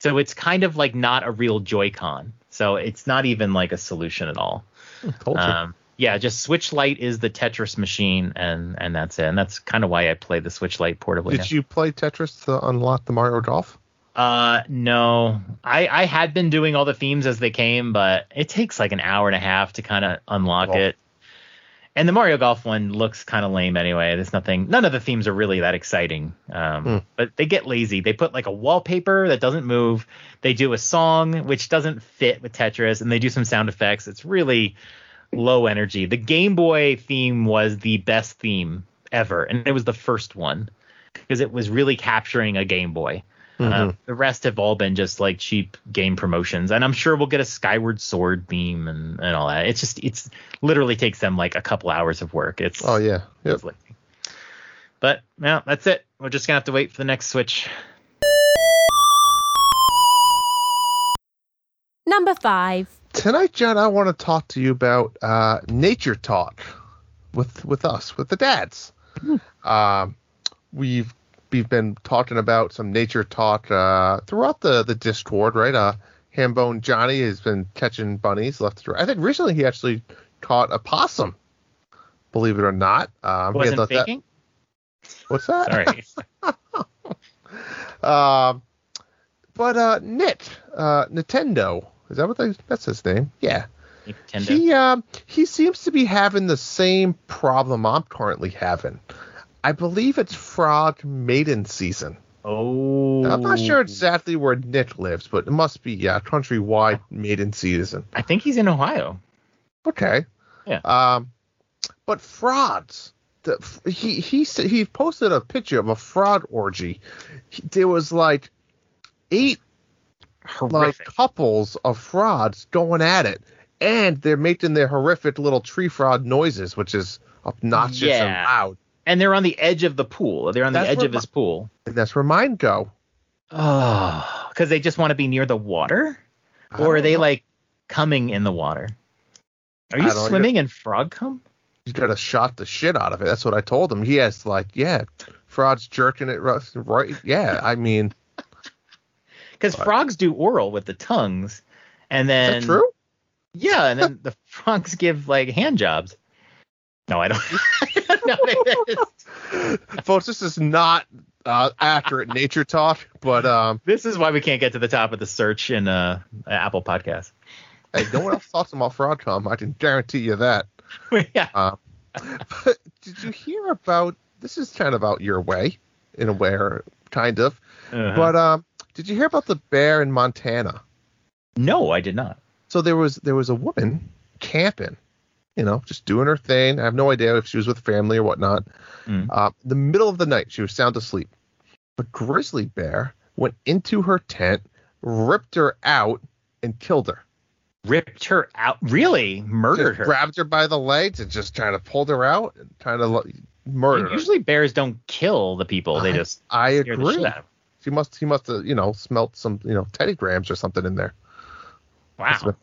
[SPEAKER 3] So it's kind of like not a real Joy-Con. So it's not even like a solution at all. Um, yeah, just Switch Lite is the Tetris machine, and and that's it. And that's kind of why I play the Switch Lite portably. now.
[SPEAKER 2] Did you play Tetris to unlock the Mario Golf?
[SPEAKER 3] Uh, no. I I had been doing all the themes as they came, but it takes like an hour and a half to kind of unlock
[SPEAKER 2] Golf.
[SPEAKER 3] it. And the Mario Golf one looks kind of lame anyway. There's nothing. None of the themes are really that exciting. Um,
[SPEAKER 2] Hmm.
[SPEAKER 3] but they get lazy. They put like a wallpaper that doesn't move. They do a song which doesn't fit with Tetris, and they do some sound effects. It's really low energy. The Game Boy theme was the best theme ever, and it was the first one because it was really capturing a Game Boy.
[SPEAKER 2] Mm-hmm.
[SPEAKER 3] Uh, the rest have all been just like cheap game promotions, and I'm sure we'll get a Skyward Sword theme and, and all that. It's just it's literally takes them like a couple hours of work. It's
[SPEAKER 2] Oh yeah. Yep.
[SPEAKER 3] it's lazy. But yeah, that's it. We're just gonna have to wait for the next Switch.
[SPEAKER 4] Number five.
[SPEAKER 2] Tonight, John, I want to talk to you about uh, nature talk with with us, with the dads. Um, we've we've been talking about some nature talk uh, throughout the the Discord, right? Uh, Hambone Johnny has been catching bunnies left to right. I think recently he actually caught a possum. Believe it or not, um,
[SPEAKER 3] Wasn't
[SPEAKER 2] let that- what's that?
[SPEAKER 3] Sorry.
[SPEAKER 2] Um, but uh, Nit, uh, Nintendo, is that what they, that's his name? Yeah.
[SPEAKER 3] Nintendo.
[SPEAKER 2] He um he seems to be having the same problem I'm currently having. I believe it's frog maiden season.
[SPEAKER 3] oh.
[SPEAKER 2] I'm not sure exactly where Nick lives, but it must be yeah countrywide maiden season.
[SPEAKER 3] I think he's in Ohio.
[SPEAKER 2] Okay.
[SPEAKER 3] Yeah.
[SPEAKER 2] Um, but frauds. The, he he he posted a picture of a fraud orgy. He- there was like eight like couples of frauds going at it, and they're making their horrific little tree fraud noises, which is obnoxious and loud.
[SPEAKER 3] And they're on the edge of the pool. They're on the
[SPEAKER 2] That's
[SPEAKER 3] edge of his pool.
[SPEAKER 2] That's where mine go.
[SPEAKER 3] Ah, oh, because they just want to be near the water,
[SPEAKER 2] I
[SPEAKER 3] or are they
[SPEAKER 2] know.
[SPEAKER 3] like coming in the water? Are you
[SPEAKER 2] know.
[SPEAKER 3] swimming in frog cum?
[SPEAKER 2] You gotta shot the shit out of it. That's what I told him. He has like, yeah, frog's jerking it right. right. Yeah, I mean,
[SPEAKER 3] because frogs do oral with the tongues, and then
[SPEAKER 2] Is that true?
[SPEAKER 3] Yeah, and then the frogs give like hand jobs. No, I don't. I don't know what it is.
[SPEAKER 2] Folks, this is not uh, accurate nature talk, but um,
[SPEAKER 3] This is why we can't get to the top of the search in uh, Apple Podcasts.
[SPEAKER 2] hey, no one else talks about frog cum. I can guarantee you that.
[SPEAKER 3] yeah.
[SPEAKER 2] Um, but did you hear about? This is kind of out your way, in a way, or kind of.
[SPEAKER 3] Uh-huh.
[SPEAKER 2] But um, did you hear about the bear in Montana?
[SPEAKER 3] no, I did not.
[SPEAKER 2] So there was there was a woman camping, you know, just doing her thing. I have no idea if she was with family or whatnot.
[SPEAKER 3] Mm.
[SPEAKER 2] Uh, the middle of the night, she was sound asleep. A grizzly bear went into her tent, ripped her out, and killed her.
[SPEAKER 3] Ripped her out. Really murdered
[SPEAKER 2] Just
[SPEAKER 3] her.
[SPEAKER 2] Grabbed her by the legs and just trying to pull her out and trying to murder her.
[SPEAKER 3] Usually bears don't kill the people. They
[SPEAKER 2] I-
[SPEAKER 3] just
[SPEAKER 2] I agree.
[SPEAKER 3] shit out of 'em.
[SPEAKER 2] She must he must have you know smelt some you know Teddy Grahams or something in there.
[SPEAKER 3] Wow.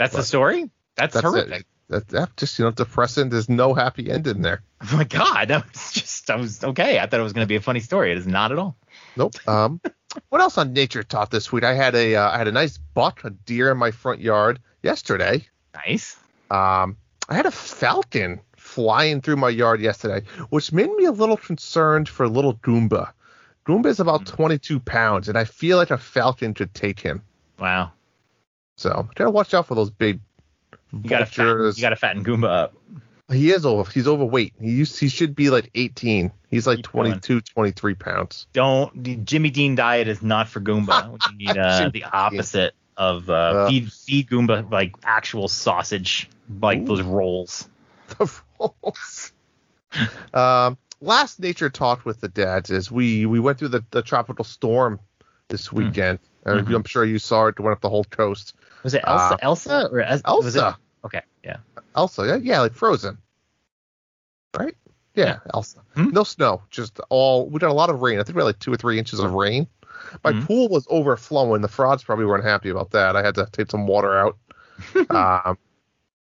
[SPEAKER 3] That's the story? That's,
[SPEAKER 2] That's
[SPEAKER 3] horrific.
[SPEAKER 2] it. That, that just you know depressing. There's no happy ending there.
[SPEAKER 3] Oh my god. That was just I was okay. I thought it was gonna be a funny story. It is not at all.
[SPEAKER 2] Nope. Um, what else on Nature Talk this week? I had a uh, I had a nice buck, a deer in my front yard yesterday.
[SPEAKER 3] Nice.
[SPEAKER 2] Um, I had a falcon flying through my yard yesterday, which made me a little concerned for little Goomba. Goomba is about
[SPEAKER 3] Hmm.
[SPEAKER 2] 22 pounds, and I feel like a falcon could take him.
[SPEAKER 3] Wow.
[SPEAKER 2] So gotta watch out for those big
[SPEAKER 3] You gotta fatten,
[SPEAKER 2] vultures.
[SPEAKER 3] you gotta fatten Goomba up.
[SPEAKER 2] He is over. He's overweight. He used, he should be like 18. He's like
[SPEAKER 3] Keep going.
[SPEAKER 2] 22, 23 pounds.
[SPEAKER 3] Don't the Jimmy Dean diet is not for Goomba. We need uh, the opposite of uh,
[SPEAKER 2] Uh.
[SPEAKER 3] feed feed Goomba like actual sausage, like
[SPEAKER 2] Ooh.
[SPEAKER 3] those rolls.
[SPEAKER 2] the rolls. um, last nature talk with the dads is we we went through the, the tropical storm this weekend. Uh,
[SPEAKER 3] Mhm.
[SPEAKER 2] I'm sure you saw it. Went up the whole coast.
[SPEAKER 3] Was it Elsa?
[SPEAKER 2] Uh,
[SPEAKER 3] Elsa or Es- Was it,
[SPEAKER 2] Elsa.
[SPEAKER 3] okay, yeah.
[SPEAKER 2] Elsa, yeah, yeah, like Frozen, right? Yeah, Elsa.
[SPEAKER 3] Hmm?
[SPEAKER 2] No snow, just all. We got a lot of rain. I think we had like two or three inches of rain. My
[SPEAKER 3] Hmm.
[SPEAKER 2] pool was overflowing. The frogs probably weren't happy about that. I had to take some water out. um,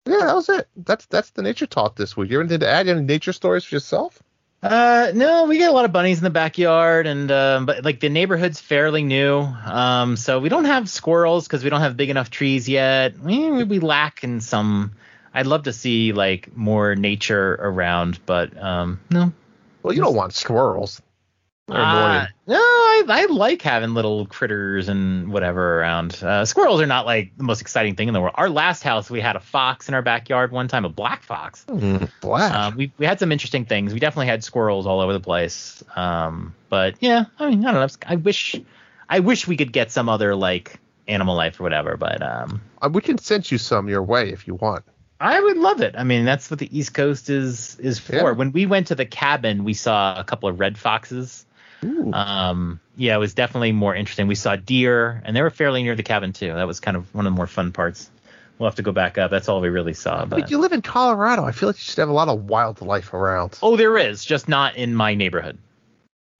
[SPEAKER 2] yeah, that was it. That's that's the nature talk this week. You ever did add any nature stories for yourself?
[SPEAKER 3] Uh, no, we get a lot of bunnies in the backyard, and um, but like the neighborhood's fairly new, um, so we don't have squirrels because we don't have big enough trees yet. We, we lack in some. I'd love to see like more nature around, but um, no.
[SPEAKER 2] Well, you don't want squirrels. They're
[SPEAKER 3] Uh, no, I, I like having little critters and whatever around. Uh, squirrels are not like the most exciting thing in the world. Our last house, we had a fox in our backyard one time, a black fox.
[SPEAKER 2] Mm, black.
[SPEAKER 3] Um, we we had some interesting things. We definitely had squirrels all over the place. Um, but yeah, I mean, I don't know. I wish, I wish we could get some other like animal life or whatever. But um,
[SPEAKER 2] Uh, we can send you some your way if you want.
[SPEAKER 3] I would love it. I mean, that's what the East Coast is is for.
[SPEAKER 2] Yeah.
[SPEAKER 3] When we went to the cabin, we saw a couple of red foxes. Um, yeah, it was definitely more interesting. We saw deer, and they were fairly near the cabin too. That was kind of one of the more fun parts. We'll have to go back up. That's all we really saw.
[SPEAKER 2] but
[SPEAKER 3] But
[SPEAKER 2] you live in Colorado. I feel like you should have a lot of wildlife around.
[SPEAKER 3] oh, there is, just not in my neighborhood.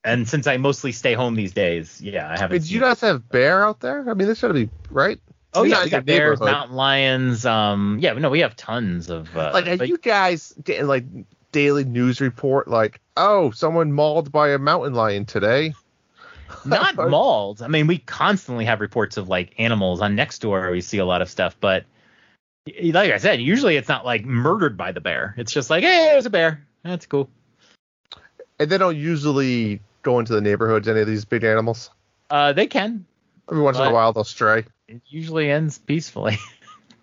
[SPEAKER 3] And since I mostly stay home these days, yeah, I haven't.
[SPEAKER 2] Did you guys have bear out there? I mean, this should be right.
[SPEAKER 3] Oh yeah, we got bears, mountain lions. Um, yeah, no, we have tons of. Uh,
[SPEAKER 2] Like, are
[SPEAKER 3] but-
[SPEAKER 2] you guys like daily news report? Like, oh, someone mauled by a mountain lion today.
[SPEAKER 3] not mauled. I mean, we constantly have reports of like animals on Nextdoor. We see a lot of stuff, but like I said, usually it's not like murdered by the bear. It's just like, hey, there's a bear. That's cool.
[SPEAKER 2] And they don't usually go into the neighborhoods. Any of these big animals.
[SPEAKER 3] Uh, they can.
[SPEAKER 2] Every once in a while they'll stray.
[SPEAKER 3] It usually ends peacefully.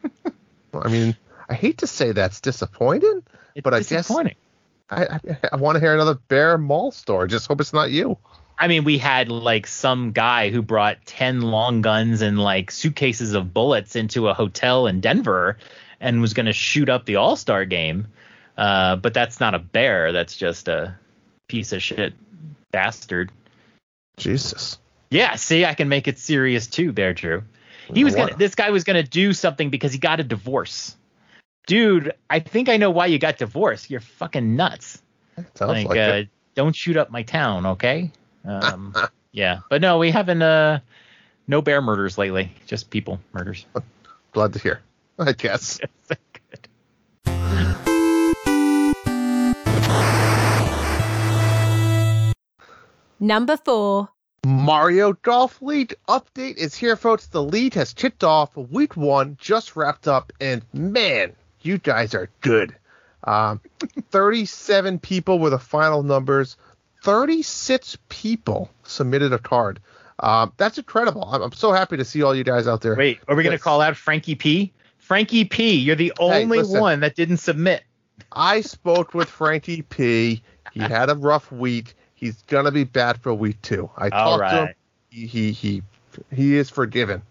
[SPEAKER 2] I mean, I hate to say that's disappointing.
[SPEAKER 3] It's
[SPEAKER 2] But I guess-
[SPEAKER 3] disappointing.
[SPEAKER 2] I I, I want to hear another bear Mall story. Just hope it's not you.
[SPEAKER 3] I mean, we had like some guy who brought 10 long guns and like suitcases of bullets into a hotel in Denver and was going to shoot up the All Star game. Uh, but that's not a bear. That's just a piece of shit bastard.
[SPEAKER 2] Jesus.
[SPEAKER 3] Yeah, see, I can make it serious too Bear Drew. He was
[SPEAKER 2] What?
[SPEAKER 3] gonna this guy was gonna do something because he got a divorce. Dude, I think I know why you got divorced. You're fucking nuts.
[SPEAKER 2] Sounds
[SPEAKER 3] like,
[SPEAKER 2] like,
[SPEAKER 3] uh,
[SPEAKER 2] it.
[SPEAKER 3] don't shoot up my town, okay? Um, yeah, but no, we haven't. Uh, no bear murders lately. Just people murders.
[SPEAKER 2] Glad to hear. I guess.
[SPEAKER 4] Number four.
[SPEAKER 2] Mario Golf League update is here, folks. The league has kicked off. Week one just wrapped up, and man, you guys are good. Um, 37 people were the final numbers. 36 people submitted a card. Um, that's incredible. I'm, I'm so happy to see all you guys out there.
[SPEAKER 3] Wait, are we going to call out Frankie P? Frankie P, you're the only
[SPEAKER 2] listen.
[SPEAKER 3] one that didn't submit.
[SPEAKER 2] I spoke with Frankie P. He had a rough week. He's gonna be bad for week two. I
[SPEAKER 3] All
[SPEAKER 2] talked to him. He he he, he is forgiven.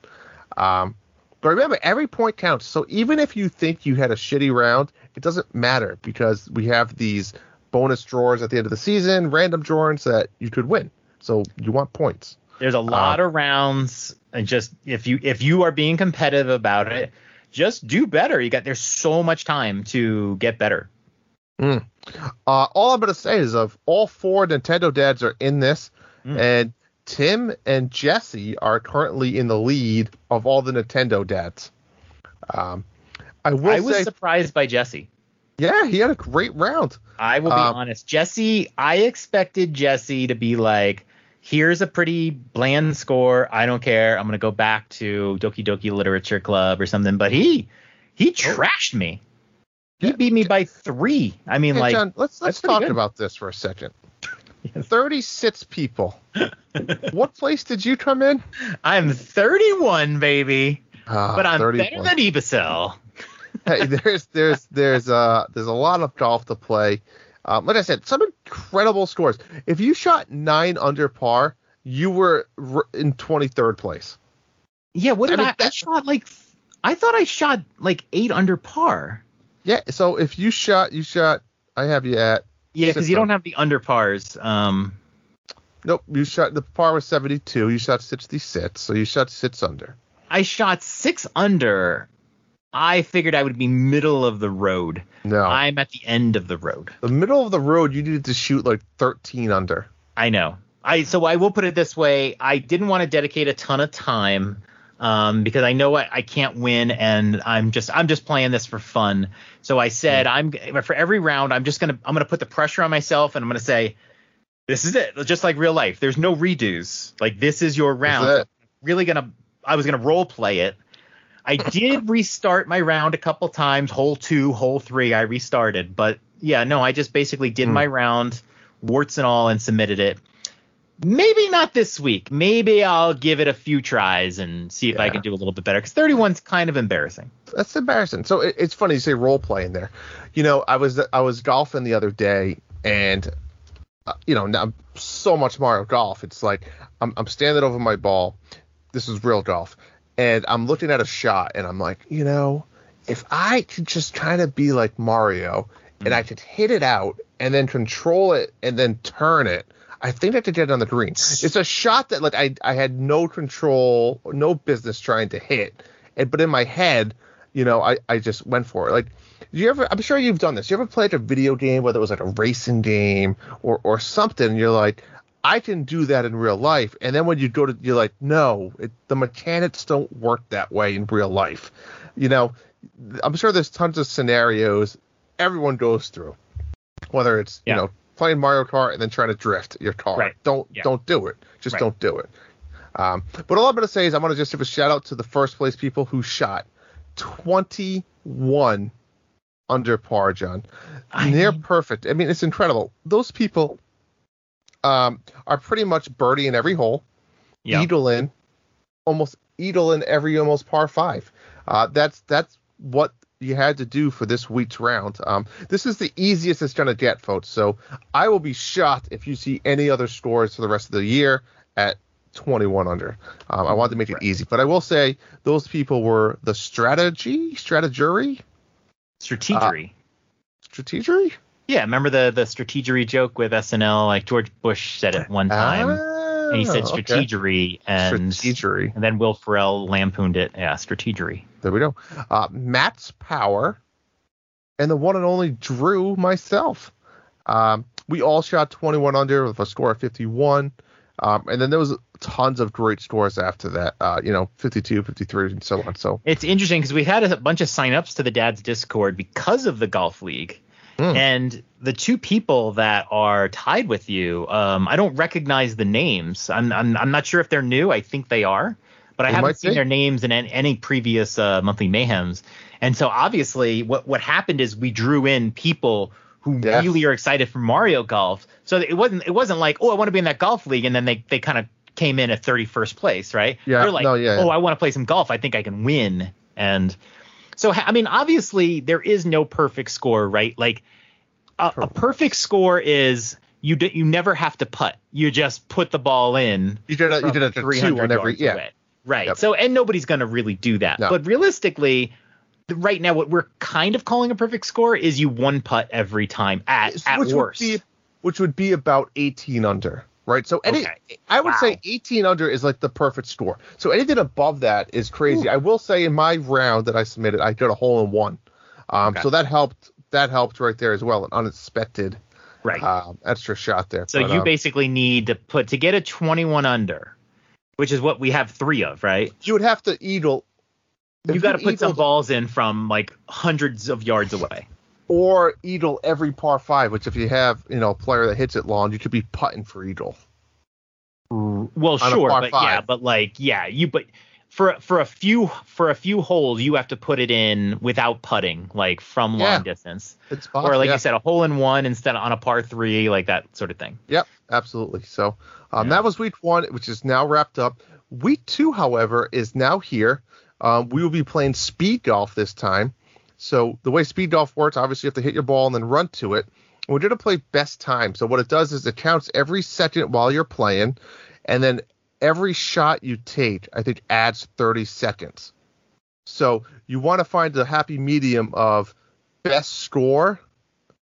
[SPEAKER 2] Um, but remember, every point counts. So even if you think you had a shitty round, it doesn't matter because we have these bonus drawers at the end of the season, random drawings that you could win. So you want points.
[SPEAKER 3] There's a lot of rounds, and just if you if you are being competitive about it, just do better. You got there's so much time to get better.
[SPEAKER 2] Uh, all I'm gonna say is of all four Nintendo dads are in this,
[SPEAKER 3] Mm.
[SPEAKER 2] and Tim and Jesse are currently in the lead of all the Nintendo dads. Um, I
[SPEAKER 3] I was
[SPEAKER 2] say,
[SPEAKER 3] surprised by Jesse.
[SPEAKER 2] yeah, he had a great round.
[SPEAKER 3] I will be
[SPEAKER 2] Um,
[SPEAKER 3] honest. Jesse, I expected Jesse to be like, here's a pretty bland score. I don't care. I'm gonna go back to Doki Doki Literature Club or something. But he he trashed me. He
[SPEAKER 2] Yeah.
[SPEAKER 3] beat me by three. I mean,
[SPEAKER 2] Hey,
[SPEAKER 3] like,
[SPEAKER 2] John, let's let's talk
[SPEAKER 3] good.
[SPEAKER 2] about this for a second.
[SPEAKER 3] Yes.
[SPEAKER 2] 36 people. what place did you come in?
[SPEAKER 3] I'm 31, baby.
[SPEAKER 2] Ah,
[SPEAKER 3] but I'm
[SPEAKER 2] 31.
[SPEAKER 3] better than Ebicel.
[SPEAKER 2] hey, there's there's there's uh there's a lot of golf to play. Um, like I said, some incredible scores. If you shot nine under par, you were r- in 23rd place.
[SPEAKER 3] Yeah, what did I,
[SPEAKER 2] mean,
[SPEAKER 3] I,
[SPEAKER 2] that's-
[SPEAKER 3] shot like I thought I shot like eight under par.
[SPEAKER 2] Yeah. So if you shot, you shot. I have you at.
[SPEAKER 3] Yeah, because you don't have the under pars. Um,
[SPEAKER 2] Nope. You shot. The par was 72. You shot 66. So you shot six under.
[SPEAKER 3] I shot six under. I figured I would be middle of the road.
[SPEAKER 2] No.
[SPEAKER 3] I'm at the end of the road.
[SPEAKER 2] the middle of the road, you needed to shoot like 13 under.
[SPEAKER 3] I know. I so I will put it this way. I didn't want to dedicate a ton of time um, because I know I, I can't win, and I'm just I'm just playing this for fun. So I said I'm for every round I'm just gonna I'm gonna put the pressure on myself, and I'm gonna say this is it, just like real life. There's no redos. Like this is your round.
[SPEAKER 2] It.
[SPEAKER 3] really gonna I was gonna role play it. I did restart my round a couple times, hole two, hole three, I restarted. But yeah, no, I just basically did
[SPEAKER 2] Hmm.
[SPEAKER 3] my round, warts and all, and submitted it. Maybe not this week. Maybe I'll give it a few tries and see if I can do a little bit better. Because 31's kind of embarrassing.
[SPEAKER 2] That's embarrassing. So it, it's funny you say role play in there. You know, I was I was golfing the other day, and uh, you know, now so much Mario Golf. It's like I'm I'm standing over my ball. This is real golf, and I'm looking at a shot, and I'm like, you know, if I could just kind of be like Mario, and I could hit it out, and then control it, and then turn it. I think I could get it on the green. It's a shot that like I I had no control, no business trying to hit, and but in my head, you know, I I just went for it. Like, you ever? I'm sure you've done this. You ever played a video game, whether it was like a racing game or or something? And you're like, I can do that in real life, and then when you go to, you're like, no, it, the mechanics don't work that way in real life. You know, I'm sure there's tons of scenarios everyone goes through, whether it's
[SPEAKER 3] Yeah.
[SPEAKER 2] you know playing Mario Kart and then trying to drift your car.
[SPEAKER 3] Right.
[SPEAKER 2] Don't
[SPEAKER 3] Yeah.
[SPEAKER 2] don't do it. Just
[SPEAKER 3] Right.
[SPEAKER 2] don't do it. Um, but all I'm gonna say is I'm gonna just give a shout out to the first place people who shot 21 under par, John.
[SPEAKER 3] I
[SPEAKER 2] Near
[SPEAKER 3] mean-
[SPEAKER 2] perfect. I mean, it's incredible. Those people um, are pretty much birdie in every hole,
[SPEAKER 3] Yeah.
[SPEAKER 2] eagle in, almost eagle in every almost par five. Uh, that's that's what you had to do for this week's round. Um, this is the easiest it's gonna get, folks. So I will be shocked if you see any other scores for the rest of the year at 21 under. Um, I wanted to make it easy, but I will say those people were the strategy, strategery,
[SPEAKER 3] Strategery.
[SPEAKER 2] strategery.
[SPEAKER 3] yeah, remember the the strategery joke with SNL? Like George Bush said it one time,
[SPEAKER 2] Ah,
[SPEAKER 3] and he said
[SPEAKER 2] okay.
[SPEAKER 3] and
[SPEAKER 2] Strategery.
[SPEAKER 3] and then Will Ferrell lampooned it. Yeah, strategery.
[SPEAKER 2] There we go. Uh, Matt's power, and the one and only Drew myself. Um, we all shot 21 under with a score of 51. Um, and then there was tons of great scores after that. Uh, you know, 52, 53, and so on. So
[SPEAKER 3] It's interesting because we had a bunch of signups to the Dad's Discord because of the golf league,
[SPEAKER 2] Hmm.
[SPEAKER 3] And the two people that are tied with you, um, I don't recognize the names. I'm, I'm I'm not sure if they're new. I think they are, but I
[SPEAKER 2] They
[SPEAKER 3] haven't seen
[SPEAKER 2] be.
[SPEAKER 3] their names in any, any previous uh, monthly mayhems. And so obviously, what what happened is we drew in people who
[SPEAKER 2] Yes.
[SPEAKER 3] really are excited for Mario Golf. So it wasn't it wasn't like oh I want to be in that golf league, and then they they kind of came in at 31st place, right?
[SPEAKER 2] Yeah,
[SPEAKER 3] They're like
[SPEAKER 2] no, yeah,
[SPEAKER 3] oh
[SPEAKER 2] yeah.
[SPEAKER 3] I want to play some golf. I think I can win. And so I mean obviously there is no perfect score, right? Like a, a perfect score is you d- you never have to putt. You just put the ball in.
[SPEAKER 2] You did a, you did a
[SPEAKER 3] 300
[SPEAKER 2] on every yeah.
[SPEAKER 3] away. Right.
[SPEAKER 2] Yep.
[SPEAKER 3] So and nobody's going to really do that.
[SPEAKER 2] No.
[SPEAKER 3] But realistically, right now what we're kind of calling a perfect score is you one putt every time at at
[SPEAKER 2] which
[SPEAKER 3] worst.
[SPEAKER 2] would be which would be about 18 under, right? So any
[SPEAKER 3] Okay.
[SPEAKER 2] I would
[SPEAKER 3] Wow.
[SPEAKER 2] say 18 under is like the perfect score. So anything above that is crazy. I will say in my round that I submitted, I got a hole in one. Um,
[SPEAKER 3] Okay.
[SPEAKER 2] so that helped that helped right there as well, an unexpected
[SPEAKER 3] right.
[SPEAKER 2] um, extra shot there.
[SPEAKER 3] so
[SPEAKER 2] But,
[SPEAKER 3] you
[SPEAKER 2] um,
[SPEAKER 3] basically need to put to get a 21 under, which is what we have 3 of, right?
[SPEAKER 2] you would have to eagle
[SPEAKER 3] You got to put some balls in from like hundreds of yards away.
[SPEAKER 2] Or eagle every par 5, which if you have, you know, a player that hits it long, you could be putting for eagle.
[SPEAKER 3] Well, sure, but yeah, but like yeah, you but for for a few for a few holes you have to put it in without putting, like from long
[SPEAKER 2] Yeah.
[SPEAKER 3] distance,
[SPEAKER 2] It's
[SPEAKER 3] or like
[SPEAKER 2] yeah.
[SPEAKER 3] you said, a hole in one instead of on a par three, like that sort of thing.
[SPEAKER 2] Yep, absolutely. So um,
[SPEAKER 3] Yeah.
[SPEAKER 2] that was week one, which is now wrapped up. Week two, however, is now here. Um, we will be playing speed golf this time. So the way speed golf works, obviously you have to hit your ball and then run to it. And we're going to play best time. So what it does is it counts every second while you're playing, and then every shot you take, I think, adds 30 seconds. So you want to find the happy medium of best score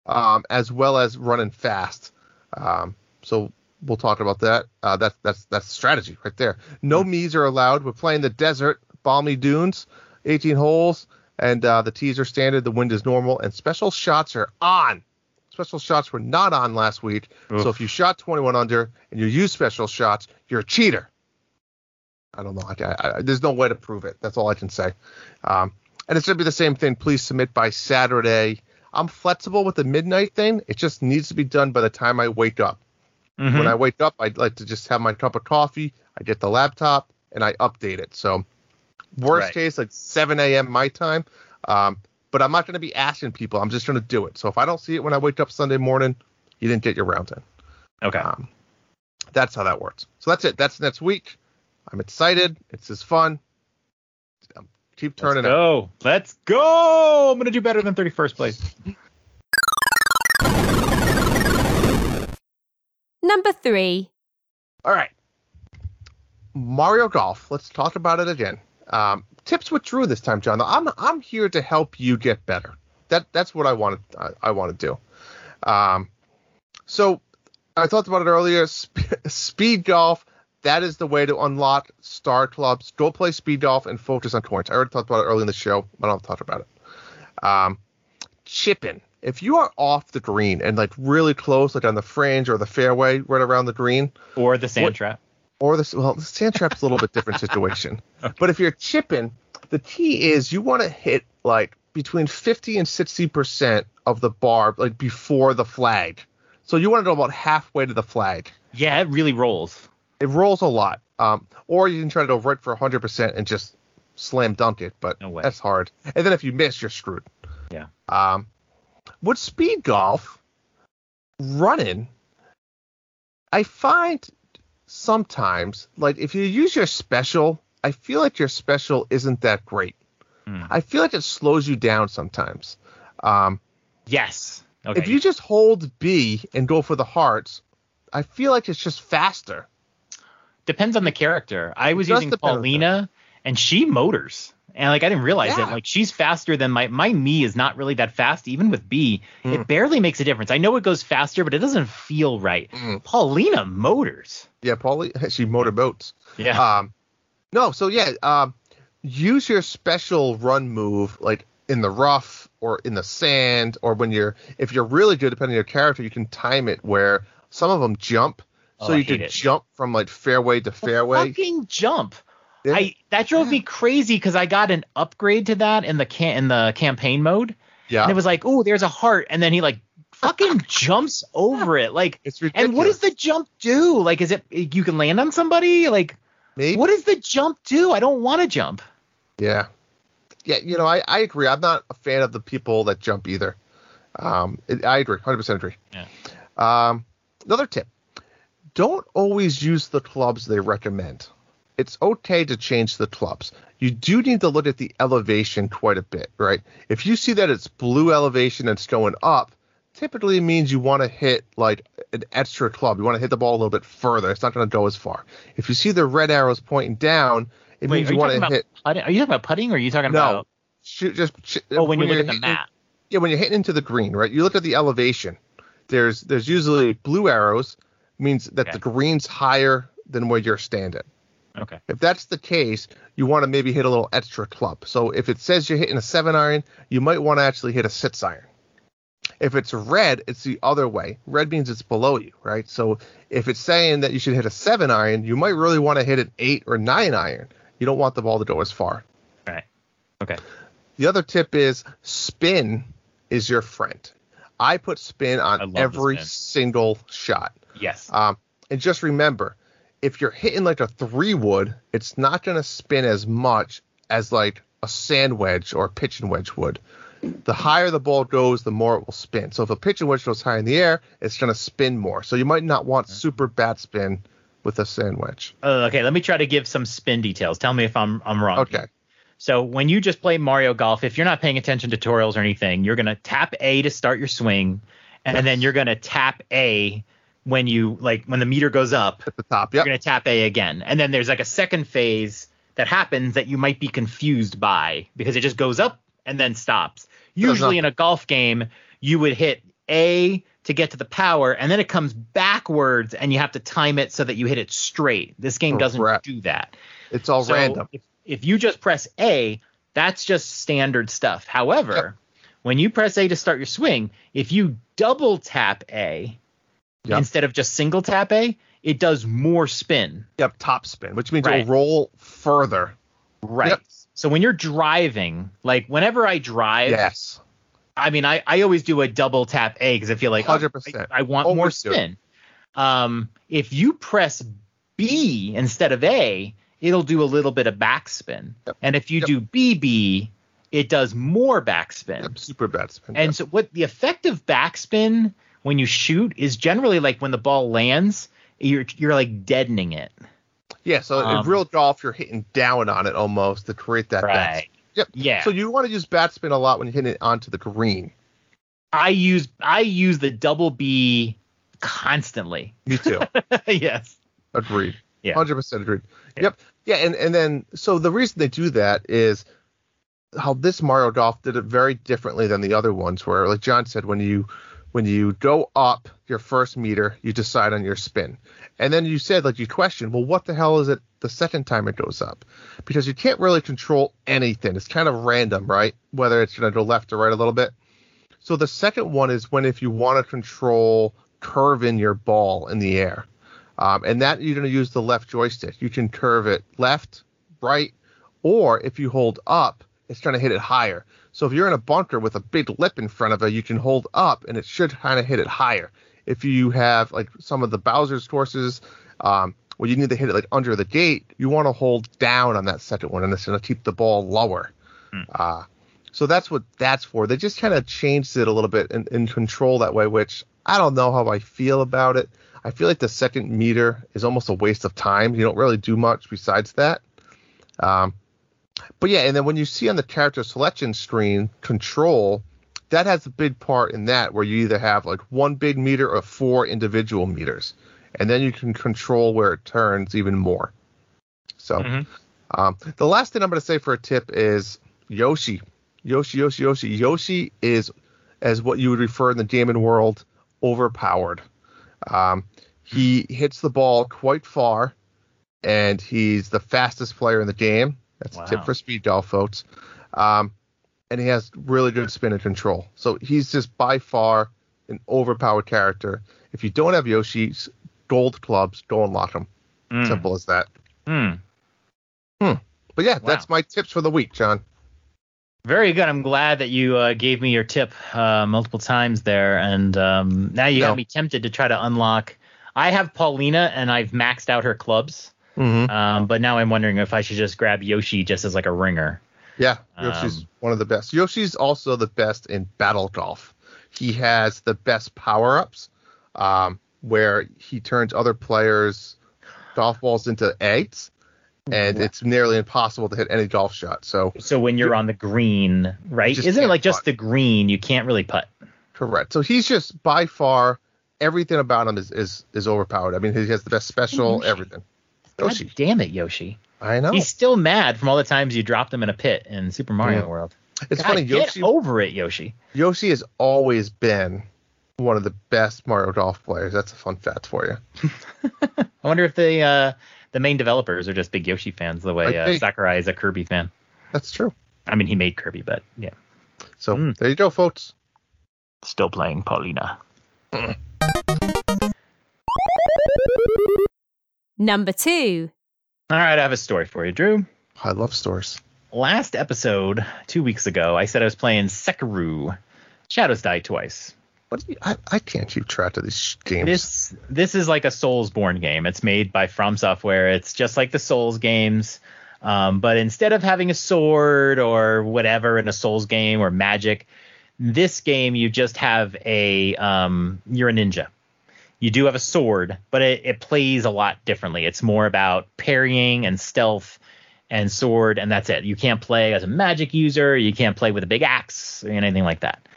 [SPEAKER 2] um, as well as running fast. Um, so we'll talk about that. Uh, that's that's that's strategy right there. No Mii's are allowed. We're playing the desert, balmy dunes, 18 holes, and uh, the tees are standard. The wind is normal, and special shots are on. Special shots were not on last week. So if you shot 21 under and you use special shots, you're a cheater. I don't know. I, I, I- there's no way to prove it. That's all I can say. Um, and it's going to be the same thing. Please submit by Saturday. I'm flexible with the midnight thing. It just needs to be done by the time I wake up.
[SPEAKER 3] Mhm.
[SPEAKER 2] When I wake up, I'd like to just have my cup of coffee. I get the laptop and I update it. So, worst
[SPEAKER 3] Right.
[SPEAKER 2] case, like 7 a.m. my time. Um, but I'm not going to be asking people. I'm just going to do it. So if I don't see it when I wake up Sunday morning, you didn't get your round in.
[SPEAKER 3] okay.
[SPEAKER 2] Um, that's how that works. So that's it. That's next week. I'm excited. It's just fun. Um, keep
[SPEAKER 3] Let's
[SPEAKER 2] turning it.
[SPEAKER 3] go. Let's go. I'm gonna do better than 31st place.
[SPEAKER 4] Number 3.
[SPEAKER 2] All right. Mario Golf. Let's talk about it again. Um, tips with Drew this time, John. I'm I'm here to help you get better. That that's what I want to I, I want to do. Um, so I talked about it earlier. Sp- speed golf. That is the way to unlock star clubs. Go play speed golf and focus on coins. I already talked about it early in the show. I don't have to talk about it. Um, chipping. If you are off the green and like really close, like on the fringe or the fairway, right around the green,
[SPEAKER 3] Or the sand
[SPEAKER 2] What-
[SPEAKER 3] trap.
[SPEAKER 2] Or the well, the sand trap's a little bit different situation. But if you're chipping, the key is you want to hit like between 50 and 60 percent of the bar, like before the flag. So you want to go about halfway to the flag.
[SPEAKER 3] Yeah, it really rolls.
[SPEAKER 2] It rolls a lot. Um, or you can try to go right for 100 percent and just slam dunk it, but
[SPEAKER 3] No
[SPEAKER 2] that's hard. And then if you miss, you're screwed.
[SPEAKER 3] Yeah.
[SPEAKER 2] Um, with speed golf, running, I find sometimes like if you use your special, I feel like your special isn't that great.
[SPEAKER 3] Hmm.
[SPEAKER 2] I feel like it slows you down sometimes. Um,
[SPEAKER 3] Yes. Okay.
[SPEAKER 2] If you just hold B and go for the hearts, I feel like it's just faster.
[SPEAKER 3] depends on the character. I was using
[SPEAKER 2] depend on the
[SPEAKER 3] Paulina, and she motors, and like I didn't realize
[SPEAKER 2] Yeah.
[SPEAKER 3] it. Like she's faster than my my Mii is not really that fast. Even with B,
[SPEAKER 2] Mm.
[SPEAKER 3] it barely makes a difference. I know it goes faster, but it doesn't feel right.
[SPEAKER 2] Mm.
[SPEAKER 3] Paulina motors.
[SPEAKER 2] Yeah, Paulie, she motorboats.
[SPEAKER 3] Yeah.
[SPEAKER 2] Um, no, so yeah, um, use your special run move like in the rough or in the sand or when you're if you're really good depending on your character, you can time it where some of them jump, so
[SPEAKER 3] Oh,
[SPEAKER 2] you
[SPEAKER 3] hate
[SPEAKER 2] can jump from like fairway to fairway.
[SPEAKER 3] Fucking jump.
[SPEAKER 2] Yeah.
[SPEAKER 3] I that drove
[SPEAKER 2] Yeah.
[SPEAKER 3] me crazy because I got an upgrade to that in the can in the campaign mode,
[SPEAKER 2] Yeah.
[SPEAKER 3] And it was like, oh, there's a heart, and then he like fucking jumps over it. Like,
[SPEAKER 2] It's ridiculous.
[SPEAKER 3] and what does the jump do? Like, is it you can land on somebody? Like,
[SPEAKER 2] Maybe.
[SPEAKER 3] what does the jump do? I don't want to jump.
[SPEAKER 2] Yeah. Yeah, you know, I, I agree. I'm not a fan of the people that jump either. Um, it, I agree, 100% agree.
[SPEAKER 3] Yeah.
[SPEAKER 2] Um, another tip don't always use the clubs they recommend. It's okay to change the clubs. You do need to look at the elevation quite a bit, right? If you see that it's blue elevation and it's going up, typically means you want to hit like an extra club. You want to hit the ball a little bit further. It's not going to go as far. If you see the red arrows pointing down, it
[SPEAKER 3] Wait,
[SPEAKER 2] means you
[SPEAKER 3] you
[SPEAKER 2] want to
[SPEAKER 3] about
[SPEAKER 2] hit.
[SPEAKER 3] putting? Are you talking about putting, or are you talking
[SPEAKER 2] No.
[SPEAKER 3] about?
[SPEAKER 2] Shoot, just shoot,
[SPEAKER 3] Oh, when you look at the
[SPEAKER 2] hitting-
[SPEAKER 3] map.
[SPEAKER 2] yeah, when you're hitting into the green, right? You look at the elevation. There's there's usually blue arrows, means that the green's higher than where you're standing.
[SPEAKER 3] Okay.
[SPEAKER 2] If that's the case, you want to maybe hit a little extra club. So if it says you're hitting a seven iron, you might want to actually hit a six iron. If it's red, it's the other way. Red means it's below you, right? So if it's saying that you should hit a seven iron, you might really want to hit an eight or nine iron. You don't want the ball to go as far.
[SPEAKER 3] Right. Okay.
[SPEAKER 2] The other tip is spin is your friend. I put spin on every
[SPEAKER 3] spin.
[SPEAKER 2] single shot.
[SPEAKER 3] Yes.
[SPEAKER 2] Um, and just remember, if you're hitting like a three wood, it's not going to spin as much as like a sand wedge or a pitching wedge would. The higher the ball goes, the more it will spin. So if a pitching wedge goes high in the air, it's going to spin more. So you might not want super bad spin with a sand wedge.
[SPEAKER 3] Uh, okay. Let me try to give some spin details. Tell me if I'm I'm wrong.
[SPEAKER 2] Okay.
[SPEAKER 3] So when you just play Mario Golf, if you're not paying attention to tutorials or anything, you're gonna tap A to start your swing, and then you're gonna tap A when you like when the meter goes up.
[SPEAKER 2] At the top.
[SPEAKER 3] You're gonna tap A again, and then there's like a second phase that happens that you might be confused by because it just goes up and then stops. Usually in a golf game, you would hit A to get to the power, and then it comes backwards, and you have to time it so that you hit it straight. This game doesn't
[SPEAKER 2] Correct.
[SPEAKER 3] do that.
[SPEAKER 2] It's all
[SPEAKER 3] So
[SPEAKER 2] random.
[SPEAKER 3] If, if you just press A, that's just standard stuff. However, when you press A to start your swing, if you double tap A
[SPEAKER 2] Yep.
[SPEAKER 3] instead of just single tap A, it does more spin.
[SPEAKER 2] Yep. Top spin, which means
[SPEAKER 3] Right.
[SPEAKER 2] it'll roll further.
[SPEAKER 3] Right.
[SPEAKER 2] Yep.
[SPEAKER 3] So when you're driving, like whenever I drive,
[SPEAKER 2] Yes.
[SPEAKER 3] I mean, I, I always do a double tap A because I feel like oh,
[SPEAKER 2] 100%.
[SPEAKER 3] I, I want more
[SPEAKER 2] Always
[SPEAKER 3] spin. Um, if you press B instead of A, it'll do a little bit of backspin.
[SPEAKER 2] Yep.
[SPEAKER 3] And if you
[SPEAKER 2] Yep.
[SPEAKER 3] do BB, it does more backspin.
[SPEAKER 2] Yep. Super backspin.
[SPEAKER 3] And so what the effective backspin when you shoot is generally like when the ball lands, you're you're like deadening it.
[SPEAKER 2] yeah. So in
[SPEAKER 3] um,
[SPEAKER 2] real golf, you're hitting down on it almost to create that. back- Yep.
[SPEAKER 3] Yeah.
[SPEAKER 2] So you want to use backspin a lot when you hit it onto the green.
[SPEAKER 3] I use I use the double B constantly.
[SPEAKER 2] Me too.
[SPEAKER 3] yes.
[SPEAKER 2] agreed.
[SPEAKER 3] Yeah.
[SPEAKER 2] Hundred percent agreed.
[SPEAKER 3] Yeah.
[SPEAKER 2] Yep. Yeah. And and then so the reason they do that is how this Mario Golf did it very differently than the other ones. Where like John said, when you when you go up your first meter, you decide on your spin. And then you said, like, you question, well, what the hell is it the second time it goes up? Because you can't really control anything. It's kind of random, right? Whether it's going to go left or right a little bit. So the second one is when if you want to control curving your ball in the air. Um, and that you're going to use the left joystick. You can curve it left, right, or if you hold up, it's going to hit it higher. So if you're in a bunker with a big lip in front of it, you can hold up and it should kind of hit it higher. If you have like some of the Bowser's courses, um, where you need to hit it like under the gate, you want to hold down on that second one and it's going to keep the ball lower. Uh, so that's what that's for. They just kind of changed it a little bit in, in control that way, which I don't know how I feel about it. I feel like the second meter is almost a waste of time. You don't really do much besides that. Um, but yeah, and then when you see on the character selection screen control, that has a big part in that where you either have like one big meter or four individual meters, and then you can control where it turns even more. So
[SPEAKER 3] Mhm.
[SPEAKER 2] um, the last thing I'm going to say for a tip is Yoshi. Yoshi, Yoshi, Yoshi. Yoshi is, as what you would refer in the gaming world, overpowered. Um, he hits the ball quite far, and he's the fastest player in the game. That's a tip for speed golf, folks. Um, and he has really good spin and control. So he's just by far an overpowered character. If you don't have Yoshi's gold clubs, go unlock them.
[SPEAKER 3] Mm.
[SPEAKER 2] Simple as that.
[SPEAKER 3] Mm.
[SPEAKER 2] But yeah,
[SPEAKER 3] Wow.
[SPEAKER 2] that's my tips for the week, John.
[SPEAKER 3] Very good. I'm glad that you uh, gave me your tip uh, multiple times there, and um, now you
[SPEAKER 2] No.
[SPEAKER 3] got me tempted to try to unlock. I have Paulina, and I've maxed out her clubs,
[SPEAKER 2] Mm-hmm.
[SPEAKER 3] um, but now I'm wondering if I should just grab Yoshi just as like a ringer.
[SPEAKER 2] Yeah, Yoshi's
[SPEAKER 3] Um,
[SPEAKER 2] one of the best. Yoshi's also the best in battle golf. He has the best power ups, um, where he turns other players' golf balls into eggs, and it's nearly impossible to hit any golf shot. So
[SPEAKER 3] So when you're on the green, right? Isn't it like just
[SPEAKER 2] putt.
[SPEAKER 3] the green? You can't really putt.
[SPEAKER 2] correct. So he's just by far everything about him is is, is overpowered. I mean, he has the best special,
[SPEAKER 3] Yoshi. God damn it, Yoshi.
[SPEAKER 2] I know.
[SPEAKER 3] He's still mad from all the times you dropped him in a pit in Super Mario
[SPEAKER 2] Yeah.
[SPEAKER 3] World.
[SPEAKER 2] It's
[SPEAKER 3] God,
[SPEAKER 2] funny.
[SPEAKER 3] get
[SPEAKER 2] Yoshi
[SPEAKER 3] over it, Yoshi.
[SPEAKER 2] Yoshi has always been one of the best Mario golf players. That's a fun fact for you.
[SPEAKER 3] I wonder if the uh, the main developers are just big Yoshi fans, the way uh,
[SPEAKER 2] think-
[SPEAKER 3] Sakurai is a Kirby fan.
[SPEAKER 2] That's true.
[SPEAKER 3] I mean, he made Kirby, but yeah,
[SPEAKER 2] So
[SPEAKER 3] Mm.
[SPEAKER 2] there you go, folks.
[SPEAKER 3] still playing Paulina.
[SPEAKER 4] Number two.
[SPEAKER 3] All right, I have a story for you, Drew.
[SPEAKER 2] I love stories.
[SPEAKER 3] Last episode, two weeks ago, I said I was playing Sekiro. Shadows Die Twice.
[SPEAKER 2] What do you, I, I can't keep track of these sh- games.
[SPEAKER 3] This this is like a Soulsborne game. It's made by From Software. It's just like the Souls games, um, but instead of having a sword or whatever in a Souls game or magic, this game you just have a um, you're a ninja. You do have a sword, but it, it plays a lot differently. It's more about parrying and stealth and sword, and that's it. You can't play as a magic user. You can't play with a big axe or anything like that.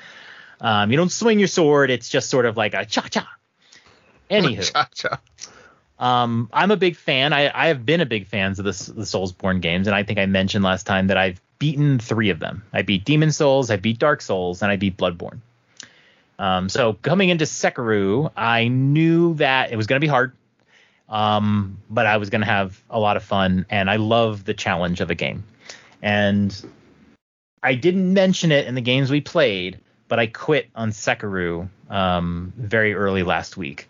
[SPEAKER 3] Um, you don't swing your sword. It's just sort of like a cha cha. Anywho,
[SPEAKER 2] Cha-cha.
[SPEAKER 3] um, I'm a big fan. I, I have been a big fan of the, the Soulsborne games, and I think I mentioned last time that I've beaten three of them. I beat Demon Souls, I beat Dark Souls, and I beat Bloodborne. Um, so coming into Sekiro, I knew that it was going to be hard, um, but I was going to have a lot of fun, and I love the challenge of a game. And I didn't mention it in the games we played, but I quit on Sekiro um, very early last week.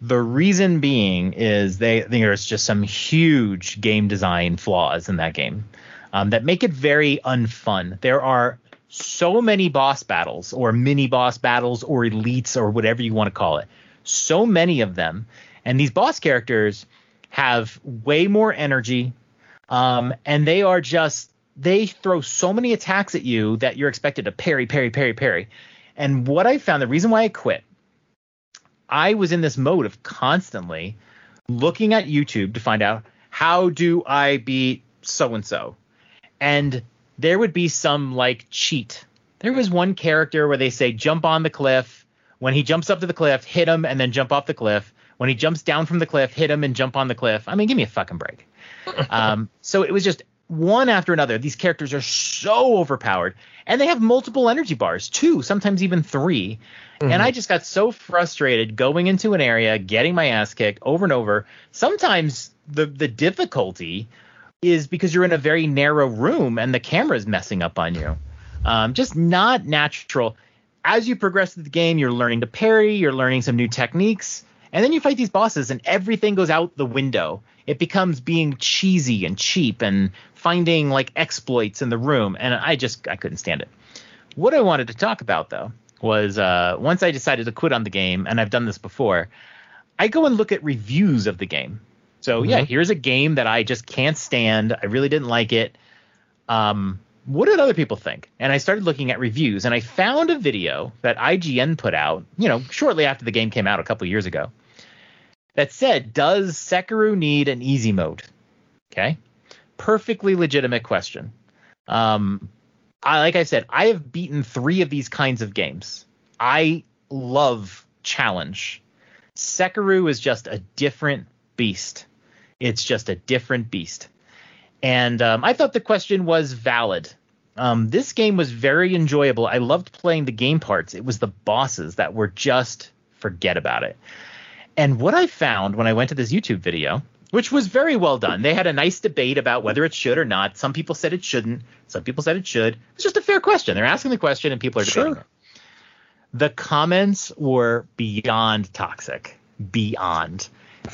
[SPEAKER 3] The reason being is they there's just some huge game design flaws in that game um, that make it very unfun. There are so many boss battles or mini boss battles or elites or whatever you want to call it. So many of them, and these boss characters have way more energy, um, and they are just they throw so many attacks at you that you're expected to parry, parry, parry, parry. And what I found, the reason why I quit, I was in this mode of constantly looking at YouTube to find out how do I beat so and so. And there would be some like cheat. There was one character where they say jump on the cliff. When he jumps up to the cliff, hit him and then jump off the cliff. When he jumps down from the cliff, hit him and jump on the cliff. I mean, give me a fucking break. um, so it was just one after another. These characters are so overpowered, and they have multiple energy bars, two, sometimes even 3 And I just got so frustrated going into an area, getting my ass kicked over and over. Sometimes the the difficulty is because you're in a very narrow room and the camera is messing up on you. Um, just not natural. As you progress through the game, you're learning to parry, you're learning some new techniques, and then you fight these bosses and everything goes out the window. It becomes being cheesy and cheap and finding like exploits in the room, and I just I couldn't stand it. What I wanted to talk about though was uh, once I decided to quit on the game, and I've done this before, I go and look at reviews of the game. So yeah, here's a game that I just can't stand. I really didn't like it. Um, what did other people think? And I started looking at reviews, and I found a video that IGN put out, you know, shortly after the game came out a couple years ago, that said, "Does Sekiro need an easy mode?" Okay, perfectly legitimate question. Um, I, like I said, I have beaten three of these kinds of games. I love challenge. Sekiro is just a different beast. It's just a different beast. And um, I thought the question was valid. Um, this game was very enjoyable. I loved playing the game parts. It was the bosses that were just forget about it. And what I found when I went to this YouTube video, which was very well done, they had a nice debate about whether it should or not. Some people said it shouldn't. Some people said it should. It's just a fair question. They're asking the question and people are debating
[SPEAKER 2] Sure.
[SPEAKER 3] it. The comments were beyond toxic. Beyond.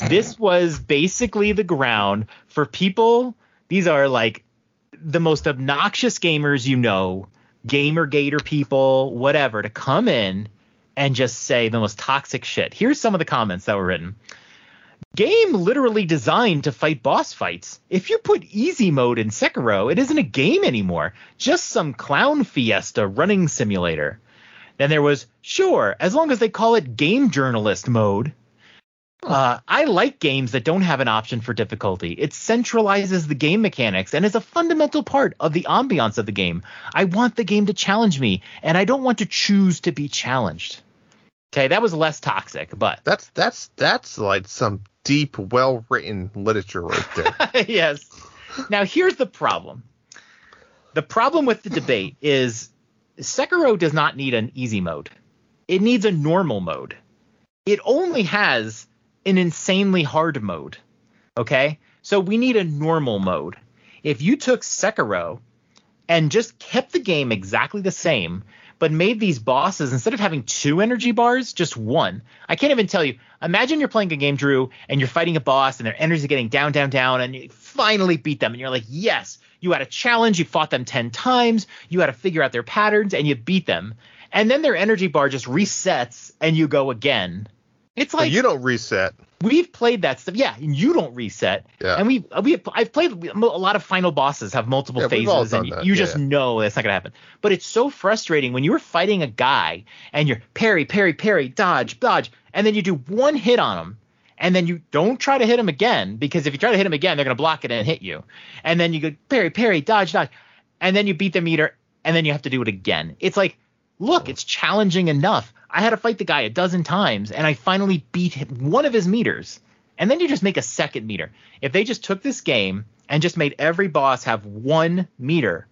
[SPEAKER 3] This was basically the ground for people. These are like the most obnoxious gamers you know, Gamergater people, whatever, to come in and just say the most toxic shit. Here's some of the comments that were written. Game literally designed to fight boss fights. If you put easy mode in Sekiro, it isn't a game anymore, just some clown fiesta running simulator. Then there was, sure, as long as they call it game journalist mode. Uh, I like games that don't have an option for difficulty. It centralizes the game mechanics and is a fundamental part of the ambiance of the game. I want the game to challenge me, and I don't want to choose to be challenged. Okay, that was less toxic, but
[SPEAKER 2] That's that's that's like some deep, well written literature right there.
[SPEAKER 3] yes. Now here's the problem. The problem with the debate is Sekiro does not need an easy mode. It needs a normal mode. It only has an insanely hard mode. Okay? So we need a normal mode. If you took Sekiro and just kept the game exactly the same, but made these bosses instead of having two energy bars, just one. I can't even tell you. Imagine you're playing a game, Drew, and you're fighting a boss, and their energy getting down, down, down, and you finally beat them, and you're like, yes, you had a challenge, you fought them ten times, you had to figure out their patterns, and you beat them, and then their energy bar just resets, and you go again. It's
[SPEAKER 2] But
[SPEAKER 3] like
[SPEAKER 2] you don't reset.
[SPEAKER 3] we've played that stuff. Yeah, and you don't reset.
[SPEAKER 2] Yeah.
[SPEAKER 3] And we we I've played a lot of final bosses have multiple
[SPEAKER 2] Yeah,
[SPEAKER 3] phases, and you,
[SPEAKER 2] that,
[SPEAKER 3] you just
[SPEAKER 2] yeah.
[SPEAKER 3] know that's not gonna happen. But it's so frustrating when you're fighting a guy and you're parry, parry, parry, dodge, dodge, and then you do one hit on him. And then you don't try to hit him again because if you try to hit him again, they're gonna block it and hit you. And then you go parry, parry, dodge, dodge, and then you beat the meter, and then you have to do it again. It's like, look, mm. it's challenging enough. I had to fight the guy a dozen times, and I finally beat him- one of his meters. And then you just make a second meter. If they just took this game and just made every boss have one meter,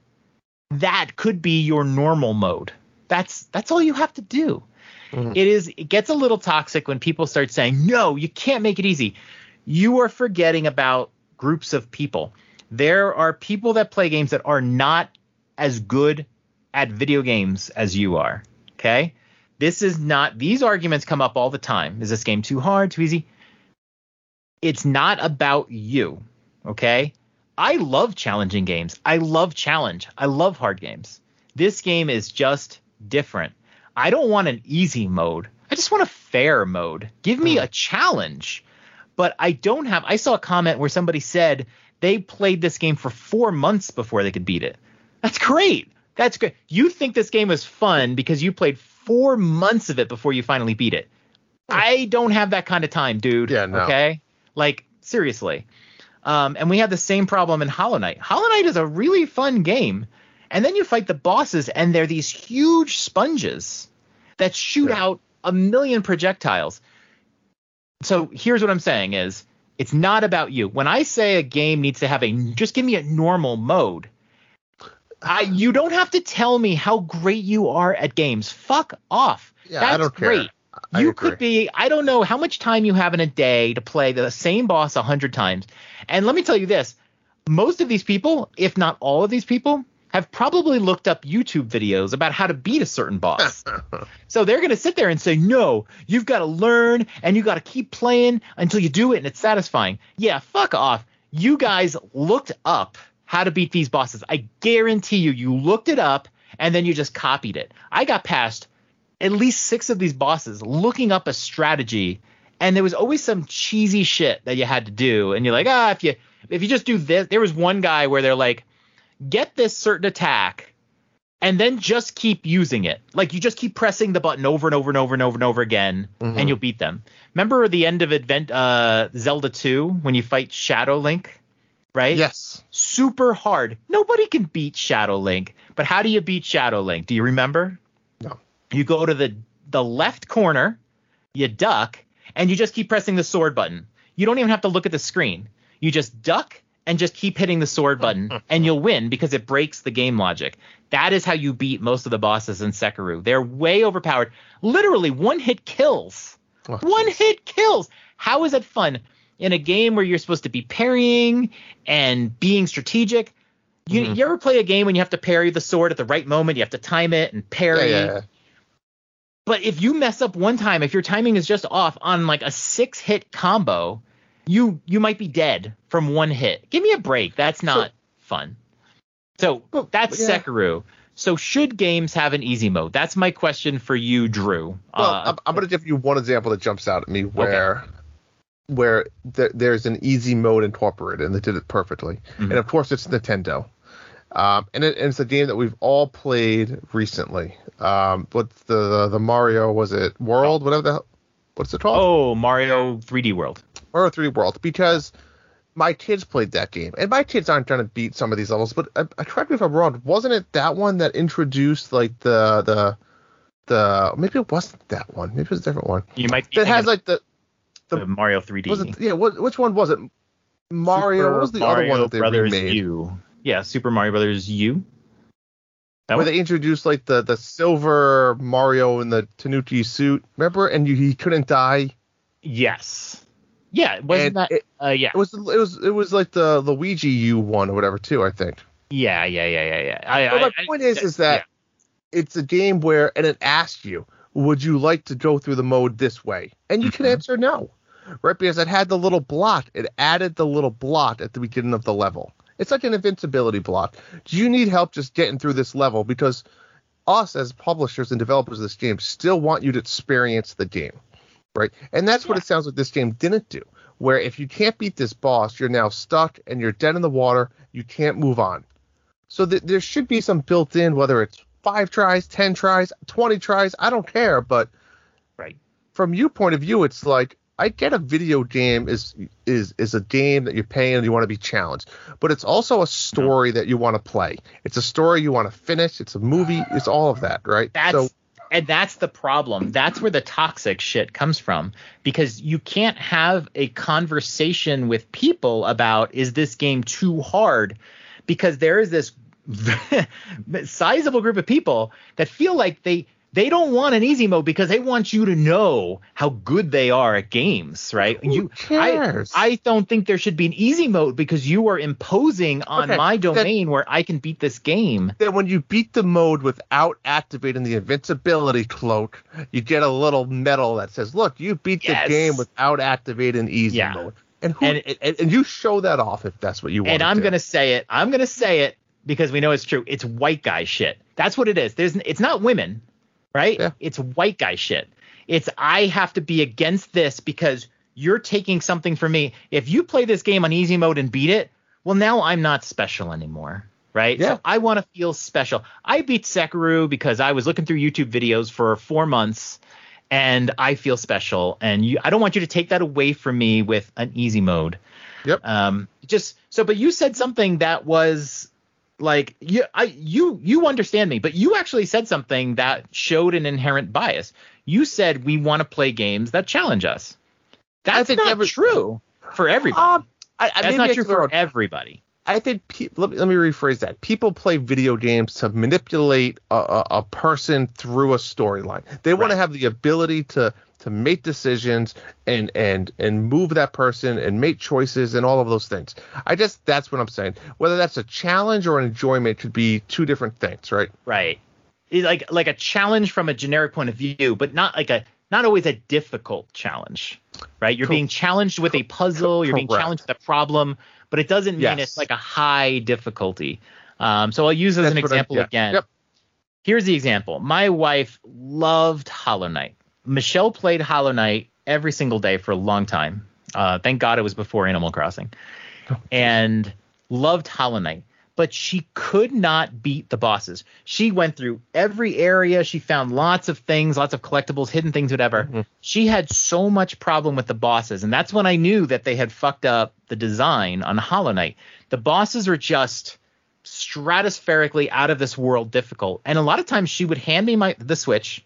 [SPEAKER 3] that could be your normal mode. That's that's all you have to do.
[SPEAKER 2] Mhm.
[SPEAKER 3] It is it gets a little toxic when people start saying, "No, you can't make it easy." You are forgetting about groups of people. There are people that play games that are not as good at video games as you are. Okay? This is not these arguments come up all the time. Is this game too hard, too easy? It's not about you. Okay? I love challenging games. I love challenge. I love hard games. This game is just different. I don't want an easy mode. I just want a fair mode. Give me hmm. a challenge. But I don't have I saw a comment where somebody said they played this game for 4 months before they could beat it. That's great. That's great. You think this game was fun because you played 4 months of it before you finally beat it. I don't have that kind of time, dude.
[SPEAKER 2] Yeah, no.
[SPEAKER 3] Okay? Like seriously. Um, and we have the same problem in Hollow Knight. Hollow Knight is a really fun game. And then you fight the bosses, and they're these huge sponges that shoot
[SPEAKER 2] Yeah.
[SPEAKER 3] out a million projectiles. So here's what I'm saying is it's not about you. When I say a game needs to have a just give me a normal mode. I, you don't have to tell me how great you are at games. Fuck off.
[SPEAKER 2] Yeah,
[SPEAKER 3] That's
[SPEAKER 2] I don't care.
[SPEAKER 3] great.
[SPEAKER 2] I
[SPEAKER 3] you
[SPEAKER 2] agree.
[SPEAKER 3] could be I don't know how much time you have in a day to play the same boss a hundred times. And let me tell you this: most of these people, if not all of these people, have probably looked up YouTube videos about how to beat a certain boss. so they're gonna sit there and say, "No, you've got to learn and you got to keep playing until you do it and it's satisfying." Yeah, fuck off. You guys looked up how to beat these bosses. I guarantee you, you looked it up and then you just copied it. I got past at least six of these bosses looking up a strategy and there was always some cheesy shit that you had to do and you're like ah if you if you just do this there was one guy where they're like get this certain attack and then just keep using it like you just keep pressing the button over and over and over and over and over again
[SPEAKER 2] Mhm.
[SPEAKER 3] and you'll beat them remember the end of advent uh zelda 2 when you fight shadow link right
[SPEAKER 2] Yes.
[SPEAKER 3] super hard nobody can beat shadow link but how do you beat shadow link do you remember
[SPEAKER 2] No.
[SPEAKER 3] you go to the the left corner, you duck, and you just keep pressing the sword button. You don't even have to look at the screen. You just duck and just keep hitting the sword button, and you'll win because it breaks the game logic. That is how you beat most of the bosses in Sekiro. They're way overpowered. Literally, one hit kills.
[SPEAKER 2] Oh,
[SPEAKER 3] One
[SPEAKER 2] jeez.
[SPEAKER 3] hit kills. How is it fun in a game where you're supposed to be parrying and being strategic? You,
[SPEAKER 2] Mhm.
[SPEAKER 3] you ever play a game when you have to parry the sword at the right moment? You have to time it and parry.
[SPEAKER 2] yeah, yeah.
[SPEAKER 3] But if you mess up one time, if your timing is just off on like a six hit combo, you you might be dead from one hit. Give me a break. That's not fun. So that's
[SPEAKER 2] yeah.
[SPEAKER 3] Sekiro. So should games have an easy mode? That's my question for you, Drew.
[SPEAKER 2] Well,
[SPEAKER 3] Uh,
[SPEAKER 2] I'm, I'm going to give you one example that jumps out at me where where th- there's an easy mode incorporated, and they did it perfectly.
[SPEAKER 3] Mhm.
[SPEAKER 2] And of course, it's Nintendo. Um, and, it, and it's a game that we've all played recently. Um, what's the the Mario? Was it World? Whatever the hell. What's it called?
[SPEAKER 3] oh, Mario 3D World.
[SPEAKER 2] Mario 3D World because my kids played that game, and my kids aren't trying to beat some of these levels. But uh, uh, correct me if I'm wrong. Wasn't it that one that introduced like the the the maybe it wasn't that one. Maybe it was a different one
[SPEAKER 3] You might be
[SPEAKER 2] that has like the
[SPEAKER 3] of
[SPEAKER 2] the-
[SPEAKER 3] Mario 3D.
[SPEAKER 2] was it yeah what, which one was it Mario
[SPEAKER 3] Super
[SPEAKER 2] what was the
[SPEAKER 3] Mario
[SPEAKER 2] other one that they
[SPEAKER 3] Brothers
[SPEAKER 2] remade
[SPEAKER 3] U. Yeah, Super Mario Brothers U. That
[SPEAKER 2] where
[SPEAKER 3] one?
[SPEAKER 2] they introduced like the the silver Mario in the Tanuki suit remember and you, he couldn't die
[SPEAKER 3] Yes. Yeah, wasn't
[SPEAKER 2] And
[SPEAKER 3] that?
[SPEAKER 2] it-
[SPEAKER 3] uh, yeah.
[SPEAKER 2] it was it was it was like the Luigi U one or whatever too I think
[SPEAKER 3] yeah, yeah, yeah, yeah, yeah. I,
[SPEAKER 2] But
[SPEAKER 3] I,
[SPEAKER 2] my
[SPEAKER 3] I-
[SPEAKER 2] point is, is that it's a game where, and it asks you, would you like to go through the mode this way? And you can
[SPEAKER 3] Mhm.
[SPEAKER 2] answer no, right? Because it had the little blot. It added the little blot at the beginning of the level. It's like an invincibility blot. Do you need help just getting through this level? Because us as publishers and developers of this game still want you to experience the game, right? And that's what it sounds like this game didn't do. Where if you can't beat this boss, you're now stuck and you're dead in the water. You can't move on. So th- there should be some built in, whether it's five tries, ten tries, twenty tries, I don't care. But
[SPEAKER 3] Right.
[SPEAKER 2] from your point of view, it's like I get a video game is is is a game that you're paying and you want to be challenged, but it's also a story that you want to play. It's a story you want to finish. It's a movie. It's all of that, right?
[SPEAKER 3] That's
[SPEAKER 2] so
[SPEAKER 3] and that's the problem. That's where the toxic shit comes from because you can't have a conversation with people about is this game too hard because there is this sizable group of people that feel like they they don't want an easy mode because they want you to know how good they are at games, right?
[SPEAKER 2] Who
[SPEAKER 3] you
[SPEAKER 2] cares?
[SPEAKER 3] I I don't think there should be an easy mode because you are imposing on
[SPEAKER 2] Okay,
[SPEAKER 3] my
[SPEAKER 2] then-
[SPEAKER 3] domain where I can beat this game.
[SPEAKER 2] then when you beat the mode without activating the invincibility cloak, you get a little medal that says, "Look, you beat
[SPEAKER 3] Yes.
[SPEAKER 2] the game without activating easy
[SPEAKER 3] Yeah.
[SPEAKER 2] mode." And who
[SPEAKER 3] And-
[SPEAKER 2] and, and, you show that off if that's what you want.
[SPEAKER 3] and I'm gonna say it. I'm gonna say it because we know it's true. It's white guy shit. That's what it is. There's it's not women, right?
[SPEAKER 2] Yeah.
[SPEAKER 3] It's white guy shit. It's I have to be against this because you're taking something from me. If you play this game on easy mode and beat it, well now I'm not special anymore. Right?
[SPEAKER 2] Yeah.
[SPEAKER 3] So I want to feel special. I beat Sekiro because I was looking through YouTube videos for four months and I feel special. And you I don't want you to take that away from me with an easy mode.
[SPEAKER 2] Yep.
[SPEAKER 3] Um, just so, but you said something that was like you, I, you, you understand me, but you actually said something that showed an inherent bias. You said we want to play games that challenge us. That's
[SPEAKER 2] think
[SPEAKER 3] not
[SPEAKER 2] every-
[SPEAKER 3] true for everybody.
[SPEAKER 2] Um, I, I,
[SPEAKER 3] That's not true for everybody.
[SPEAKER 2] I think pe- let, me, let me rephrase that. People play video games to manipulate a, a, a person through a storyline. They want to have the ability to to make decisions and and and move that person and make choices and all of those things. I just that's what I'm saying. Whether that's a challenge or an enjoyment could be two different things, right?
[SPEAKER 3] Right. Like like a challenge from a generic point of view, but not like a not always a difficult challenge. Right? You're
[SPEAKER 2] Cor-
[SPEAKER 3] being challenged with a puzzle, you're being challenged with a problem, but it doesn't mean
[SPEAKER 2] Yes.
[SPEAKER 3] it's like a high difficulty. Um, so I'll use as
[SPEAKER 2] That's
[SPEAKER 3] an
[SPEAKER 2] what I-
[SPEAKER 3] example
[SPEAKER 2] yeah.
[SPEAKER 3] again.
[SPEAKER 2] Yep.
[SPEAKER 3] Here's the example. My wife loved Hollow Knight. Michelle played Hollow Knight every single day for a long time. Uh, thank God it was before Animal Crossing. and loved Hollow Knight. But she could not beat the bosses. She went through every area. She found lots of things, lots of collectibles, hidden things, whatever.
[SPEAKER 2] Mhm.
[SPEAKER 3] She had so much problem with the bosses. And that's when I knew that they had fucked up the design on Hollow Knight. The bosses are just stratospherically out of this world difficult. And a lot of times she would hand me my the Switch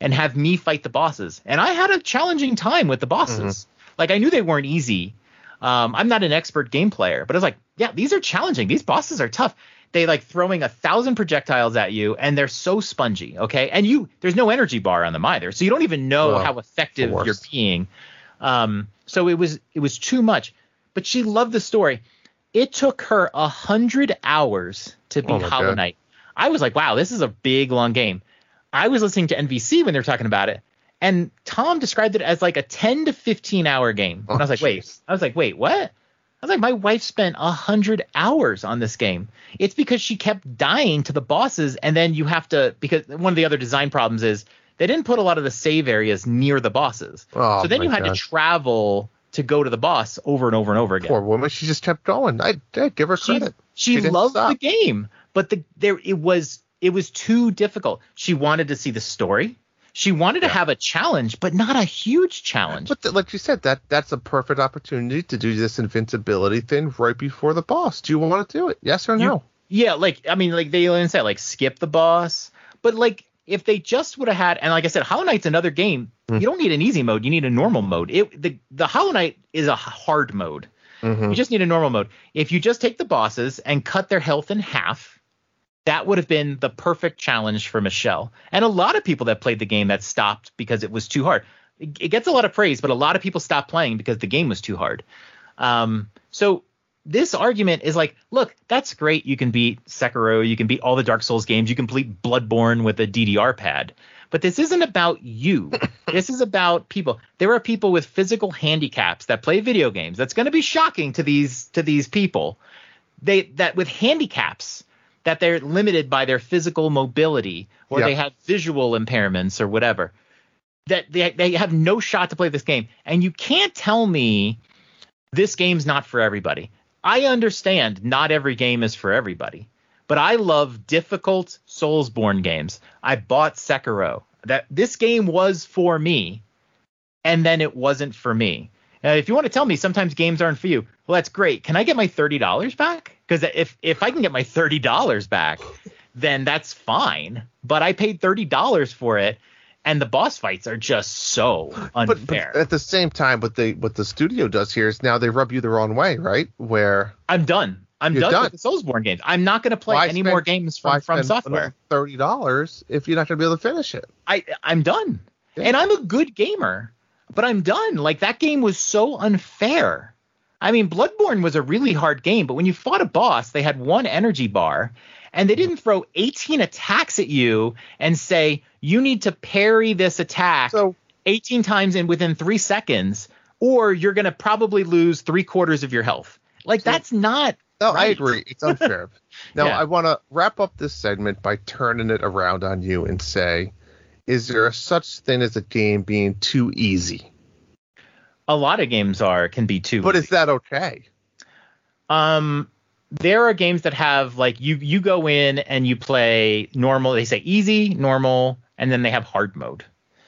[SPEAKER 3] and have me fight the bosses. And I had a challenging time with the bosses. Like I knew they weren't easy. Um, I'm not an expert game player, but I was like, yeah, these are challenging. These bosses are tough. They like throwing a thousand projectiles at you, and they're so spongy. Okay, and you there's no energy bar on them either, so you don't even know
[SPEAKER 2] Well,
[SPEAKER 3] how effective you're being. Um, so it was it was too much. But she loved the story. It took her a hundred hours to beat
[SPEAKER 2] Oh
[SPEAKER 3] Hollow. Knight. I was like, wow, this is a big long game. I was listening to NVC when they were talking about it, and Tom described it as like a 10 to 15 hour game. And
[SPEAKER 2] Oh,
[SPEAKER 3] I was oh, like, wait. I was like, wait, what? I was like, my wife spent a hundred hours on this game. It's because she kept dying to the bosses, and then you have to because one of the other design problems is they didn't put a lot of the save areas near the bosses.
[SPEAKER 2] Oh,
[SPEAKER 3] so then you had to travel to go to the boss over and over and over again.
[SPEAKER 2] Poor woman, she just kept going. I would give her
[SPEAKER 3] she,
[SPEAKER 2] credit.
[SPEAKER 3] she,
[SPEAKER 2] didn't
[SPEAKER 3] loved the game, but the there it was it was too difficult. She wanted to see the story. She wanted to have a challenge, but not a huge challenge.
[SPEAKER 2] But th- like you said, that that's a perfect opportunity to do this invincibility thing right before the boss. Do you want to do it? Yes or no?
[SPEAKER 3] Yeah, like I mean, like they even said, like skip the boss. But like if they just would have had, and like I said, Hollow Knight's another game.
[SPEAKER 2] Hmm.
[SPEAKER 3] You don't need an easy mode. You need a normal mode. It the the Hollow Knight is a hard mode.
[SPEAKER 2] Mhm.
[SPEAKER 3] You just need a normal mode. If you just take the bosses and cut their health in half, that would have been the perfect challenge for Michelle. And a lot of people that played the game that stopped because it was too hard. It, it gets a lot of praise, but a lot of people stopped playing because the game was too hard. Um, so this argument is like, look, that's great. You can beat Sekiro, you can beat all the Dark Souls games, you can beat Bloodborne with a DDR pad. But this isn't about you. this is about people. There are people with physical handicaps that play video games. That's going to be shocking to these to these people. They that with handicaps that they're limited by their physical mobility or
[SPEAKER 2] Yeah.
[SPEAKER 3] they have visual impairments or whatever. That they they have no shot to play this game. And you can't tell me this game's not for everybody. I understand not every game is for everybody, but I love difficult Soulsborne games. I bought Sekiro. That this game was for me, and then it wasn't for me. Now, if you want to tell me sometimes games aren't for you, well, that's great. Can I get my thirty dollars back? Because if if I can get my thirty dollars back, then that's fine. But I paid thirty dollars for it, and the boss fights are just so unfair.
[SPEAKER 2] but at the same time, what they what the studio does here is now they rub you the wrong way, right? Where
[SPEAKER 3] I'm done. I'm done,
[SPEAKER 2] done.
[SPEAKER 3] with the Soulsborne games. I'm not going to play
[SPEAKER 2] Why
[SPEAKER 3] any
[SPEAKER 2] spend-
[SPEAKER 3] more games from From Software.
[SPEAKER 2] thirty dollars if you're not going to be able to finish it?
[SPEAKER 3] I I'm done.
[SPEAKER 2] Yeah.
[SPEAKER 3] And I'm a good gamer, but I'm done. Like that game was so unfair. I mean, Bloodborne was a really hard game, but when you fought a boss, they had one energy bar and they didn't throw 18 attacks at you and say you need to parry this attack
[SPEAKER 2] So
[SPEAKER 3] 18 times in within 3 seconds or you're going to probably lose 3 quarters of your health. Like
[SPEAKER 2] So-
[SPEAKER 3] that's not
[SPEAKER 2] no, I agree. It's unfair. now
[SPEAKER 3] Yeah.
[SPEAKER 2] I want to wrap up this segment by turning it around on you and say, is there a such thing as a game being too easy?
[SPEAKER 3] A lot of games are can be too
[SPEAKER 2] But
[SPEAKER 3] easy.
[SPEAKER 2] is that okay?
[SPEAKER 3] Um, there are games that have like you you go in and you play normal. They say easy, normal, and then they have hard mode.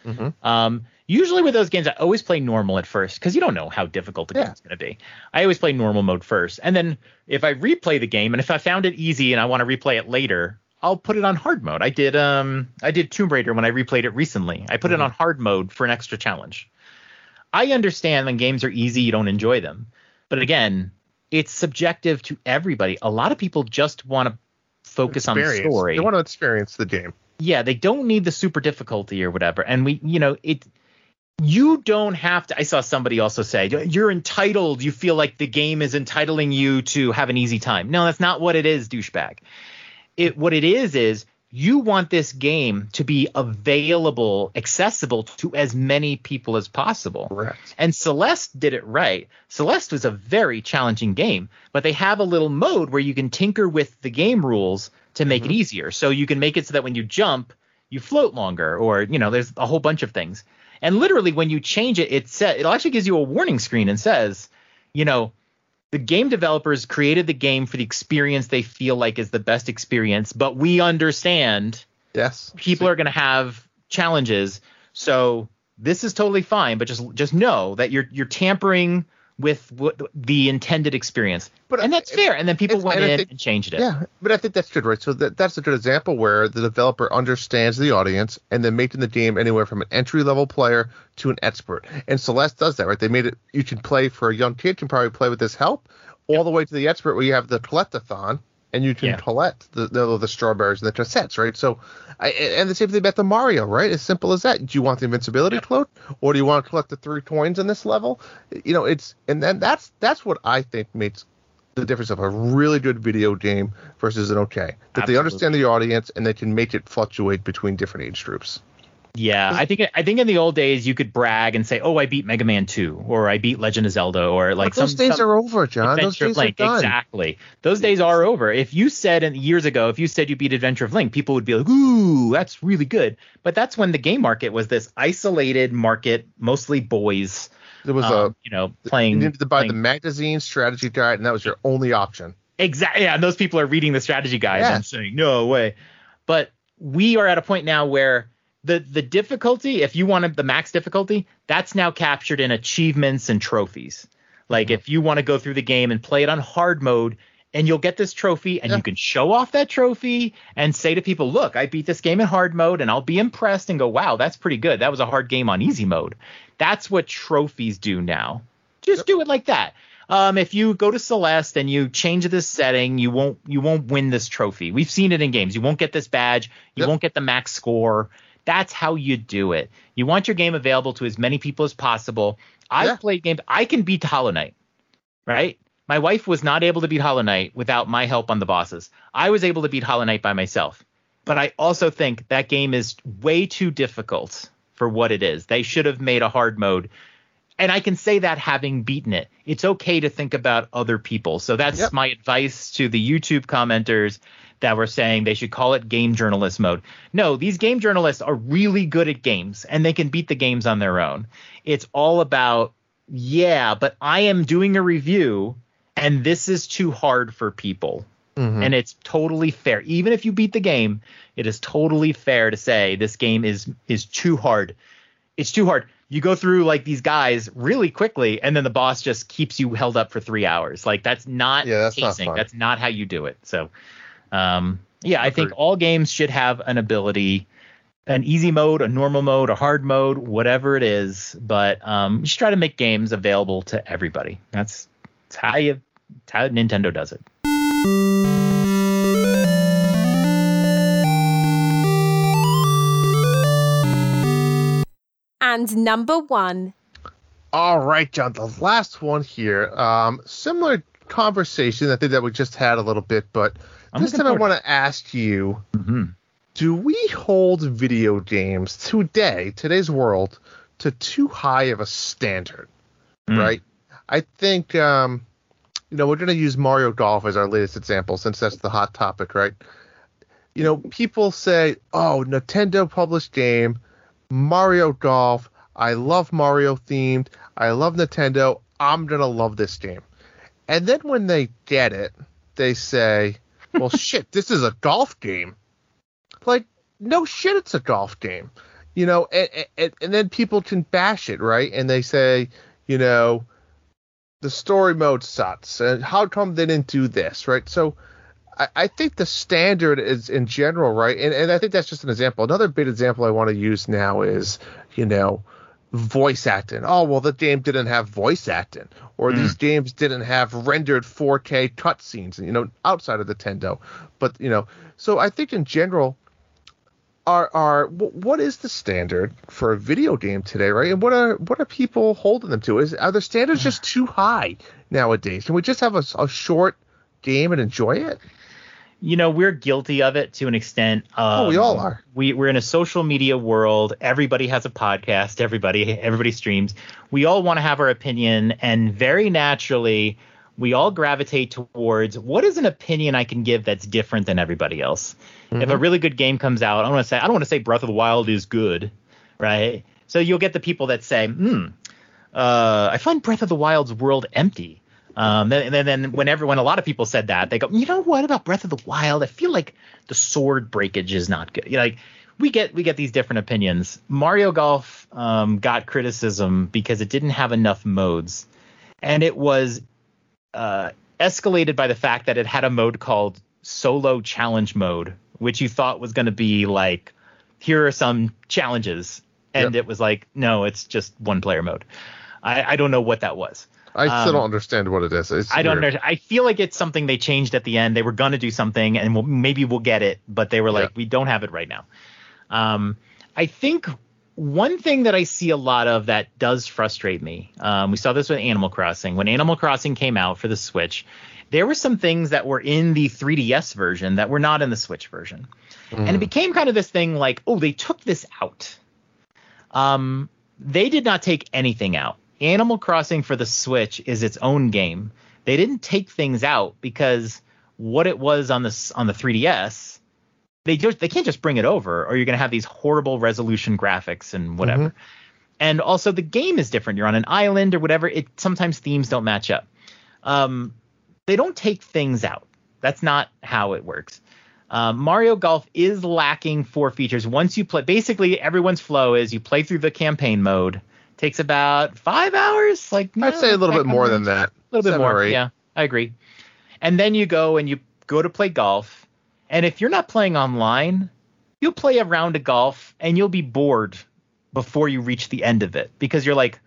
[SPEAKER 2] Mhm.
[SPEAKER 3] Um, usually with those games, I always play normal at first because you don't know how difficult the
[SPEAKER 2] Yeah.
[SPEAKER 3] game's going to be. I always play normal mode first, and then if I replay the game and if I found it easy and I want to replay it later, I'll put it on hard mode. I did um I did Tomb Raider when I replayed it recently. I put it
[SPEAKER 2] Mhm.
[SPEAKER 3] on hard mode for an extra challenge. I understand when games are easy, you don't enjoy them. But again, it's subjective to everybody. A lot of people just want to focus on the story.
[SPEAKER 2] They want to experience the game.
[SPEAKER 3] yeah, they don't need the super difficulty or whatever. And we, you know, it you don't have to I saw somebody also say you're entitled, you feel like the game is entitling you to have an easy time. No, that's not what it is, douchebag. It what it is is you want this game to be available, accessible to as many people as possible.
[SPEAKER 2] Correct.
[SPEAKER 3] And Celeste did it right. Celeste was a very challenging game, but they have a little mode where you can tinker with the game rules to make it mm-hmm. easier. So you can make it so that when you jump, you float longer, or you know, there's a whole bunch of things. And literally, when you change it, it sa- it actually gives you a warning screen and says, you know, the game developers created the game for the experience they feel like is the best experience, but we understand
[SPEAKER 2] Yes.
[SPEAKER 3] people are going to have challenges. So this is totally fine, but just just know that you're you're tampering with what the intended experience,
[SPEAKER 2] But
[SPEAKER 3] and that's fair. And then people went
[SPEAKER 2] and
[SPEAKER 3] in
[SPEAKER 2] think-
[SPEAKER 3] and changed it.
[SPEAKER 2] Yeah, but I think that's good, right? So that, that's a good example where the developer understands the audience and then making the game anywhere from an entry level player to an expert. And Celeste does that, right? They made it you can play for a young kid can probably play with this help, all the way to the expert where you have the collectathon and you can
[SPEAKER 3] Yeah.
[SPEAKER 2] collect the, the the strawberries and the cassettes, right? So, I, and the same thing about the Mario, right? As simple as that. Do you want the invincibility cloak, or do you want to collect the three coins in this level? You know, it's and then that's that's what I think makes the difference of a really good video game versus an okay. That they understand the audience and they can make it fluctuate between different age groups.
[SPEAKER 3] Yeah, I think I think in the old days you could brag and say, "Oh, I beat Mega Man 2 or I beat Legend of Zelda or like
[SPEAKER 2] But those
[SPEAKER 3] some,
[SPEAKER 2] days
[SPEAKER 3] some
[SPEAKER 2] are over, John. Those days
[SPEAKER 3] Link."
[SPEAKER 2] are done.
[SPEAKER 3] Exactly. Those days are over. If you said in, years ago, if you said you beat Adventure of Link, people would be like, "Ooh, that's really good." But that's when the game market was this isolated market, mostly boys,
[SPEAKER 2] There was
[SPEAKER 3] um, you know, playing.
[SPEAKER 2] you needed to buy the magazine strategy guide, and that was your only option.
[SPEAKER 3] Exactly. Yeah, and those people are reading the strategy guides
[SPEAKER 2] Yeah.
[SPEAKER 3] and saying, "No way." But we are at a point now where the the difficulty, if you wanted the max difficulty, that's now captured in achievements and trophies. Like
[SPEAKER 2] Mm-hmm.
[SPEAKER 3] if you want to go through the game and play it on hard mode, and you'll get this trophy, and
[SPEAKER 2] Yeah.
[SPEAKER 3] you can show off that trophy and say to people, "Look, I beat this game in hard mode," and I'll be impressed and go, "Wow, that's pretty good. That was a hard game on easy mode." That's what trophies do now. Just do it like that. Um, if you go to Celeste and you change this setting, you won't you won't win this trophy. We've seen it in games. You won't get this badge. You
[SPEAKER 2] Yep.
[SPEAKER 3] won't get the max score. That's how you do it. You want your game available to as many people as possible. I've
[SPEAKER 2] Yeah.
[SPEAKER 3] played games. I can beat Hollow Knight, right? My wife was not able to beat Hollow Knight without my help on the bosses. I was able to beat Hollow Knight by myself. But I also think that game is way too difficult for what it is. They should have made a hard mode and I can say that having beaten it. It's okay to think about other people. So that's
[SPEAKER 2] Yep.
[SPEAKER 3] my advice to the YouTube commenters that were saying they should call it game journalist mode. No, these game journalists are really good at games and they can beat the games on their own. It's all about, yeah, but I am doing a review and this is too hard for people.
[SPEAKER 2] Mhm.
[SPEAKER 3] And it's totally fair. Even if you beat the game, it is totally fair to say this game is is too hard. It's too hard. You go through like these guys really quickly, and then the boss just keeps you held up for three hours. Like that's not
[SPEAKER 2] Yeah, that's not
[SPEAKER 3] pacing.
[SPEAKER 2] fun.
[SPEAKER 3] That's not how you do it. So, um, yeah, I think all games should have an ability, an easy mode, a normal mode, a hard mode, whatever it is. But um, just try to make games available to everybody. That's, that's how you, that's how Nintendo does it.
[SPEAKER 4] And number one.
[SPEAKER 2] All right, John. The last one here. Um, similar conversation. I think that we just had a little bit, but
[SPEAKER 3] I'm
[SPEAKER 2] this time I want to ask you:
[SPEAKER 3] hmm
[SPEAKER 2] Do we hold video games today, today's world, to too high of a standard?
[SPEAKER 3] Mm.
[SPEAKER 2] Right. I think um, you know we're going to use Mario Golf as our latest example since that's the hot topic, right? You know, people say, "Oh, Nintendo published game, Mario Golf. I love Mario themed. I love Nintendo. I'm gonna love this game." And then when they get it, they say, "Well, shit, this is a golf game." Like, no shit, it's a golf game. You know, and, and, and then people can bash it, right? And they say, you know, the story mode sucks. And how come they didn't do this, right? So I, I think the standard is in general, right? And, and I think that's just an example. Another big example I want to use now is, you know, voice acting. Oh, well, the game didn't have voice acting, or
[SPEAKER 3] Mm.
[SPEAKER 2] these games didn't have rendered 4K cutscenes, you know, outside of the Nintendo. But, you know, so I think in general, are are what is the standard for a video game today, right? And what are what are people holding them to? Is are the standards just too high nowadays? Can we just have a, a short game and enjoy it?
[SPEAKER 3] You know we're guilty of it to an extent. Um,
[SPEAKER 2] Oh, we all are.
[SPEAKER 3] we, we're in a social media world. Everybody has a podcast. Everybody everybody streams. We all want to have our opinion and very naturally we all gravitate towards what is an opinion i can give that's different than everybody else. If a really good game comes out i don't want to say i don't want to say breath of the wild is good right? So you'll get the people that say hmm uh, I find Breath of the Wild's world empty. Um, then, then, then when everyone, a lot of people said that, they go, you know what about Breath of the Wild? I feel like the sword breakage is not good. You know, like we get we get these different opinions. Mario Golf um, got criticism because it didn't have enough modes, and it was uh, escalated by the fact that it had a mode called Solo Challenge Mode, which you thought was going to be like, here are some challenges, and
[SPEAKER 2] Yep.
[SPEAKER 3] it was like, no, it's just one player mode. I, I don't know what that was.
[SPEAKER 2] I still
[SPEAKER 3] Um,
[SPEAKER 2] don't understand what it is. It's
[SPEAKER 3] I don't
[SPEAKER 2] weird.
[SPEAKER 3] understand. I feel like it's something they changed at the end. They were gonna do something, and we'll, maybe we'll get it, but they were like,
[SPEAKER 2] Yeah.
[SPEAKER 3] we don't have it right now. Um, I think one thing that I see a lot of that does frustrate me. Um, we saw this with Animal Crossing. When Animal Crossing came out for the Switch, there were some things that were in the 3DS version that were not in the Switch version, and it became kind of this thing like, oh, they took this out. Um, they did not take anything out. Animal Crossing for the Switch is its own game. They didn't take things out because what it was on the on the 3DS, they just they can't just bring it over, or you're gonna have these horrible resolution graphics and whatever.
[SPEAKER 2] Mm-hmm.
[SPEAKER 3] And also the game is different. You're on an island or whatever. It sometimes themes don't match up. Um, they don't take things out. That's not how it works. Um, Mario Golf is lacking four features. Once you play, basically everyone's flow is you play through the campaign mode. Takes about five hours. Like
[SPEAKER 2] I'd say a little bit more than
[SPEAKER 3] that. A little bit more. Yeah, I agree. And then you go and you go to play golf. And if you're not playing online, you'll play a round of golf and you'll be bored before you reach the end of it because you're like,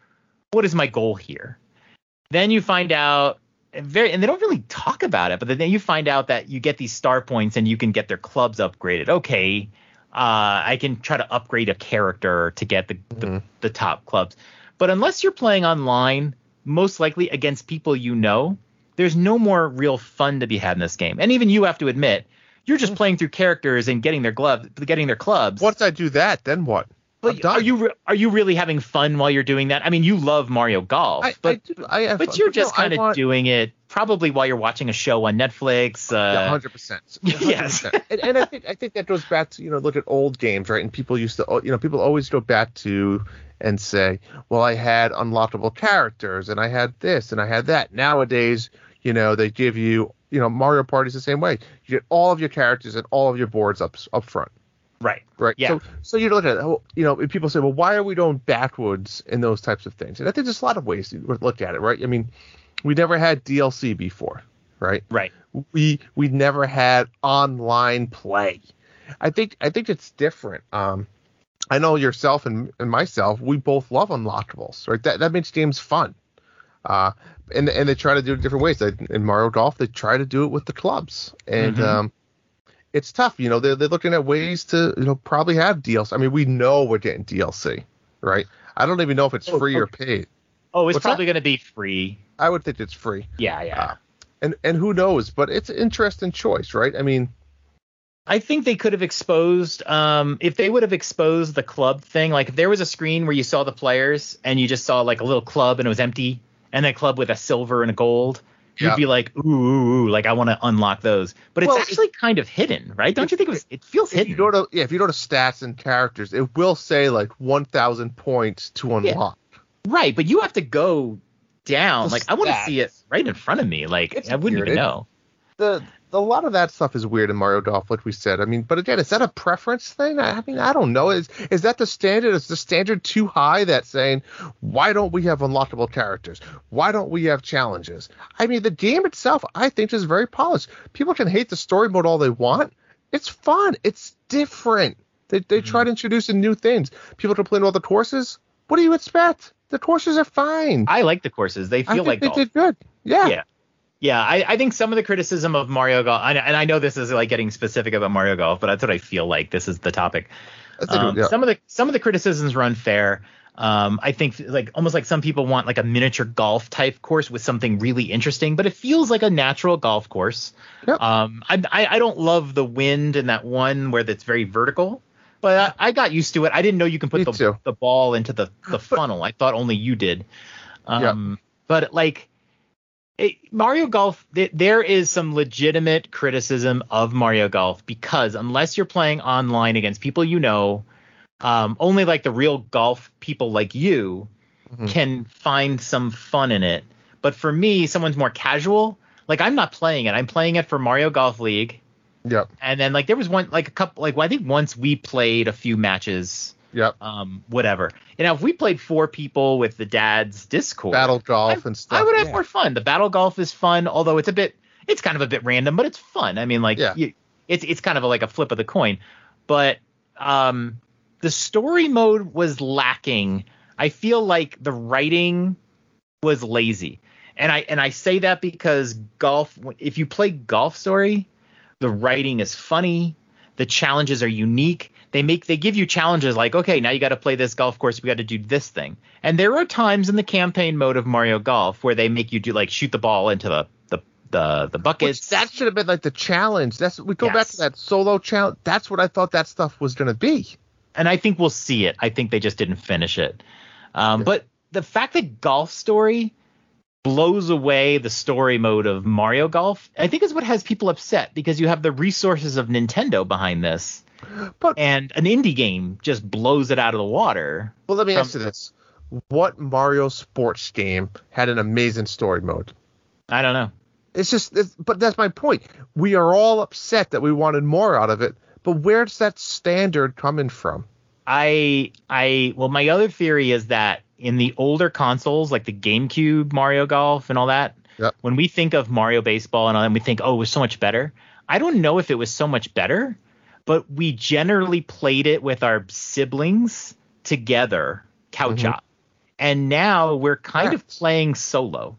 [SPEAKER 3] what is my goal here? Then you find out very and they don't really talk about it, but then you find out that you get these star points and you can get their clubs upgraded. Okay, uh, I can try to upgrade a character to get the, the
[SPEAKER 2] Mhm.
[SPEAKER 3] the top clubs. But unless you're playing online, most likely against people you know, there's no more real fun to be had in this game. And even you have to admit, you're just playing through characters and getting their gloves, getting their clubs.
[SPEAKER 2] Once I do that, then what?
[SPEAKER 3] But are you re- are you really having fun while you're doing that? I mean, you love Mario Golf,
[SPEAKER 2] I,
[SPEAKER 3] but
[SPEAKER 2] I do. I have,
[SPEAKER 3] but you're just
[SPEAKER 2] I
[SPEAKER 3] kind of doing it probably while you're watching a show on Netflix. Uh,
[SPEAKER 2] hundred percent.
[SPEAKER 3] Yes.
[SPEAKER 2] and, and I think I think that goes back to you know look at old games right, and people used to you know people always go back to and say, well, I had unlockable characters, and I had this, and I had that. Nowadays, you know, they give you you know Mario Party's the same way. You get all of your characters and all of your boards up up front.
[SPEAKER 3] right.
[SPEAKER 2] Right.
[SPEAKER 3] Yeah.
[SPEAKER 2] So, so you look at it, oh, you know, people say, well, why are we going backwards in those types of things? And I think there's a lot of ways to look at it, right? I mean, we never had DLC before, right?
[SPEAKER 3] Right.
[SPEAKER 2] We we never had online play. I think I think it's different. Um, I know yourself and, and myself, we both love unlockables, right? That that makes games fun. Uh, and and they try to do it different ways. In Mario Golf, they try to do it with the clubs, and
[SPEAKER 3] Mhm.
[SPEAKER 2] um, it's tough. You know, they're they're looking at ways to you know probably have DLC. I mean, we know we're getting DLC, right? I don't even know if it's
[SPEAKER 3] Oh,
[SPEAKER 2] free or paid.
[SPEAKER 3] Oh, it's
[SPEAKER 2] What's
[SPEAKER 3] probably going to be free.
[SPEAKER 2] I would think it's free,
[SPEAKER 3] Yeah, yeah.
[SPEAKER 2] Uh, and and who knows? But it's an interesting choice, right? I mean,
[SPEAKER 3] I think they could have exposed um if they would have exposed the club thing, like if there was a screen where you saw the players and you just saw like a little club and it was empty and that club with a silver and a gold,
[SPEAKER 2] Yeah.
[SPEAKER 3] you'd be like, ooh, ooh, ooh like I want to unlock those. But it's
[SPEAKER 2] Well,
[SPEAKER 3] actually kind of hidden, right? Don't
[SPEAKER 2] if-
[SPEAKER 3] you think it was it feels hidden?
[SPEAKER 2] you go to yeah, if you go to stats and characters, it will say like 1,000 points to unlock.
[SPEAKER 3] Right, but you have to go down.
[SPEAKER 2] The
[SPEAKER 3] Like I want to see it right in front of me. Like
[SPEAKER 2] It's
[SPEAKER 3] I wouldn't
[SPEAKER 2] weird.
[SPEAKER 3] even know.
[SPEAKER 2] The, the a lot of that stuff is weird in Mario Golf, like we said. I mean, but again, is that a preference thing? I, I mean, I don't know. Is is that the standard? Is the standard too high? That saying, why don't we have unlockable characters? Why don't we have challenges? I mean, the game itself, I think, is very polished. People can hate the story mode all they want. It's fun. It's different. They they try mm-hmm. to introduce in new things. People complain about the courses. What do you expect? The courses are fine.
[SPEAKER 3] I like the courses. They feel like
[SPEAKER 2] they
[SPEAKER 3] golf.
[SPEAKER 2] did good. Yeah.
[SPEAKER 3] Yeah. Yeah, I, I think some of the criticism of Mario Golf, and and I know this is like getting specific about Mario Golf, but that's what I feel like. This is the topic. Um,
[SPEAKER 2] yeah.
[SPEAKER 3] Some of the some of the criticisms were unfair. Um, I think like almost like some people want like a miniature golf type course with something really interesting, but it feels like a natural golf course.
[SPEAKER 2] Yep.
[SPEAKER 3] Um, I, I I don't love the wind in that one where that's very vertical, but I, I got used to it. I didn't know you can put
[SPEAKER 2] Me
[SPEAKER 3] the
[SPEAKER 2] too.
[SPEAKER 3] the ball into the the funnel. I thought only you did. Um, but like it, Mario Golf, th- there is some legitimate criticism of Mario Golf because unless you're playing online against people you know, um, only like the real golf people like you
[SPEAKER 2] Mhm.
[SPEAKER 3] can find some fun in it. But for me, someone's more casual. Like I'm not playing it. I'm playing it for Mario Golf League.
[SPEAKER 2] Yep.
[SPEAKER 3] And then like there was one like a couple like well, I think once we played a few matches,
[SPEAKER 2] Yep.
[SPEAKER 3] um, whatever. You know, if we played four people with the dad's Discord,
[SPEAKER 2] Battle golf
[SPEAKER 3] I-
[SPEAKER 2] and stuff.
[SPEAKER 3] I would have
[SPEAKER 2] yeah.
[SPEAKER 3] more fun. The battle golf is fun, although it's a bit, it's kind of a bit random, but it's fun. I mean, like,
[SPEAKER 2] Yeah.
[SPEAKER 3] you, it's it's kind of a, like a flip of the coin. But um, the story mode was lacking. I feel like the writing was lazy, and I and I say that because golf. If you play Golf Story, the writing is funny. The challenges are unique. They make they give you challenges like, okay, now you got to play this golf course. We got to do this thing. And there are times in the campaign mode of Mario Golf where they make you do like shoot the ball into the the the, the
[SPEAKER 2] Which
[SPEAKER 3] buckets.
[SPEAKER 2] that should have been like the challenge. That's we go back to that solo challenge. That's what I thought that stuff was gonna be.
[SPEAKER 3] and I think we'll see it. I think they just didn't finish it. Um, But the fact that Golf Story blows away the story mode of Mario Golf, I think is what has people upset because you have the resources of Nintendo behind this,
[SPEAKER 2] But
[SPEAKER 3] and an indie game just blows it out of the water.
[SPEAKER 2] well, let me
[SPEAKER 3] from-
[SPEAKER 2] ask you this: What Mario sports game had an amazing story mode?
[SPEAKER 3] I don't know.
[SPEAKER 2] It's just, it's, but that's my point. We are all upset that we wanted more out of it, but where's that standard coming from?
[SPEAKER 3] I I well my other theory is that in the older consoles like the GameCube Mario Golf and all that,
[SPEAKER 2] Yep.
[SPEAKER 3] when we think of Mario Baseball and all that, we think oh it was so much better. I don't know if it was so much better, but we generally played it with our siblings together, couch
[SPEAKER 2] Mhm.
[SPEAKER 3] up. And now we're kind of playing solo.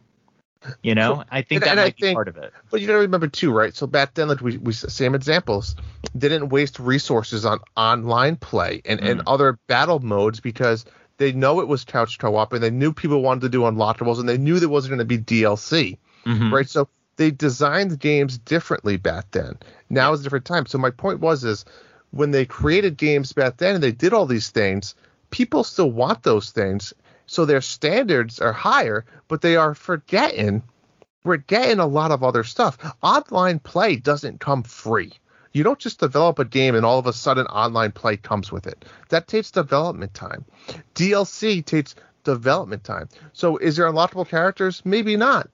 [SPEAKER 3] You know, I think
[SPEAKER 2] and-
[SPEAKER 3] that
[SPEAKER 2] and I
[SPEAKER 3] be
[SPEAKER 2] think-
[SPEAKER 3] part of it.
[SPEAKER 2] But you gotta remember too, right? So back then, like we, we same examples, didn't waste resources on online play and, and other battle modes because they know it was couch co-op and they knew people wanted to do unlockables and they knew there wasn't going to be DLC,
[SPEAKER 3] Mhm.
[SPEAKER 2] right? So they designed the games differently back then. Now is a different time. So my point was is when they created games back then and they did all these things, people still want those things. So their standards are higher, but they are forgetting we're getting a lot of other stuff. Online play doesn't come free. You don't just develop a game and all of a sudden online play comes with it. That takes development time. DLC takes development time. So is there unlockable characters? Maybe not.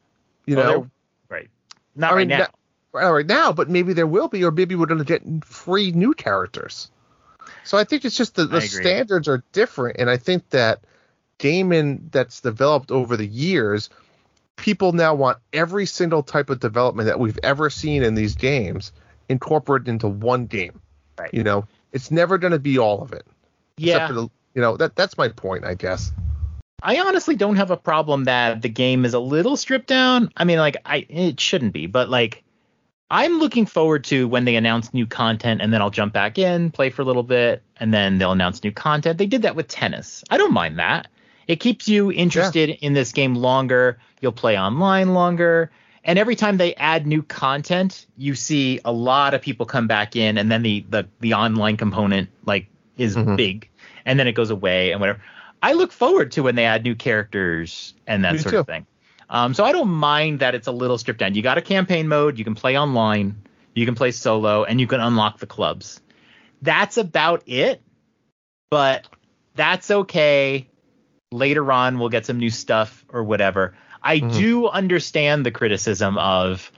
[SPEAKER 2] You oh,
[SPEAKER 3] Well,
[SPEAKER 2] know,
[SPEAKER 3] right. Not
[SPEAKER 2] I
[SPEAKER 3] right
[SPEAKER 2] mean,
[SPEAKER 3] now.
[SPEAKER 2] that- right right now, but maybe there will be, or maybe we're going to get free new characters. So I think it's just the, the standards are different, and I think that gaming that's developed over the years, people now want every single type of development that we've ever seen in these games incorporated into one game.
[SPEAKER 3] Right.
[SPEAKER 2] You know, it's never going to be all of it.
[SPEAKER 3] yeah.
[SPEAKER 2] Except for the, you know, that that's my point, I guess.
[SPEAKER 3] I honestly don't have a problem that the game is a little stripped down. I mean, like, I it shouldn't be, but like, I'm looking forward to when they announce new content, and then I'll jump back in, play for a little bit, and then they'll announce new content. They did that with tennis. I don't mind that. It keeps you interested in this game longer. You'll play online longer. And every time they add new content, you see a lot of people come back in, and then the the, the online component like is
[SPEAKER 2] Mhm.
[SPEAKER 3] big, and then it goes away and whatever. I look forward to when they add new characters and that
[SPEAKER 2] Me
[SPEAKER 3] sort
[SPEAKER 2] too.
[SPEAKER 3] of thing. Um, so I don't mind that it's a little stripped down. You got a campaign mode, you can play online, you can play solo, and you can unlock the clubs. That's about it, but that's okay. Later on, we'll get some new stuff or whatever. I
[SPEAKER 2] Mhm.
[SPEAKER 3] do understand the criticism of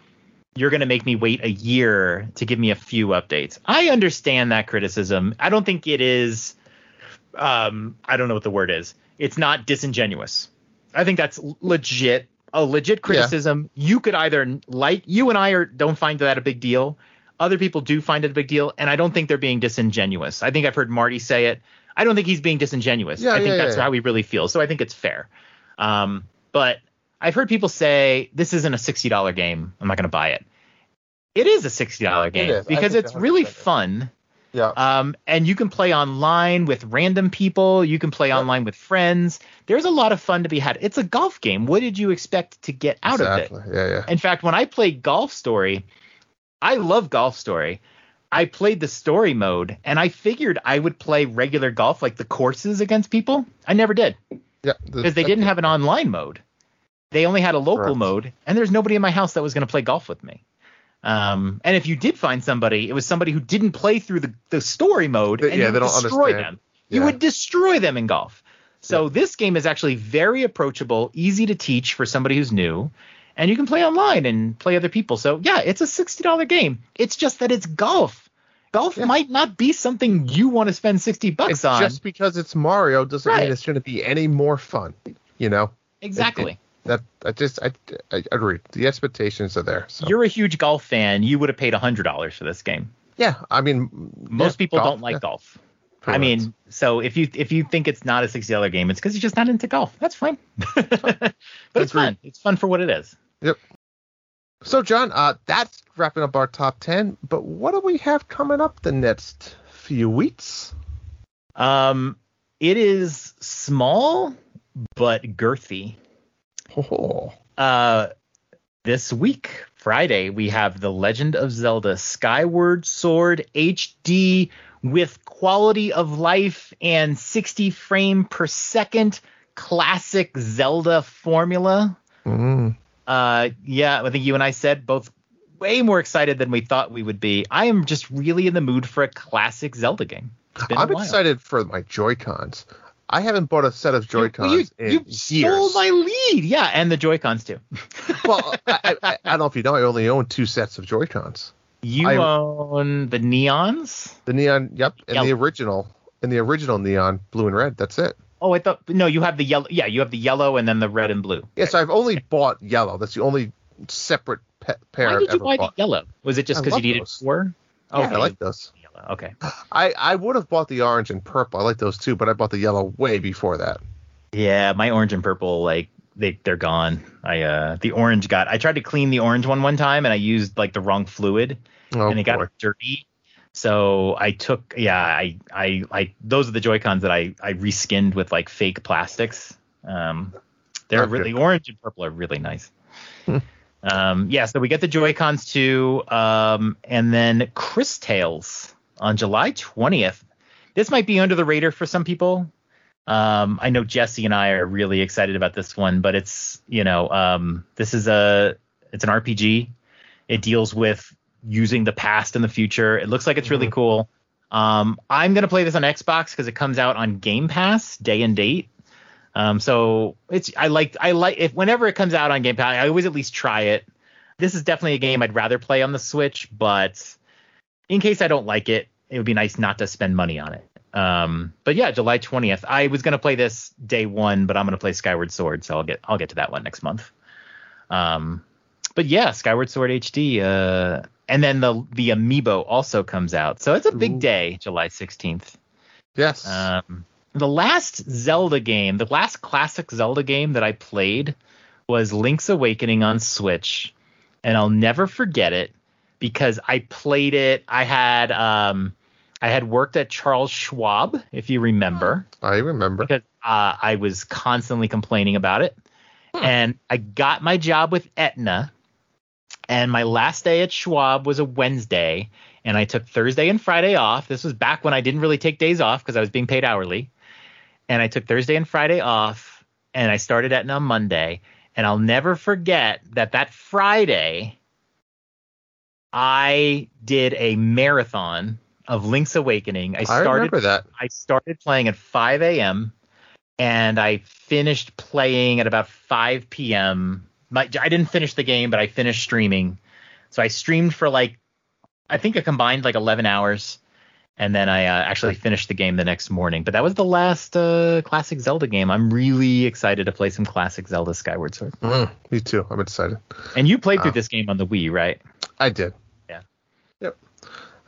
[SPEAKER 3] you're going to make me wait a year to give me a few updates. I understand that criticism. I don't think it is um I don't know what the word is. It's not disingenuous. I think that's legit a legit criticism. You could either like you and I are don't find that a big deal. Other people do find it a big deal, and I don't think they're being disingenuous. I think I've heard Marty say it. I don't think he's being disingenuous.
[SPEAKER 2] Yeah,
[SPEAKER 3] I think
[SPEAKER 2] yeah,
[SPEAKER 3] that's
[SPEAKER 2] yeah.
[SPEAKER 3] how he really feels. So I think it's fair. Um, but I've heard people say this isn't a sixty dollar game. I'm not going to buy it. It is a sixty dollar game
[SPEAKER 2] is. I
[SPEAKER 3] because it's really
[SPEAKER 2] 100%
[SPEAKER 3] fun.
[SPEAKER 2] Yeah.
[SPEAKER 3] Um, and you can play online with random people. You can play online with friends. There's a lot of fun to be had. It's a golf game. What did you expect to get out of it?
[SPEAKER 2] Yeah, yeah.
[SPEAKER 3] In fact, when I played Golf Story, I love Golf Story. I played the story mode, and I figured I would play regular golf, like the courses against people. I never did
[SPEAKER 2] Yeah.
[SPEAKER 3] because they didn't have an online mode. They only had a local
[SPEAKER 2] Correct.
[SPEAKER 3] mode, and there's nobody in my house that was going to play golf with me. Um, and if you did find somebody, it was somebody who didn't play through the, the story mode, and
[SPEAKER 2] yeah,
[SPEAKER 3] you
[SPEAKER 2] they
[SPEAKER 3] would
[SPEAKER 2] don't
[SPEAKER 3] destroy
[SPEAKER 2] understand.
[SPEAKER 3] them. You would destroy them in golf. So this game is actually very approachable, easy to teach for somebody who's new, and you can play online and play other people. So yeah, it's a sixty dollar game. It's just that it's golf. Golf
[SPEAKER 2] Yeah.
[SPEAKER 3] might not be something you want to spend sixty bucks
[SPEAKER 2] It's
[SPEAKER 3] on.
[SPEAKER 2] just because it's Mario doesn't
[SPEAKER 3] Right.
[SPEAKER 2] mean it's going to be any more fun. You know
[SPEAKER 3] exactly.
[SPEAKER 2] That I just I, I agree. The expectations are there. So
[SPEAKER 3] You're a huge golf fan. You would have paid hundred dollars for this game.
[SPEAKER 2] yeah, I mean
[SPEAKER 3] Most
[SPEAKER 2] yeah,
[SPEAKER 3] people
[SPEAKER 2] golf,
[SPEAKER 3] don't like
[SPEAKER 2] yeah,
[SPEAKER 3] golf. I mean, so if you if you think it's not a sixty dollar game, it's because you're just not into golf. That's fine. but it's
[SPEAKER 2] Agreed.
[SPEAKER 3] fun. It's fun for what it is. Yep.
[SPEAKER 2] So John, uh, that's wrapping up our top ten. But what do we have coming up the next few weeks?
[SPEAKER 3] Um, it is small but girthy.
[SPEAKER 2] Oh,
[SPEAKER 3] Uh, this week, Friday, we have The Legend of Zelda Skyward Sword HD with quality of life and 60 frame per second classic Zelda formula.
[SPEAKER 2] Mm.
[SPEAKER 3] Uh, yeah, I think you and I said both way more excited than we thought we would be. I am just really in the mood for a classic Zelda game. It's been a
[SPEAKER 2] I'm excited for my Joy Cons. I haven't bought a set of Joy
[SPEAKER 3] You,
[SPEAKER 2] Cons
[SPEAKER 3] you,
[SPEAKER 2] in
[SPEAKER 3] you
[SPEAKER 2] years.
[SPEAKER 3] stole my lead. Yeah, and the Joy Cons too.
[SPEAKER 2] well, I, I, I don't know if you know, I only own two sets of Joy Cons.
[SPEAKER 3] You
[SPEAKER 2] I-
[SPEAKER 3] own the neons.
[SPEAKER 2] The neon, yep, and the original, and the original neon, blue and red. That's it.
[SPEAKER 3] Oh, I thought no. You have the yellow. Yeah, you have the yellow and then the red and blue.
[SPEAKER 2] Yes, I've only bought yellow. That's the only separate pe- pair
[SPEAKER 3] Why
[SPEAKER 2] I've
[SPEAKER 3] did you buy
[SPEAKER 2] bought.
[SPEAKER 3] the yellow? Was it just because you needed
[SPEAKER 2] those.
[SPEAKER 3] four?
[SPEAKER 2] Yeah, I like those.
[SPEAKER 3] yellow. Okay.
[SPEAKER 2] I, I would have bought the orange and purple. I like those too, but I bought the yellow way before that.
[SPEAKER 3] Yeah, my orange and purple like they they're gone. I uh the orange got. I tried to clean the orange one one time and I used like the wrong fluid
[SPEAKER 2] Oh,
[SPEAKER 3] and it
[SPEAKER 2] boy.
[SPEAKER 3] got dirty. So I took yeah I I like those are the Joy Cons that I I reskinned with like fake plastics. Um, they're
[SPEAKER 2] Okay.
[SPEAKER 3] really orange and purple are really nice. Um, yeah, so we get the Joy Cons too, um, and then Cris Tales on July 20th. This might be under the radar for some people. Um, I know Jesse and I are really excited about this one, but it's you know um, this is a it's an RPG. It deals with using the past and the future. It looks like it's really
[SPEAKER 2] Mhm.
[SPEAKER 3] cool. Um, I'm gonna play this on Xbox because it comes out on Game Pass day and date. Um, so it's I like I like if whenever it comes out on Game Pass, I always at least try it. This is definitely a game I'd rather play on the Switch, but in case I don't like it, it would be nice not to spend money on it. Um, but yeah, July 20th. I was gonna play this day one, but I'm gonna play Skyward Sword, so I'll get I'll get to that one next month. Um, but yeah, Skyward Sword HD. Uh, and then the the Amiibo also comes out, so it's a big
[SPEAKER 2] Ooh.
[SPEAKER 3] day, July 16th.
[SPEAKER 2] Yes.
[SPEAKER 3] Um, the last Zelda game, the last classic Zelda game that I played was Link's Awakening on Switch, and I'll never forget it because I played it. I had um, I had worked at Charles Schwab, if you remember
[SPEAKER 2] I remember.
[SPEAKER 3] because uh, I was constantly complaining about it. And I got my job with Aetna. And my last day at Schwab was a Wednesday. And I took Thursday and Friday off. This was back when I didn't really take days off because I was being paid hourly. And I took Thursday and Friday off. And I started Aetna on Monday. And I'll never forget that that Friday, I did a marathon of Link's Awakening. I
[SPEAKER 2] I
[SPEAKER 3] started
[SPEAKER 2] remember that.
[SPEAKER 3] I started playing at 5 a.m. and I finished playing at about 5 p.m. My, I didn't finish the game, but I finished streaming. So I streamed for like, I think I combined like 11 hours. And then I uh, actually finished the game the next morning. But that was the last uh, classic Zelda game. I'm really excited to play some classic Zelda Skyward Sword.
[SPEAKER 2] Mm, me too. I'm excited.
[SPEAKER 3] And you played through
[SPEAKER 2] Wow.
[SPEAKER 3] this game on the Wii, right?
[SPEAKER 2] I did.
[SPEAKER 3] Yeah.
[SPEAKER 2] Yep.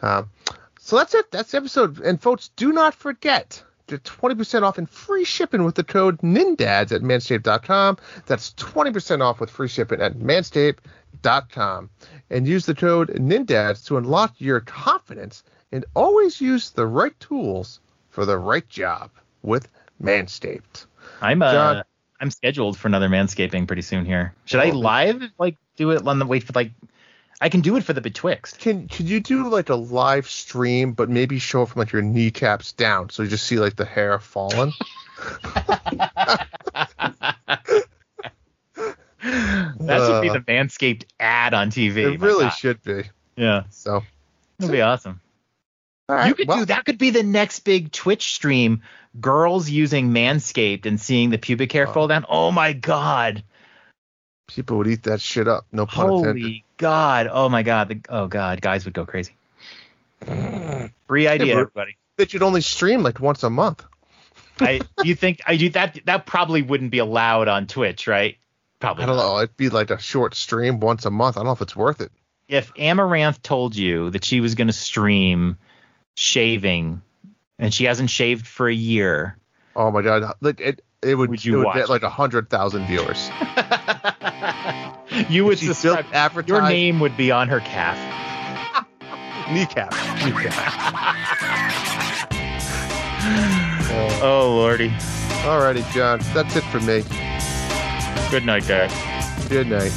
[SPEAKER 2] Um, so that's it. That's the episode. And folks, do not forget to 20% off and free shipping with the code NINDADS at manscaped.com. That's 20% off with free shipping at manscaped.com. And use the code NINDADS to unlock your confidence and always use the right tools for the right job with Manscaped.
[SPEAKER 3] I'm uh,
[SPEAKER 2] John.
[SPEAKER 3] I'm scheduled for another manscaping pretty soon here. Should I
[SPEAKER 2] Oh.
[SPEAKER 3] live like do it on the wait for like I can do it for the Betwixt.
[SPEAKER 2] Can could you do like a live stream, but maybe show it from like your kneecaps down, so you just see like the hair falling?
[SPEAKER 3] that should be
[SPEAKER 2] Uh,
[SPEAKER 3] the Manscaped ad on TV.
[SPEAKER 2] it really
[SPEAKER 3] God.
[SPEAKER 2] should be.
[SPEAKER 3] Yeah,
[SPEAKER 2] So
[SPEAKER 3] that'd be awesome.
[SPEAKER 2] Right,
[SPEAKER 3] you could
[SPEAKER 2] well,
[SPEAKER 3] do that. Could be the next big Twitch stream. Girls using Manscaped and seeing the pubic hair
[SPEAKER 2] Oh.
[SPEAKER 3] fall down. Oh my god!
[SPEAKER 2] People would eat that shit up. No pun intended.
[SPEAKER 3] Holy god! Oh my god! The, oh god! Guys would go crazy. Mm. Free idea,
[SPEAKER 2] but-
[SPEAKER 3] everybody.
[SPEAKER 2] That you'd only stream like once a month.
[SPEAKER 3] I you think I do that? That probably wouldn't be allowed on Twitch, right? Probably.
[SPEAKER 2] I don't
[SPEAKER 3] not.
[SPEAKER 2] know. It'd be like a short stream once a month. I don't know if it's worth it.
[SPEAKER 3] If Amouranth told you that she was going to stream shaving, and she hasn't shaved for a year,
[SPEAKER 2] Oh my god, like it. It would.
[SPEAKER 3] Would you
[SPEAKER 2] it would get like a hundred thousand viewers.
[SPEAKER 3] you would
[SPEAKER 2] built advertise
[SPEAKER 3] Your name would be on her calf.
[SPEAKER 2] kneecap. Kneecap.
[SPEAKER 3] Oh, oh lordy.
[SPEAKER 2] Alrighty, John. That's it for me.
[SPEAKER 3] Good night, guys.
[SPEAKER 2] Good night.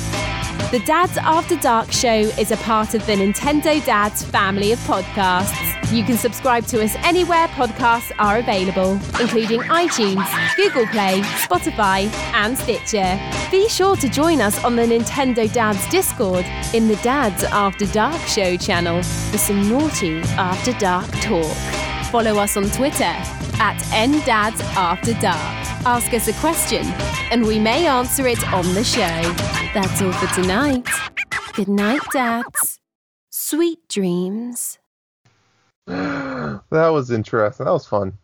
[SPEAKER 4] The Dads After Dark show is a part of the Nintendo Dads family of podcasts. You can subscribe to us anywhere podcasts are available, including iTunes, Google Play, Spotify, and Stitcher. Be sure to join us on the Nintendo Dads Discord in the Dads After Dark show channel for some naughty After Dark talk. Follow us on Twitter at NDads After Dark. Ask us a question, and we may answer it on the show. That's all for tonight. Good night, Dads. Sweet dreams.
[SPEAKER 2] that was interesting. That was fun.